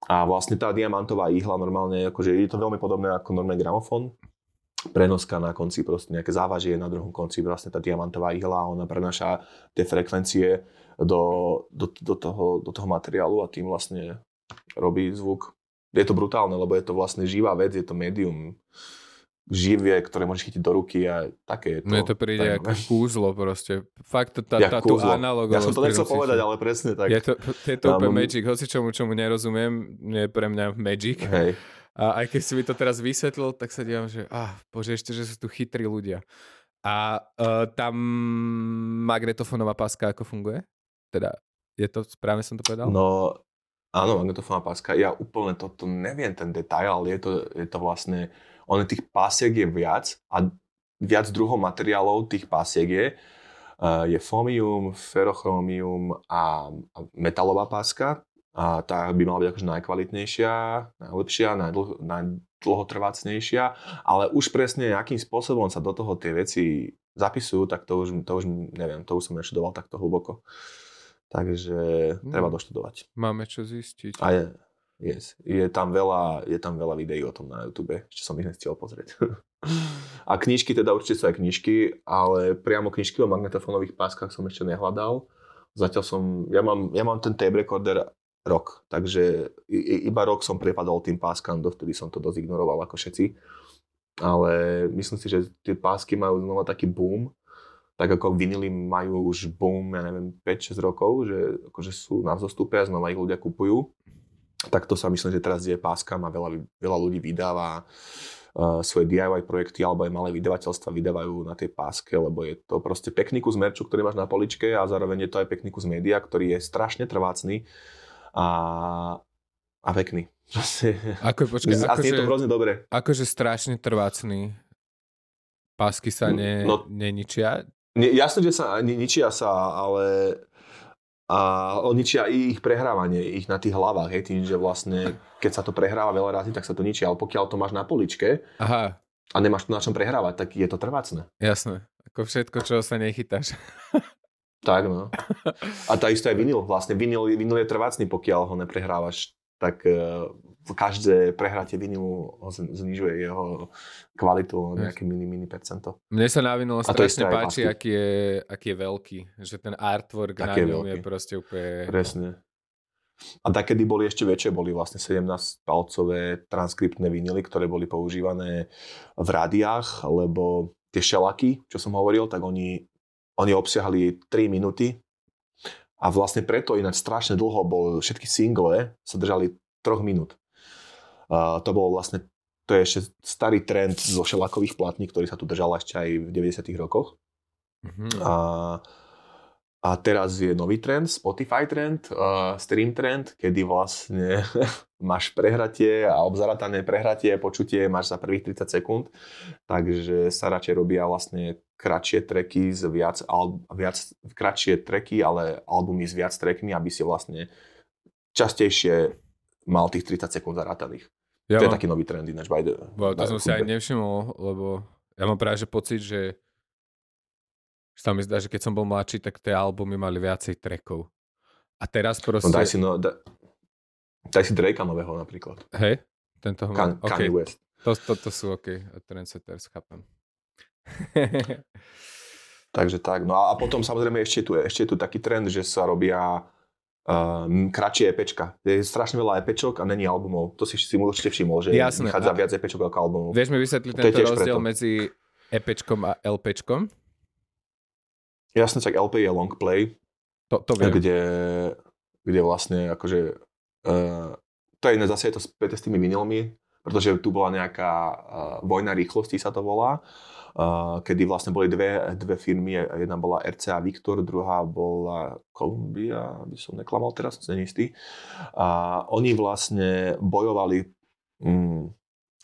a vlastne tá diamantová ihla normálne, akože je to veľmi podobné ako normálny gramofón. Prenoska na konci, proste nejaké závažie na druhom konci, vlastne tá diamantová ihla, ona prenáša tie frekvencie do, do, do, toho, do toho materiálu a tým vlastne robí zvuk. Je to brutálne, lebo je to vlastne živá vec, je to médium živie, ktoré môžeš chytiť do ruky a také je to. Mne to príde tak, ako kúzlo proste. Fakt, tá, ja, tá, tú analogovosť. Ja som to nechcel povedať, ale presne tak. Je to, je to úplne magic, hoci čomu, čomu nerozumiem, je pre mňa magic. Hej. A aj keď si mi to teraz vysvetlil, tak sa dívam, že ah, bože, ešte, že sú tu chytrí ľudia. A uh, tam magnetofónová páska ako funguje? Teda, je to, správne som to povedal? No, áno, magnetofónová páska. Ja úplne toto neviem, ten detail, ale je to, je to vlastne ono tých pásiek je viac a viac druhov materiálov tých pásiek je. Uh, je fomium, ferochromium a, metalová páska. A tá by mala byť akože najkvalitnejšia, najlepšia, najdlho, najdlhotrvácnejšia, ale už presne akým spôsobom sa do toho tie veci zapisujú, tak to už, to už neviem, to už som neštudoval takto hlboko. Takže hmm. treba doštudovať. Máme čo zistiť. A je, Yes. Je, tam veľa, je tam veľa videí o tom na YouTube, ešte som ich nechcel pozrieť. <laughs> a knižky, teda určite sú aj knižky, ale priamo knižky o magnetofónových páskach som ešte nehľadal. Zatiaľ som, ja mám, ja mám ten tape recorder rok, takže iba rok som prepadol tým páskam, dovtedy som to dosť ignoroval ako všetci. Ale myslím si, že tie pásky majú znova taký boom, tak ako vinily majú už boom, ja neviem, 5-6 rokov, že akože sú na vzostupe a znova ich ľudia kupujú tak to sa myslím, že teraz je páskam a veľa, veľa ľudí vydáva uh, svoje DIY projekty alebo aj malé vydavateľstva vydávajú na tej páske, lebo je to proste pekný kus merču, ktorý máš na poličke a zároveň je to aj pekný kus média, ktorý je strašne trvácný a, a pekný. <laughs> Ako, počkej, a <laughs> akože, je to hrozne dobre. Akože strašne trvácný. Pásky sa ne, no, neničia? Ne, jasne, že sa ničia sa, ale a ničia i ich prehrávanie, ich na tých hlavách, hej, tým, že vlastne, keď sa to prehráva veľa razy, tak sa to ničí, ale pokiaľ to máš na poličke Aha. a nemáš to na čom prehrávať, tak je to trvácne. Jasné, ako všetko, čo sa nechytáš. tak, no. A tá isté aj vinyl, vlastne vinyl, vinyl je trvácný, pokiaľ ho neprehrávaš, tak uh, každé prehratie vinilu znižuje jeho kvalitu o nejaké mini, mini percento. Mne sa na vinilu strašne páči, aký je, aký je veľký. Že ten artwork na ňom je proste úplne... Presne. A takedy boli ešte väčšie, boli vlastne 17-palcové transkriptné vinily, ktoré boli používané v rádiách, lebo tie šelaky, čo som hovoril, tak oni, oni obsiahli 3 minúty a vlastne preto ináč strašne dlho bol, všetky single sa držali 3 minút. Uh, to bolo vlastne, to je ešte starý trend zo šelakových platní, ktorý sa tu držal ešte aj v 90 rokoch. Mm-hmm. A a teraz je nový trend, Spotify trend, uh, stream trend, kedy vlastne <laughs> máš prehratie a obzaratané prehratie, počutie máš za prvých 30 sekúnd. Takže sa radšej robia vlastne kratšie treky z viac, al, viac kratšie treky, ale albumy s viac trekmi, aby si vlastne častejšie mal tých 30 sekúnd zarátaných. Ja to mám... je taký nový trend ináč. By the, Bo, to som si aj nevšimol, lebo ja mám práve že pocit, že sa mi zdá, že keď som bol mladší, tak tie albumy mali viacej trackov. A teraz proste... No daj si, no, da, daj si Drakea nového napríklad. Hej? Tento ho Kan, okay. Kanye West. To, to, to sú OK, trendsetters, chápem. <laughs> Takže tak. No a, a potom samozrejme ešte tu, ešte tu taký trend, že sa robia um, kratšie EPčka. Je strašne veľa EPčok a není albumov. To si si určite všimol, že Jasné. vychádza viac EPčok ako albumov. Vieš mi vysvetliť tento rozdiel preto. medzi EPčkom a LPčkom? Jasne, tak LP je long play, to, to viem. Kde, kde vlastne akože uh, to je iné zase je to späť s tými vinilmi, pretože tu bola nejaká uh, vojna rýchlosti sa to volá, kedy vlastne boli dve, dve firmy, jedna bola RCA Victor, druhá bola Columbia, aby som neklamal teraz, som istý. A oni vlastne bojovali um,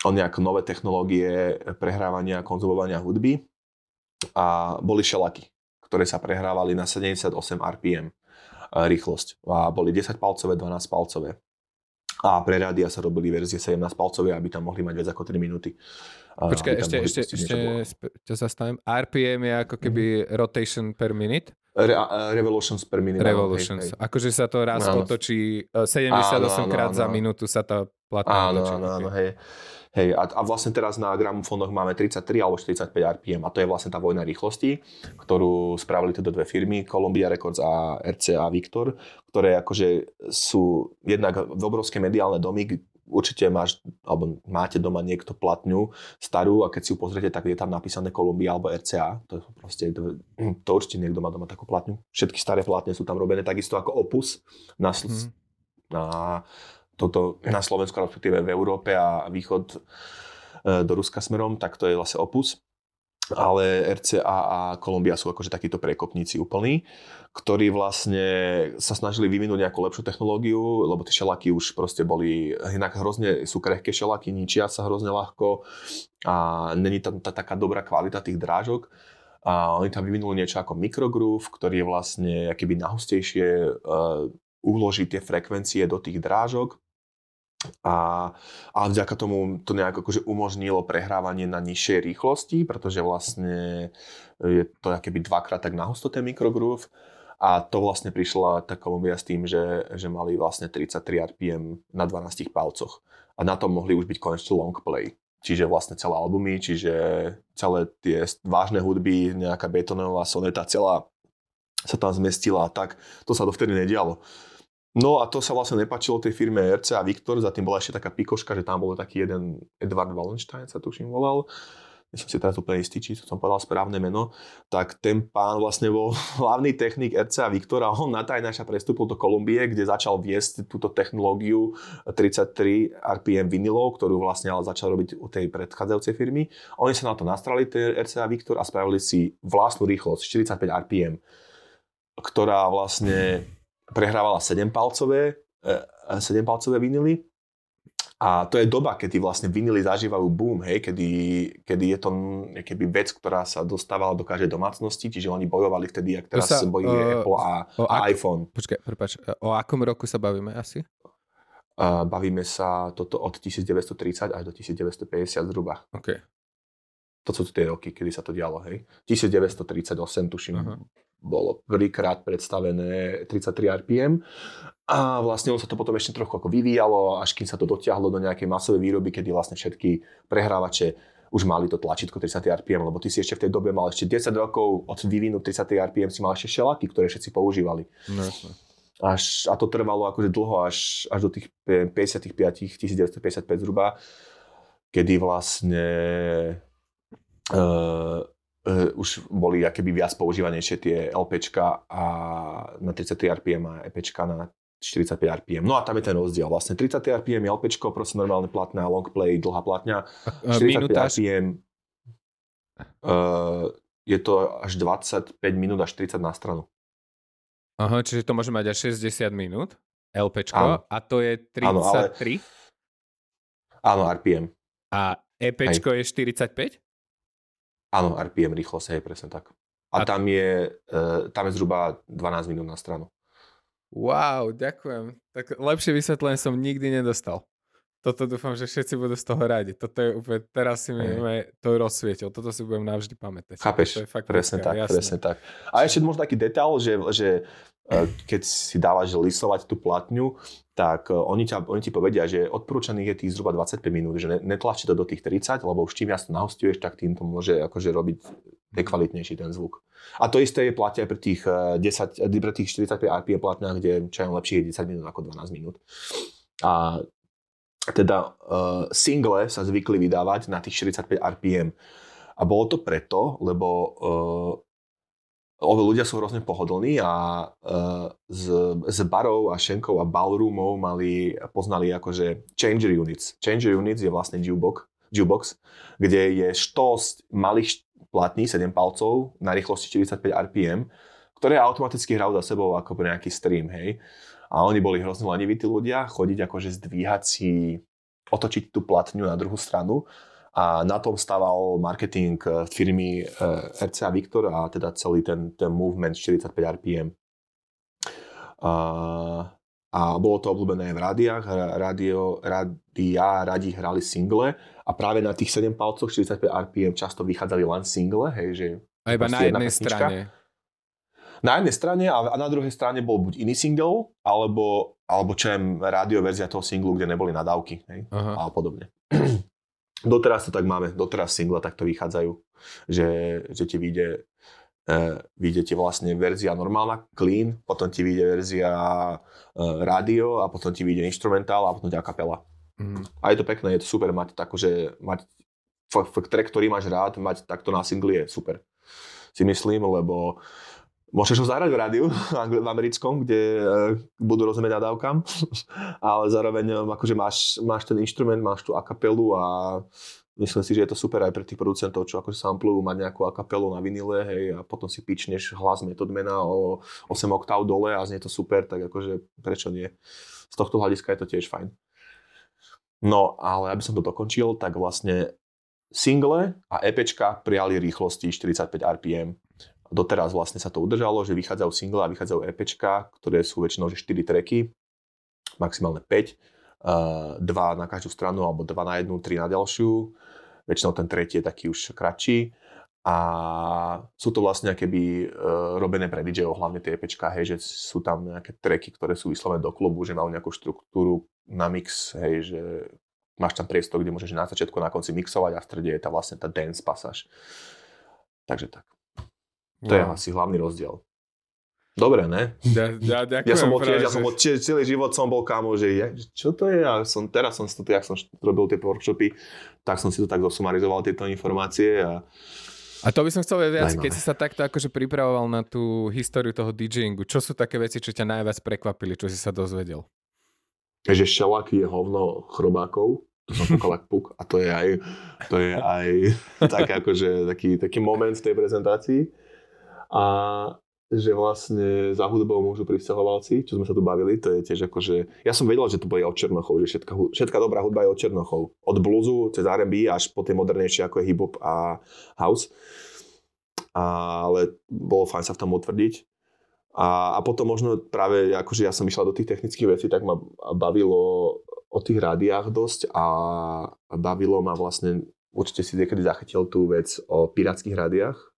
o nejaké nové technológie prehrávania a konzumovania hudby a boli šelaky ktoré sa prehrávali na 78 RPM rýchlosť. A boli 10 palcové, 12 palcové. A pre rádia sa robili verzie 17 palcové, aby tam mohli mať viac ako 3 minúty. Počkaj, ešte, ešte, ešte ťa zastavím. RPM je ako keby mm-hmm. rotation per minute? Re, revolutions per minute. Revolutions. Hej, hej. Akože sa to raz áno. otočí 78 áno, áno, krát áno, za minútu sa tá platná áno, otočí. Áno, áno, hej. Hej, a, a vlastne teraz na gramofónoch máme 33 alebo 45 RPM a to je vlastne tá vojna rýchlosti, ktorú spravili tieto dve firmy, Columbia Records a RCA Victor, ktoré akože sú jednak obrovské mediálne domy, určite máš, alebo máte doma niekto platňu starú a keď si ju pozriete, tak je tam napísané Columbia alebo RCA. To, je proste, to, to určite niekto má doma takú platňu. Všetky staré platne sú tam robené takisto ako Opus na, mm. na toto na Slovensku, respektíve v Európe a východ e, do Ruska smerom, tak to je vlastne opus. Ale RCA a Kolumbia sú akože takíto prekopníci úplní, ktorí vlastne sa snažili vyvinúť nejakú lepšiu technológiu, lebo tie šelaky už proste boli, inak hrozne sú krehké šelaky, ničia sa hrozne ľahko a není tam tá taká dobrá kvalita tých drážok. A oni tam vyvinuli niečo ako microgroove, ktorý je vlastne akýby nahustejšie uh, uloží tie frekvencie do tých drážok a, a vďaka tomu to nejak akože umožnilo prehrávanie na nižšej rýchlosti, pretože vlastne je to akéby dvakrát tak nahusto ten microgroove. A to vlastne prišla tá s tým, že, že mali vlastne 33 RPM na 12 palcoch. A na tom mohli už byť konečne long play. Čiže vlastne celé albumy, čiže celé tie vážne hudby, nejaká betonová soneta celá sa tam zmestila a tak. To sa dovtedy nedialo. No a to sa vlastne nepačilo tej firme RCA Victor, za tým bola ešte taká pikoška, že tam bol taký jeden Edward Wallenstein sa tuším volal, nie som si teraz úplne istý, či som povedal správne meno, tak ten pán vlastne bol <laughs> hlavný technik RCA Victor a on na tajnáša prestúpil do Kolumbie, kde začal viesť túto technológiu 33 RPM vinilov, ktorú vlastne ale začal robiť u tej predchádzajúcej firmy. Oni sa na to nastrali, tie RCA Victor, a spravili si vlastnú rýchlosť 45 RPM, ktorá vlastne prehrávala 7-palcové, 7-palcové e, vinily. A to je doba, kedy vlastne vinily zažívajú boom, hej, kedy, kedy je to keby vec, ktorá sa dostávala do každej domácnosti, čiže oni bojovali vtedy, ak teraz sa, bojí uh, Apple a, o ak, iPhone. Počkaj, prepáč, o akom roku sa bavíme asi? Uh, bavíme sa toto od 1930 až do 1950 zhruba. Okay. To sú tie roky, kedy sa to dialo, hej. 1938, tuším, uh-huh bolo prvýkrát predstavené 33 RPM a vlastne on sa to potom ešte trochu ako vyvíjalo, až kým sa to dotiahlo do nejakej masovej výroby, kedy vlastne všetky prehrávače už mali to tlačítko 30 RPM, lebo ty si ešte v tej dobe mal ešte 10 rokov od vývinu 30 RPM si mal ešte šelaky, ktoré všetci používali. No, až, a to trvalo akože dlho, až, až do tých 55, 1955 zhruba, kedy vlastne uh, uh, už boli akéby viac používanejšie tie LPčka a na 33 RPM a EPčka na 45 RPM. No a tam je ten rozdiel. Vlastne 30 RPM je LPčko, proste normálne platná, long play, dlhá platňa. 45 RPM uh, je to až 25 minút až 30 na stranu. Aha, čiže to môže mať až 60 minút, LPčko, áno. a to je 33? Áno, ale... áno RPM. A EPčko Hej. je 45? Áno, RPM rýchlosť, hej, presne tak. A, a... Tam, je, uh, tam je zhruba 12 minút na stranu. Wow, ďakujem. Tak lepšie vysvetlenie som nikdy nedostal toto dúfam, že všetci budú z toho radi. Toto je úplne, teraz si mi to rozsvietil. Toto si budem navždy pamätať. Chápeš, to je fakt presne tak, jasné. presne tak. A ešte možno taký detail, že, že e, keď si dávaš lisovať tú platňu, tak e, oni, ťa, oni ti povedia, že odporúčaných je tých zhruba 25 minút, že netlačí to do tých 30, lebo už čím viac to nahostuješ, tak tým to môže akože robiť nekvalitnejší ten zvuk. A to isté je platia pri tých, 10, e, pre tých 45 RPM platňách, kde čo je lepšie je 10 minút ako 12 minút. A teda uh, single sa zvykli vydávať na tých 45 RPM. A bolo to preto, lebo uh, ľudia sú hrozne pohodlní a uh, z, z barov a šenkov a ballroomov mali, poznali akože changer units. Changer units je vlastne jukebox, jukebox kde je štos malých platní, 7 palcov na rýchlosti 45 RPM, ktoré automaticky hrajú za sebou ako nejaký stream, hej. A oni boli hrozne leniví tí ľudia, chodiť akože zdvíhať si, otočiť tú platňu na druhú stranu. A na tom stával marketing eh, firmy eh, RCA Victor a teda celý ten, ten movement 45 RPM. A, a bolo to obľúbené v rádiách. Radio, rádia radi hrali single a práve na tých 7 palcoch 45 RPM často vychádzali len single, hej, že a iba na jednej strane na jednej strane a na druhej strane bol buď iný single, alebo, alebo čo je rádio verzia toho singlu, kde neboli nadávky hej? a podobne. <clears throat> doteraz to tak máme, doteraz single takto vychádzajú, že, že ti vyjde, uh, vyjde ti vlastne verzia normálna, clean, potom ti vyjde verzia uh, rádio a potom ti vyjde instrumentál a potom ťa kapela. Mm. A je to pekné, je to super mať tako, že mať f- f- track, ktorý máš rád, mať takto na singli je super. Si myslím, lebo Môžeš ho zahrať v rádiu, <laughs> v americkom, kde uh, budú rozumieť nadávkam, <laughs> ale zároveň um, akože máš, máš ten inštrument, máš tú akapelu a myslím si, že je to super aj pre tých producentov, čo akože samplujú, mať nejakú akapelu na vinile, hej, a potom si pičneš hlas metodmena o 8 oktáv dole a znie to super, tak akože prečo nie? Z tohto hľadiska je to tiež fajn. No, ale aby som to dokončil, tak vlastne single a EPčka prijali rýchlosti 45 RPM doteraz vlastne sa to udržalo, že vychádzajú single a vychádzajú EPčka, ktoré sú väčšinou že 4 tracky, maximálne 5, uh, dva na každú stranu alebo dva na jednu, tri na ďalšiu. Väčšinou ten tretí je taký už kratší. A sú to vlastne keby uh, robené pre dj hlavne tie EPčka, hej, že sú tam nejaké tracky, ktoré sú vyslovené do klubu, že majú nejakú štruktúru na mix, hej, že máš tam priestor, kde môžeš na začiatku na konci mixovať a v strede je tá vlastne tá dance pasáž. Takže tak. To no. je asi hlavný rozdiel. Dobre, ne? Ja, ja, ďakujem, ja som od, ja som od, celý život som bol kámo, že ja, čo to je? A som, teraz som si to, jak som robil tie workshopy, tak som si to tak zosumarizoval, tieto informácie. A, a to by som chcel vedieť viac, keď si sa takto akože pripravoval na tú históriu toho DJingu, čo sú také veci, čo ťa najviac prekvapili, čo si sa dozvedel? Že šelak je hovno chrobákov, to som puk a to je aj, to je aj <laughs> tak akože taký, taký moment v tej prezentácii a že vlastne za hudbou môžu pristahovalci, čo sme sa tu bavili, to je tiež akože, ja som vedel, že to bude od Černochov, že všetka, všetka dobrá hudba je od Černochov. Od bluesu cez R&B až po tie modernejšie ako je hip-hop a house. Ale bolo fajn sa v tom utvrdiť. A, a potom možno práve, akože ja som išiel do tých technických vecí, tak ma bavilo o tých rádiách dosť a bavilo ma vlastne, určite si niekedy zachytil tú vec o pirátskych rádiách,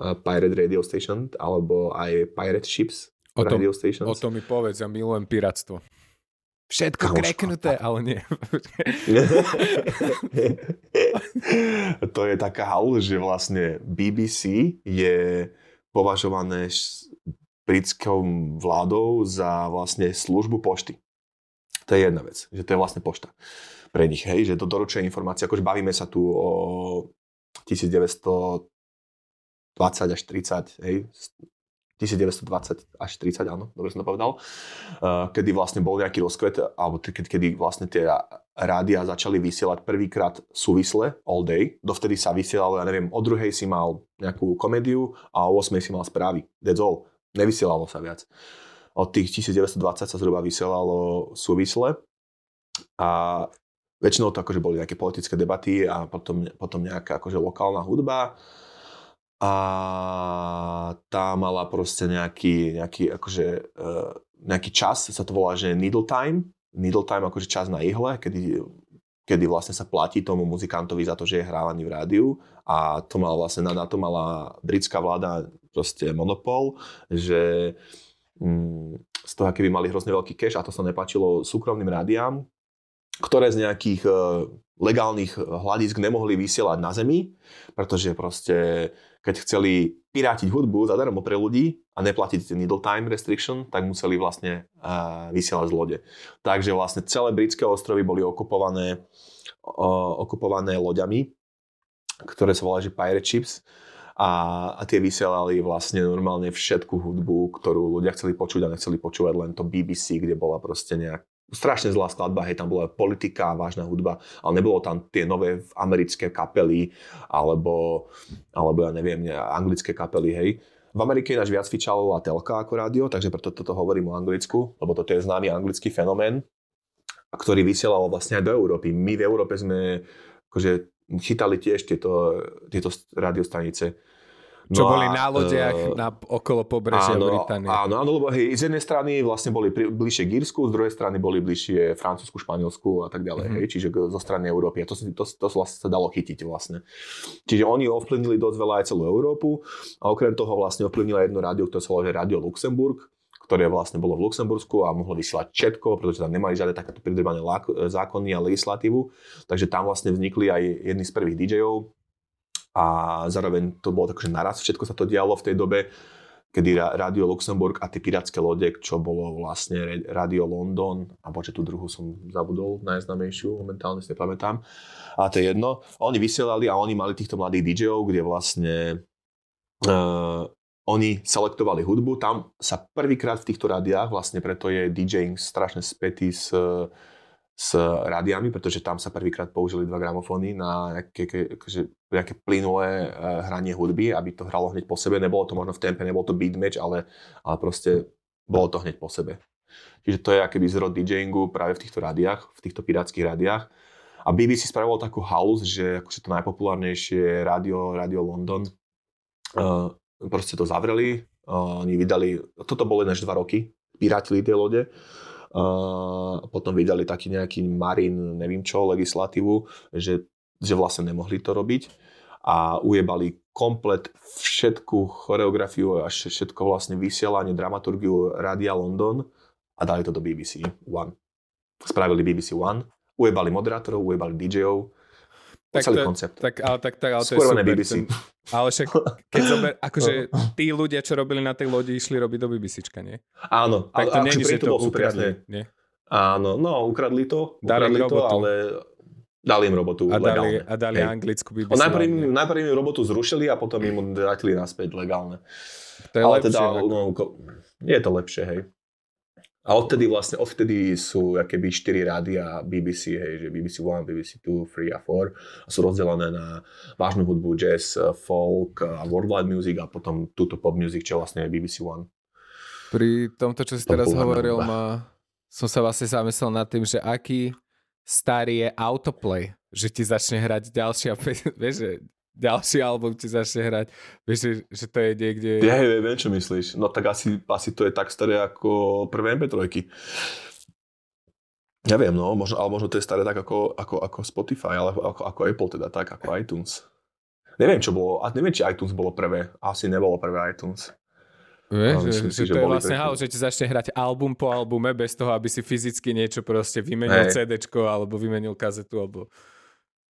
Pirate Radio Station alebo aj Pirate Ships o tom, Radio Stations. O tom mi povedz, ja milujem piratstvo. Všetko Kamoško. kreknuté, ale nie. <laughs> to je taká halu, že vlastne BBC je považované britskou vládou za vlastne službu pošty. To je jedna vec, že to je vlastne pošta pre nich, hej, že to doručuje informácie, akože bavíme sa tu o 1920 až 30, hej, 1920 až 30, áno, dobre som to povedal, uh, kedy vlastne bol nejaký rozkvet, alebo kedy vlastne tie rádia začali vysielať prvýkrát súvisle, all day. Dovtedy sa vysielalo, ja neviem, o druhej si mal nejakú komédiu a o 8 si mal správy. That's all. Nevysielalo sa viac. Od tých 1920 sa zhruba vysielalo súvisle a väčšinou to akože boli nejaké politické debaty a potom, potom nejaká akože lokálna hudba a tá mala proste nejaký, nejaký, akože, uh, nejaký čas, sa to volá, že needle time, needle time akože čas na ihle, kedy, kedy vlastne sa platí tomu muzikantovi za to, že je hrávaný v rádiu. A to mal vlastne, na, to mala britská vláda proste monopol, že mm, z toho keby mali hrozne veľký cash a to sa nepáčilo súkromným rádiám, ktoré z nejakých uh, legálnych hľadisk nemohli vysielať na zemi, pretože proste keď chceli pirátiť hudbu zadarmo pre ľudí a neplatiť needle time restriction, tak museli vlastne uh, vysielať z lode. Takže vlastne celé britské ostrovy boli okupované, uh, okupované loďami, ktoré sa volajú že pirate ships a, a tie vysielali vlastne normálne všetku hudbu, ktorú ľudia chceli počuť a nechceli počúvať len to BBC, kde bola proste nejak strašne zlá skladba, hej, tam bola politika, vážna hudba, ale nebolo tam tie nové americké kapely, alebo, alebo ja neviem, anglické kapely, hej. V Amerike ináč viac fičalo telka ako rádio, takže preto toto hovorím o Anglicku, lebo toto je známy anglický fenomén, ktorý vysielal vlastne aj do Európy. My v Európe sme akože chytali tiež tieto, tieto radiostanice čo no boli a, na lodiach uh, na, okolo pobrežia áno, Británie. Áno, áno, lebo hej, z jednej strany vlastne boli pri, bližšie k Írsku, z druhej strany boli bližšie Francúzsku, Španielsku a tak ďalej, mm-hmm. hej, čiže zo strany Európy. A to, to, to, to vlastne sa dalo chytiť vlastne. Čiže oni ovplyvnili dosť veľa aj celú Európu a okrem toho vlastne ovplyvnila jedno rádio, ktoré sa volá Radio Luxemburg, ktoré vlastne bolo v Luxembursku a mohlo vysielať všetko, pretože tam nemali žiadne takéto pridrbané zákony a legislatívu. Takže tam vlastne vznikli aj jedni z prvých DJov, a zároveň to bolo takže naraz, všetko sa to dialo v tej dobe, kedy Radio Luxemburg a tie pirátske lode, čo bolo vlastne Radio London, a počet tú druhú som zabudol, najznamejšiu, momentálne si nepamätám, a to je jedno. Oni vysielali a oni mali týchto mladých DJov, kde vlastne uh, oni selektovali hudbu, tam sa prvýkrát v týchto rádiách, vlastne preto je DJing strašne spätý s uh, s rádiami, pretože tam sa prvýkrát použili dva gramofóny na nejaké, akože, nejaké plynulé uh, hranie hudby, aby to hralo hneď po sebe. Nebolo to možno v tempe, nebolo to beat match, ale, ale proste bolo to hneď po sebe. Čiže to je akéby zrod DJingu práve v týchto rádiách, v týchto pirátskych rádiách. A BBC spravilo takú halus, že akože to najpopulárnejšie rádio, Radio London, uh, proste to zavreli. Uh, oni vydali, toto bolo než dva roky, pirátili tie lode potom vydali taký nejaký marin, neviem čo, legislatívu, že, že vlastne nemohli to robiť. A ujebali komplet všetku choreografiu a všetko vlastne vysielanie, dramaturgiu Radia London a dali to do BBC One. Spravili BBC One, ujebali moderátorov, ujebali DJov, tak celý to, koncept. Tak, ale, tak, tak, ale to Skôr je super. BBC. Ten, ale však, keď zober, <laughs> akože tí ľudia, čo robili na tej lodi, išli robiť do BBCčka, nie? Áno. Tak to nie je, že to, to ukradli, nie? Áno, no ukradli to, dali ukradli to, ale dali im robotu a dali, legálne. A dali Hej. anglickú BBC. Najprv im, najprv im robotu zrušili a potom im vrátili naspäť legálne. To je ale lepšie, teda, ako... no, je to lepšie, hej. A odtedy vlastne, odtedy sú akéby 4 rádia BBC, hej, že BBC 1, BBC 2, 3 a 4 a sú rozdelené na vážnu hudbu, jazz, folk a worldwide music a potom túto pop music, čo vlastne je BBC 1. Pri tomto, čo si teraz hovoril, ma, som sa vlastne zamyslel nad tým, že aký starý je autoplay, že ti začne hrať ďalšia, <laughs> vieš, že ďalší album ti začne hrať. Vieš, že, že to je niekde... Ja viem, čo myslíš. No tak asi, asi to je tak staré ako prvé MP3. Ja viem, no, možno, ale možno to je staré tak ako, ako, ako Spotify, ale ako, ako Apple teda, tak ako iTunes. Neviem, čo bolo, a neviem, či iTunes bolo prvé. Asi nebolo prvé iTunes. Vieš, že, si, že, že to je vlastne hal, že ti začne hrať album po albume bez toho, aby si fyzicky niečo proste vymenil hey. CDčko alebo vymenil kazetu alebo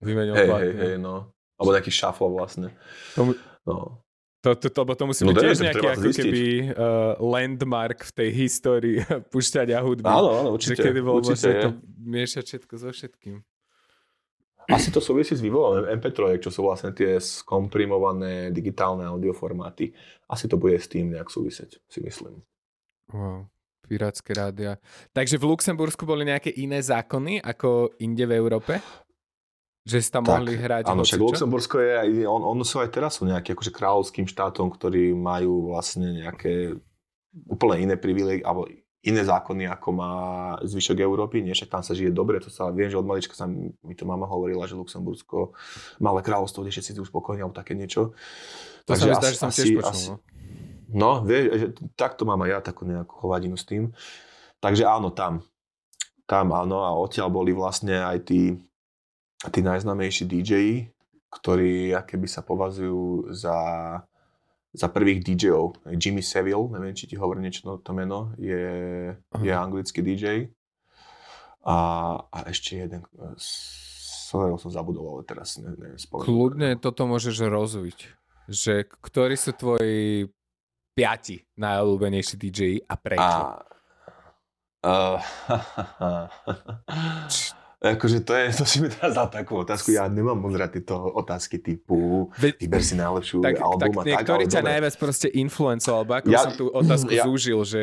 vymenil hey, Hej, hej, no. Alebo nejaký shuffle vlastne. Tomu, no. To, to, to, to musí No byť tiež nejaký ako zistiť. keby uh, landmark v tej histórii <laughs> pušťania hudby. Áno, áno, že určite. kedy bolo určite je. to miešať všetko so všetkým. Asi to súvisí s vývojom MP3, čo sú vlastne tie skomprimované digitálne audioformáty. Asi to bude s tým nejak súvisieť, si myslím. Wow. Pirátske rádia. Takže v Luxembursku boli nejaké iné zákony ako inde v Európe? Že si tam mohli hrať Áno, však? Luxembursko je, on, on sú aj teraz sú nejaké akože kráľovským štátom, ktorí majú vlastne nejaké úplne iné privilegie, alebo iné zákony, ako má zvyšok Európy, nie, však tam sa žije dobre, to sa, viem, že od malička sa mi to mama hovorila, že Luxembursko, malé kráľovstvo, kde všetci sú spokojní, alebo také niečo. To sa mi zdá, že som asi- tiež počul. asi- no. No, vieš, že takto mám aj ja takú nejakú hovadinu s tým. Takže áno, tam. Tam áno a odtiaľ boli vlastne aj tí, tí najznámejší DJ, ktorí akéby sa považujú za, za prvých DJ-ov. Jimmy Savile, neviem, či ti hovorí niečo to meno, je, Aha. je anglický DJ. A, a ešte jeden, s ktorého som zabudol, ale teraz ne, neviem spomenúť. Kľudne toto môžeš rozviť. Že ktorí sú tvoji piati najobľúbenejší DJ a prečo? A, <laughs> uh, akože to je, to si mi teraz dal takú otázku, ja nemám moc rád tieto otázky typu vyber si najlepšiu tak, album tak a tak, niektorý ale ťa najviac proste influencoval, alebo ako Ja- som tú otázku <laughs> ja- zúžil, že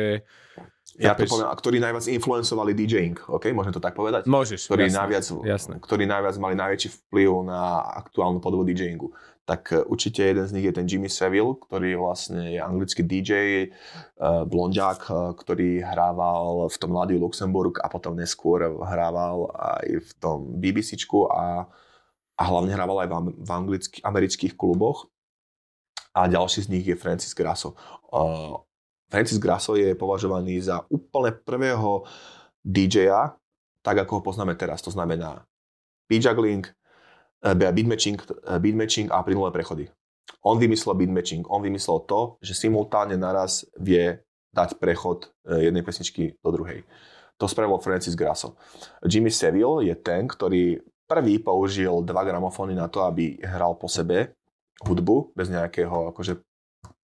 Ja to chápeš? poviem, a ktorí najviac influencovali DJing, OK, môžem to tak povedať? môžeš. Ktorí jasné, najviac, jasné. ktorí najviac mali najväčší vplyv na aktuálnu podobu DJingu. Tak e, určite jeden z nich je ten Jimmy Savile, ktorý vlastne je anglický DJ, uh, blondiák, uh, ktorý hrával v tom Mladý Luxemburg a potom neskôr hrával aj v tom BBCčku a, a hlavne hrával aj v, anglických, amerických kluboch. A ďalší z nich je Francis Grasso. Francis Grasso je považovaný za úplne prvého DJ-a, tak ako ho poznáme teraz. To znamená beat eh, beat matching, eh, beat matching a plynulé prechody. On vymyslel beat matching, on vymyslel to, že simultánne naraz vie dať prechod eh, jednej pesničky do druhej. To spravil Francis Grasso. Jimmy Savile je ten, ktorý prvý použil dva gramofóny na to, aby hral po sebe hudbu bez nejakého akože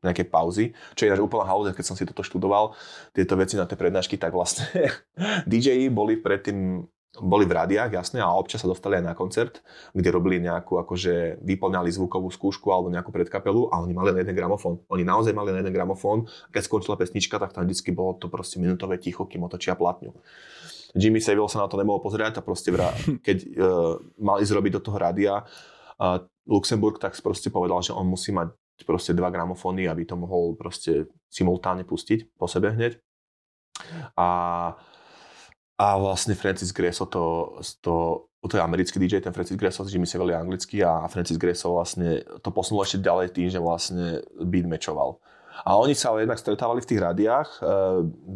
nejaké pauzy, čo je ináč úplná halúza, keď som si toto študoval, tieto veci na tie prednášky, tak vlastne <laughs> DJ boli predtým boli v rádiách, jasné, a občas sa dostali aj na koncert, kde robili nejakú, akože vyplňali zvukovú skúšku alebo nejakú predkapelu a oni mali len jeden gramofón. Oni naozaj mali len jeden gramofón. Keď skončila pesnička, tak tam vždy bolo to proste minútové ticho, kým otočia platňu. Jimmy Savile sa na to nemohol pozerať a proste vra, <laughs> keď uh, mal ísť robiť do toho rádia uh, Luxemburg, tak proste povedal, že on musí mať proste dva gramofóny, aby to mohol proste simultánne pustiť po sebe hneď. A, a vlastne Francis Gresso to, to, to je americký DJ, ten Francis Gresso, Jimmy Savile je anglický a Francis Gresso vlastne to posunul ešte ďalej tým, že vlastne beat matchoval. A oni sa jednak stretávali v tých rádiách, eh,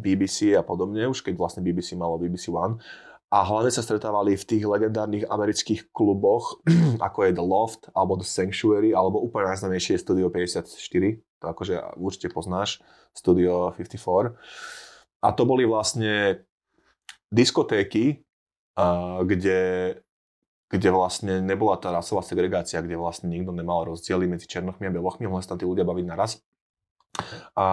BBC a podobne, už keď vlastne BBC malo BBC One. A hlavne sa stretávali v tých legendárnych amerických kluboch, <clears throat> ako je The Loft, alebo The Sanctuary, alebo úplne najznámejšie je Studio 54, to akože určite poznáš, Studio 54. A to boli vlastne diskotéky, a kde, kde vlastne nebola tá rasová segregácia, kde vlastne nikto nemal rozdiely medzi černochmi a belochmi, mohli sa tí ľudia baviť naraz. A,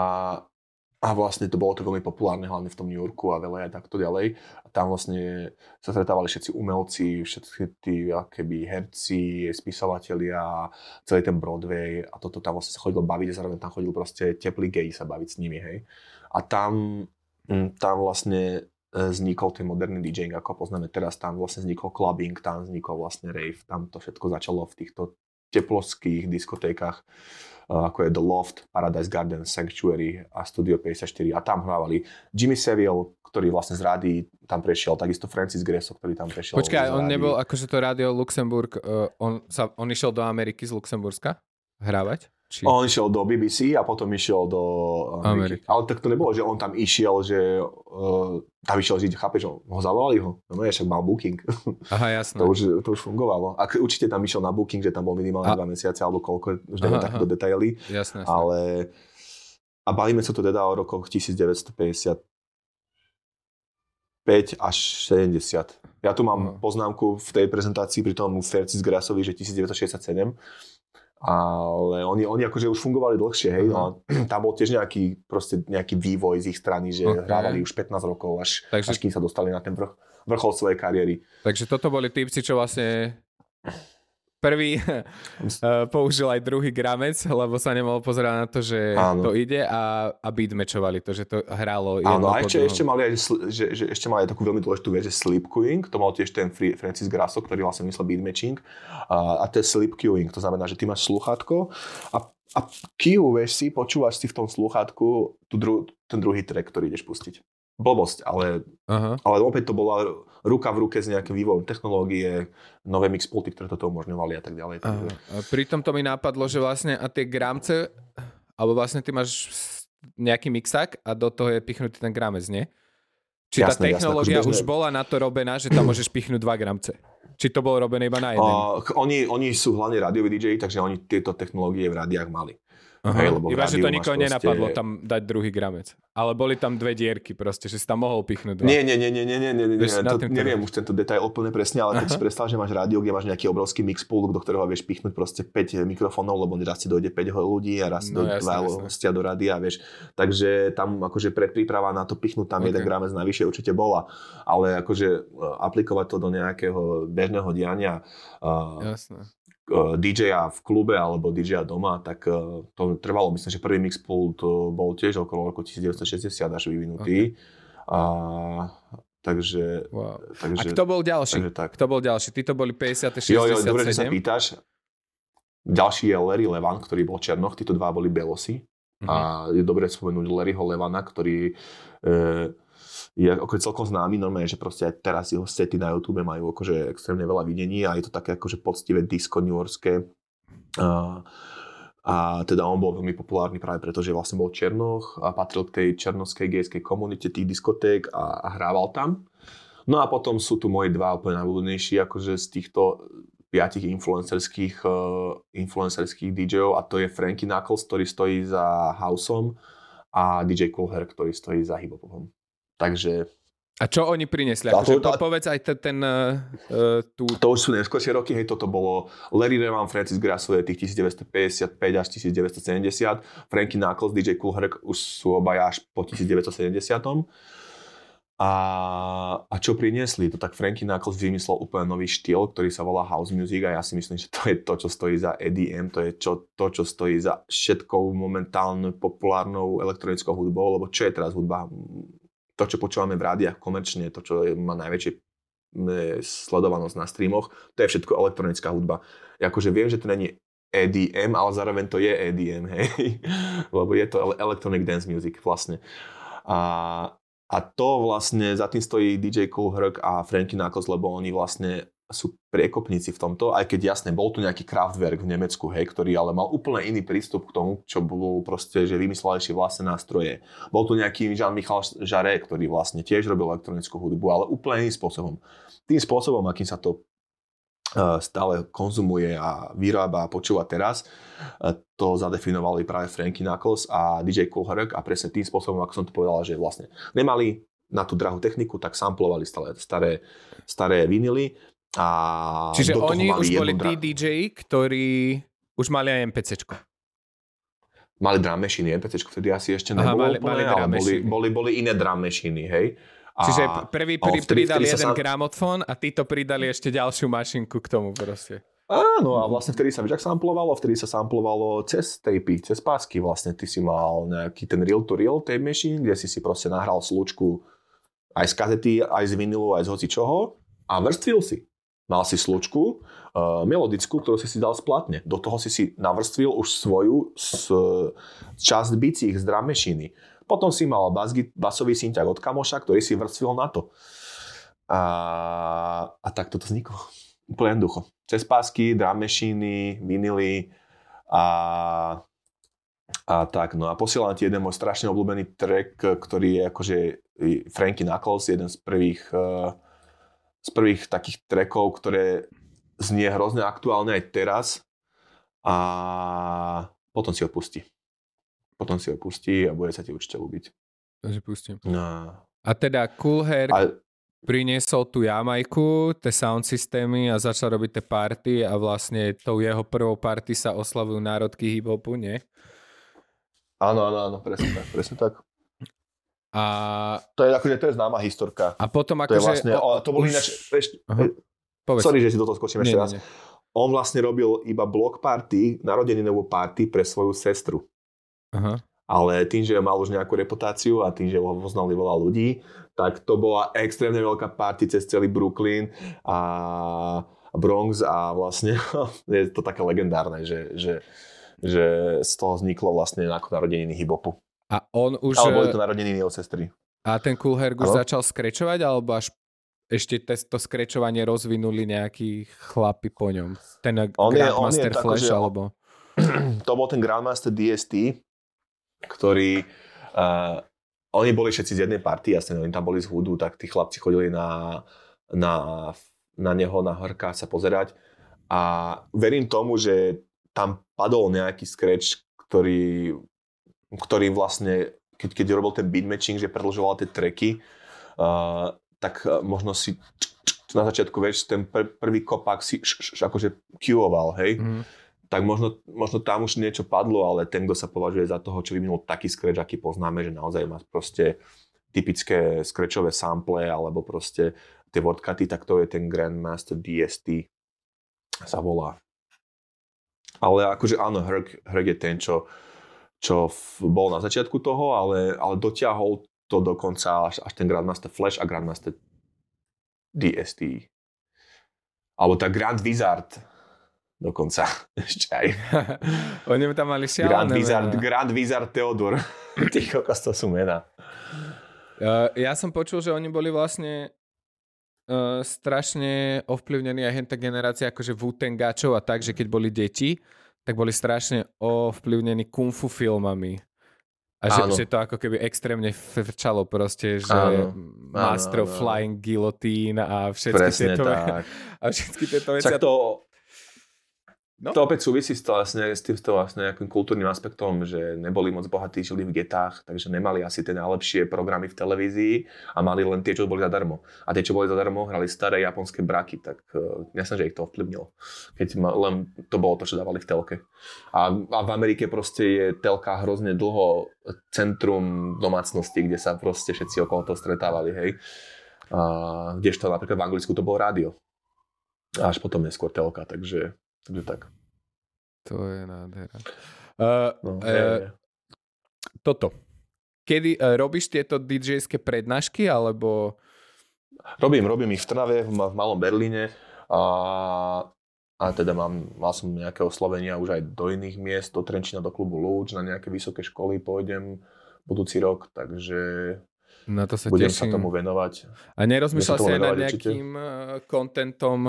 a vlastne to bolo to veľmi populárne, hlavne v tom New Yorku a veľa a takto ďalej. A tam vlastne sa stretávali všetci umelci, všetci tí keby herci, spisovatelia, celý ten Broadway a toto tam vlastne sa chodilo baviť a zároveň tam chodil proste teplý gay sa baviť s nimi, hej. A tam, mm, tam vlastne vznikol ten moderný DJing, ako poznáme teraz, tam vlastne vznikol clubbing, tam vznikol vlastne rave, tam to všetko začalo v týchto teplovských diskotékach, e, ako je The Loft, Paradise Garden, Sanctuary a Studio 54 a tam hrávali Jimmy Savile, ktorý vlastne z rády tam prešiel, takisto Francis Gresso, ktorý tam prešiel. Počkaj, on nebol akože to rádio Luxemburg, uh, on, sa, on išiel do Ameriky z Luxemburska hrávať? Či... On išiel do BBC a potom išiel do Ameriky. Ameriky. Ale tak to nebolo, že on tam išiel, že uh, tam išiel žiť, chápeš, ho zavolali ho, no nie, však mal booking. <laughs> Aha, jasné. to, už, to už fungovalo. A určite tam išiel na booking, že tam bol minimálne A- dva mesiace alebo koľko, už neviem Aha, takto detaily, Jasné, jasné. ale a bavíme sa tu teda o rokoch 1955 až 70. Ja tu mám Aha. poznámku v tej prezentácii pri tom Francis Grassovi, že 1967, ale oni, oni akože už fungovali dlhšie, hej, Aha. no, <clears throat> tam bol tiež nejaký, proste nejaký vývoj z ich strany, že Ok. hrávali už 15 rokov, až, Takže- až kým sa dostali na ten vrch, vrchol svojej kariéry. Takže toto boli typci, čo vlastne prvý <laughs> eh, použil aj druhý gramec, lebo sa nemohol pozerať na to, že Áno. to ide a, a beatmatchovali to, že to hralo Áno, a ešte, ešte, mali aj, že, že ešte mali aj takú veľmi dôležitú vec, že sleep queuing, to mal tiež ten Francis Grasso, ktorý vlastne myslel beat matching, a, a to je sleep queuing, to znamená, že ty máš sluchátko a, a cue, vieš si, počúvaš si v tom sluchátku tú dru- ten druhý track, ktorý ideš pustiť. Blbosť, ale, Aha. ale opäť to bola ruka v ruke s nejakým vývojom technológie, nové mixpulty, ktoré toto umožňovali a tak ďalej. Takže, A pritom to mi napadlo, že vlastne a tie gramce, alebo vlastne ty máš nejaký mixák a do toho je pichnutý ten gramec, nie? Či tá Jasné, jasné, technológia akože už bežné- bola na to robená, že tam môžeš pichnúť dva gramce? Či to bolo robené iba na jeden? a, oni, oni sú hlavne rádioví DJ, takže oni tieto technológie v rádiách mali. Aha. hej, lebo Iba, že to nikoho proste- nenapadlo tam dať druhý gramec. Ale boli tam dve dierky proste, že si tam mohol pichnúť dva. Nie, nie, nie, nie, nie, nie, nie, nie, nad To, neviem už tento detail úplne presne, ale keď si predstav, že máš rádio, kde máš nejaký obrovský mixpool, do ktorého vieš pichnúť proste 5 mikrofónov, lebo raz ti dojde 5 ľudí a raz No, no, do, jasné, dva jasné. hostia do rádia, vieš. Takže tam akože predpríprava na to pichnúť tam Ok. jeden gramec navyše určite bola. Ale akože e, aplikovať to do nejakého bežného diania uh, Jasné. DJ-a v klube alebo DJ-a doma, tak e, to trvalo, myslím, že prvý mixpool to bol tiež okolo roku 1960 až vyvinutý. A, takže, Wow. A takže, kto bol ďalší? takže tak. Kto bol ďalší? Ty to boli 50. 67? Jo, jo, dobre, že sa pýtaš. Ďalší je Larry Levan, ktorý bol Černoch, títo dva boli Belosi. Mhm. A je dobre spomenúť Larryho Levana, ktorý e, je ako celkom známy, normálne, že proste aj teraz jeho sety na YouTube majú akože extrémne veľa videní a je to také akože poctivé disco newyorské. A, a teda on bol veľmi populárny práve preto, že vlastne bol Černoch a patril k tej černovskej gejskej komunite tých diskoték a, a hrával tam. No a potom sú tu moji dva úplne najľúbenejší akože z týchto piatich influencerských, uh, influencerských DJov a to je Frankie Knuckles, ktorý stojí za Houseom a DJ Cool Herc, ktorý stojí za hiphopom. Takže A čo oni priniesli? Akože to- to, povedz aj ten, ten uh, tú... to už sú neskôršie roky, hej, toto bolo Larry Revan, Francis Grasso je tých 1955 až 1970, Frankie Knuckles, DJ Cool Herc už sú obaja až po 1970. A, a čo priniesli? To tak Frankie Knuckles vymyslel úplne nový štýl, ktorý sa volá house music a ja si myslím, že to je to, čo stojí za EDM, to je čo, to, čo stojí za všetkou momentálnou populárnou elektronickou hudbou, lebo čo je teraz hudba? To, čo počúvame v rádiách komerčne, to, čo má najväčšie e, sledovanosť na streamoch, to je všetko elektronická hudba. Akože viem, že to není EDM, ale zároveň to je EDM, <laughs> hej. Lebo je to ele- electronic dance music vlastne. A, a to vlastne, za tým stojí DJ Cool Herc a Frankie Knuckles, lebo oni vlastne sú priekopníci v tomto, aj keď jasne, bol tu nejaký Kraftwerk v Nemecku, hej, ktorý ale mal úplne iný prístup k tomu, čo bol proste, že vymyslel ešte vlastné nástroje. Bol tu nejaký Jean-Michal Jarre, ktorý vlastne tiež robil elektronickú hudbu, ale úplne iným spôsobom. Tým spôsobom, akým sa to eh, stále konzumuje a vyrába a počúva teraz, eh, to zadefinovali práve Frankie Knuckles a DJ Cool Herc a presne tým spôsobom, ako som to povedal, že vlastne nemali na tú drahú techniku, tak samplovali stále staré, staré vinily a Čiže oni už boli tí DJ, ktorí už mali aj MPCčko. Mali drum machine, NPC vtedy asi ešte Aha, nebolo mali- úplne, mali ale boli, machine. boli, boli iné drum machiny, hej. A, Čiže prvý pri, vtedy- pridali vtedy sa jeden sam- gramofón a títo pridali ešte ďalšiu mašinku k tomu proste. Áno, a vlastne vtedy sa vieš, ak samplovalo, vtedy sa samplovalo cez tapy, cez pásky. Vlastne ty si mal nejaký ten reel-to-reel tape machine, kde si si proste nahral slučku aj z kazety, aj z vinilu, aj z hoci čoho a vrstvil si. Mal si slučku uh, melodickú, ktorú si si dal splatne. Do toho si si navrstvil už svoju s, časť bicích z drum machiny. Potom si mal bas, basový synťak od kamoša, ktorý si vrstvil na to. A, a tak toto vzniklo. Úplne jednoducho. Cez pásky, drum machiny, vinily a, a tak. No a posielam ti jeden môj strašne obľúbený track, ktorý je akože Frankie Knuckles, jeden z prvých, eh, z prvých takých trackov, ktoré znie hrozne aktuálne aj teraz a potom si ho pustí. Potom si ho pustí a bude sa ti určite ľúbiť. Takže pustím. No. A teda Cool Hair, A priniesol tú Jamajku, tie sound systémy a začal robiť tie party a vlastne tou jeho prvou party sa oslavujú národky hip-hopu, nie? Áno, áno, áno, presne tak, presne tak. A, To je akože, to je známa historka. a potom To je akože... vlastne, o, to bol už- ináč, Aha. Povedz. sorry, že si do toho skočím ešte nie, raz. nie. On vlastne robil iba block party, narodeninovú party pre svoju sestru. Aha. Ale tým, že mal už nejakú reputáciu a tým, že ho poznali veľa ľudí, tak to bola extrémne veľká party cez celý Brooklyn a Bronx a vlastne <laughs> je to také legendárne, že, že, že z toho vzniklo vlastne ako narodeniny hip-hopu. A on už... Ale boli to narodeniny od sestry. A ten Cool Herc už začal skrečovať, alebo až ešte to skrečovanie rozvinuli nejakí chlapi po ňom? Ten On je- Grandmaster on je tako, Flash, že- alebo... <clears throat> to bol ten Grandmaster DST, ktorý... Uh, oni boli všetci z jednej party, jasne, oni tam boli z hudu, tak tí chlapci chodili na, na, na neho, na Horka sa pozerať. A verím tomu, že tam padol nejaký scratch, ktorý, ktorý vlastne, keď, keď robil ten beat matching, že predlžoval tie tracky, uh, tak uh, možno si na začiatku, vieš, ten pr- prvý kopak si š, š, akože cueoval, hej Mhm. tak možno, možno tam už niečo padlo, ale ten, kto sa považuje za toho, čo vyvinul taký scratch, aký poznáme, že naozaj má proste typické scratchové sample alebo proste tie wordcuty, tak to je ten Grandmaster DST sa volá. Ale akože áno, Herc, Herc je ten, čo, čo v- bol na začiatku toho, ale, ale dotiahol to dokonca až, až ten Grandmaster Flash a Grandmaster DST. Alebo tá Grand Wizard dokonca. <laughs> Ešte aj. <laughs> Oni tam mali Grand šialené Wizard, mená. Grand Wizard Theodor. <laughs> Ty kokos, to sú mená. Uh, ja som počul, že oni boli vlastne uh, strašne ovplyvnení aj henta generácia akože Wutengáčov a tak, že keď boli deti, tak boli strašne ovplyvnení kung fu filmami. A že, Áno. že to ako keby extrémne frčalo proste, že Áno. Master áno. Flying Guillotine a všetky Presne tieto, tak. <laughs> a všetky tieto veci. Však to, No. to opäť súvisí s, to vlastne, s tým s vlastne nejakým kultúrnym aspektom, že neboli moc bohatí, žili v getách, takže nemali asi tie najlepšie programy v televízii a mali len tie, čo boli zadarmo. A tie, čo boli zadarmo, hrali staré japonské braky, tak uh, jasné, že ich to ovplyvnilo. Keď ma, len to bolo to, čo dávali v telke. A, a v Amerike proste je telka hrozne dlho centrum domácnosti, kde sa proste všetci okolo toho stretávali, hej. A, kdežto napríklad v Anglicku to bolo rádio. Až potom neskôr telka, takže, takže tak. To je nádhera. Uh, No, Eh, je, je. toto. Kedy uh, robíš tieto DJ-ské prednášky, alebo... Robím, robím ich v Trnave, v, v Malom Berlíne a, a teda mám, mal som nejaké oslovenia už aj do iných miest, do Trenčína, do klubu Lúč, na nejaké vysoké školy pôjdem budúci rok, takže Na to sa budem teším. sa tomu venovať. A nerozmýšľal si aj nad určite. nejakým uh, kontentom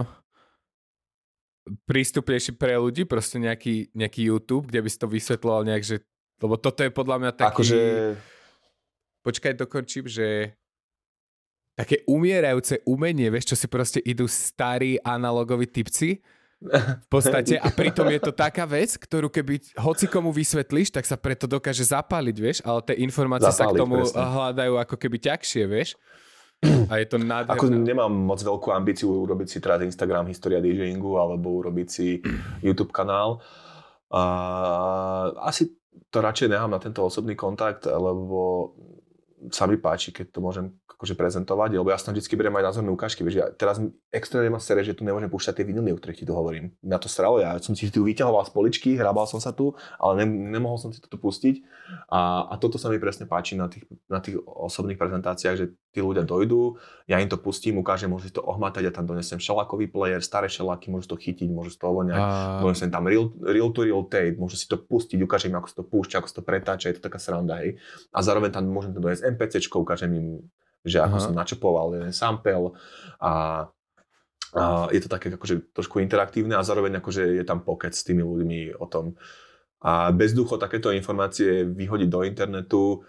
prístupnejší pre ľudí, proste nejaký, nejaký YouTube, kde by si to vysvetloval nejak, že lebo toto je podľa mňa taký... Akože, Počkaj, dokončím, že také umierajúce umenie, vieš, čo si proste idú starí analogoví typci v podstate a pritom je to taká vec, ktorú keby hoci komu vysvetlíš, tak sa preto dokáže zapáliť, vieš, ale tie informácie sa k Zapáliť, tomu presne. hľadajú ako keby ťažšie, vieš. A je to nádherné. ako nemám moc veľkú ambíciu urobiť si teraz Instagram História DJingu alebo urobiť si YouTube kanál. A, asi to radšej nechám na tento osobný kontakt, lebo sa mi páči, keď to môžem akože prezentovať, lebo ja tam vždy beriem aj názorné ukážky. Vieš, ja teraz extrémne ma sere, že tu nemôžem púšťať tie vinily, o ktorých ti tu hovorím. Na to stralo, ja som si tu vyťahoval z poličky, hrábal som sa tu, ale ne, nemohol som si to tu pustiť. A, a toto sa mi presne páči na tých, na tých osobných prezentáciách, že tí ľudia dojdú, ja im to pustím, ukážem, môžu si to ohmatať, ja tam donesem šelakový player, staré šelaky, môžu to chytiť, môžu toho nejak A... Donesem tam real, real to real tape, môžu si to pustiť, ukážem im, ako sa to púšťa, ako sa to pretáča, je to taká sranda, hej. A zároveň tam môžem to doniesť MPCčko, ukážem im, že ako Aha. som načopoval jeden sample a, a je to také akože trošku interaktívne a zároveň akože je tam pocket s tými ľuďmi o tom. A bezducho takéto informácie vyhodiť do internetu,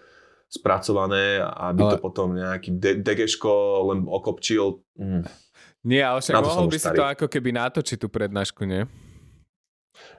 spracované, aby Ale- to potom nejaký de- degeško len okopčil. Mm. Nie, ale však mohol by si starý. to ako keby natočiť tú prednášku, nie?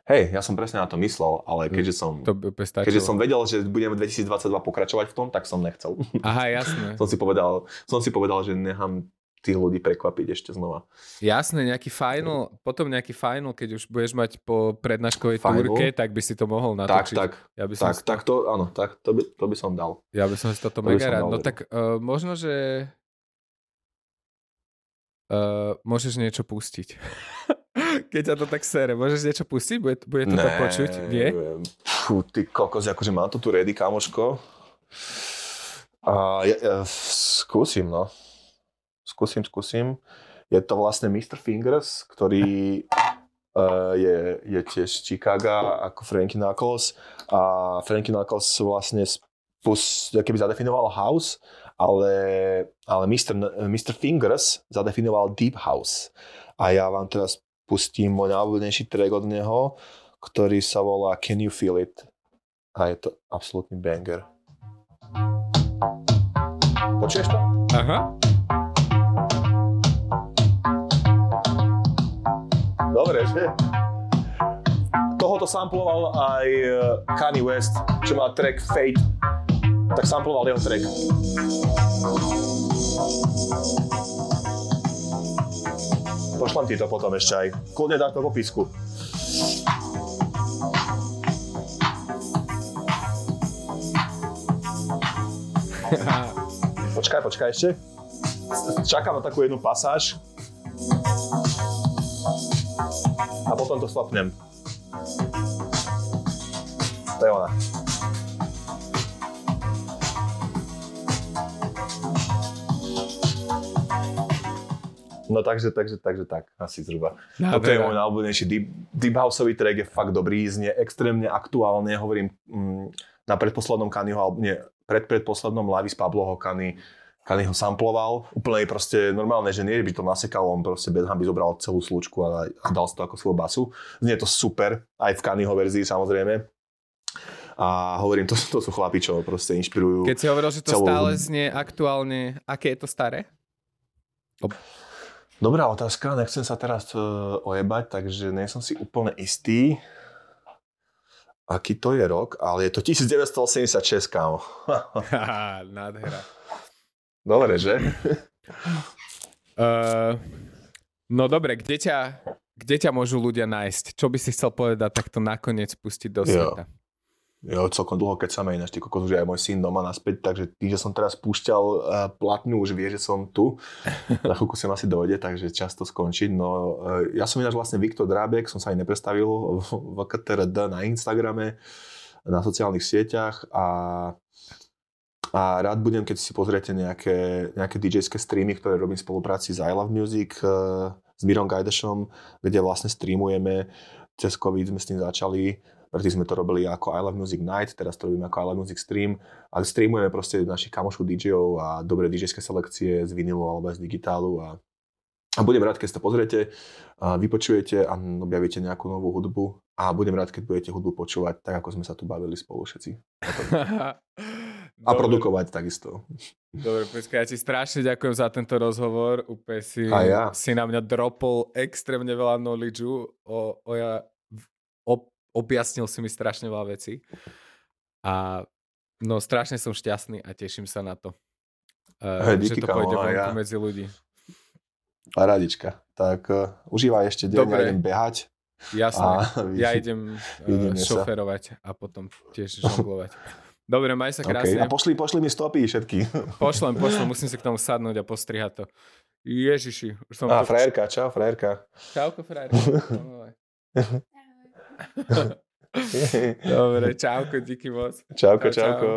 Hej, ja som presne na to myslel, ale keďže som To by. Keďže som vedel, že budeme 2022 pokračovať v tom, tak som nechcel. Aha, jasné. <laughs> som, si povedal, som si povedal, že nechám tých ľudí prekvapiť ešte znova. Jasné, nejaký final, potom nejaký final, keď už budeš mať po prednáškovej Final? túrke, tak by si to mohol Tak, natočiť. tak, ja by som tak, to, tak to, áno, tak to by, to by som dal. Ja by som si toto to mega rád. No tak uh, možno, že uh, môžeš niečo pustiť. <laughs> keď ťa to tak sere, môžeš niečo pustiť? Bude, bude to tak počuť? Nie? Fú, ty kokos, akože mám to tu ready, kamoško. A ja, ja, skúsim, no. Skúsim, skúsim. Je to vlastne Mr. Fingers, ktorý uh, je, je tiež z Chicaga ako Frankie Knuckles a Frankie Knuckles vlastne spus, keby zadefinoval house, ale, ale Mr. Mr. Fingers zadefinoval deep house. A ja vám teraz pustím môj najobľúbenejší track od neho, ktorý sa volá Can You Feel It? A je to absolútny banger. Počuješ to? Aha. Dobre, že? Tohoto samploval aj eh, Kanye West, čo má track Fate. Tak samploval jeho track. Pošlem ti to potom ešte aj. Kľudne dať do popisku. Počkaj, počkaj ešte. Čakám na takú jednu pasáž. A potom to stopnem. To je ona. No takže, takže, takže tak, asi zhruba. Toto je môj najobľúbenejší deep, deep houseový track, je fakt dobrý, znie extrémne aktuálne, hovorím mm, na predposlednom Kanyho, nie, pred predposlednom live z Pabloho Kany, Kany ho samploval, úplne proste normálne, že nie by to nasekal, on proste bez hamby zobral celú slučku a, a dal si to ako svoju basu. Znie to super, aj v Kanyho verzii samozrejme. A hovorím, to, to sú chlapi, čo proste inšpirujú. Keď si hovoril, že to celú- stále znie aktuálne, aké je to staré? Dobrá otázka, nechcem sa teraz uh, ojebať, takže nie som si úplne istý, aký to je rok, ale je to 1986, kámo. <laughs> <laughs> Nádhera. Dobre, že? Uh, <laughs> no dobre, kde ťa, kde ťa môžu ľudia nájsť? Čo by si chcel povedať takto nakoniec pustiť do sveta? Jo, celkom dlho, keď sa ma ináč, ty kokos, už aj môj syn doma naspäť, takže tým, že som teraz púšťal uh, platnú, už vie, že som tu. <laughs> Za chvíľku sem asi dojde, takže čas to skončiť. No, uh, ja som ináč vlastne Viktor Drábek, som sa aj neprestavil v KTRD na Instagrame, na sociálnych sieťach a, a rád budem, keď si pozriete nejaké, nejaké DJ-ské streamy, ktoré robím v spolupráci s I Love Music, uh, s Mirom Gajdešom, kde vlastne streamujeme. Cez COVID sme s tým začali, Predtým sme to robili ako I Love Music Night, teraz to robíme ako I Love Music Stream. Ale streamujeme proste našich kamošov DJov a dobré DJské selekcie z vinilu alebo z digitálu. A, a budem rád, keď si to pozriete, a vypočujete a objavíte nejakú novú hudbu. A budem rád, keď budete hudbu počúvať, tak ako sme sa tu bavili spolu všetci. <laughs> A Dobre. produkovať takisto. Dobre, Peska, ja ti strašne ďakujem za tento rozhovor. Úplne si, A ja. si na mňa dropol extrémne veľa knowledge o, o ja, o, objasnil si mi strašne veľa vecí. A no strašne som šťastný a teším sa na to. Uh, Hej, že díky, to pôjde kamo, ja. medzi ľudí. Paradička. Tak uh, užívaj ešte deň, Dobre. ja idem behať. Jasné. A Ja idem uh, vidíme sa. šoferovať a potom tiež žonglovať. <laughs> Dobre, maj sa Okay. krásne. A pošli, pošli mi stopy všetky. <laughs> Pošlem, pošlem, <laughs> musím si k tomu sadnúť a postrihať to. Ježiši, už som A to... frajerka, čau, frajerka. Čauko, frajer. <laughs> Dobre, čauko, díky moc. Čauko, Čau, čau. čauko.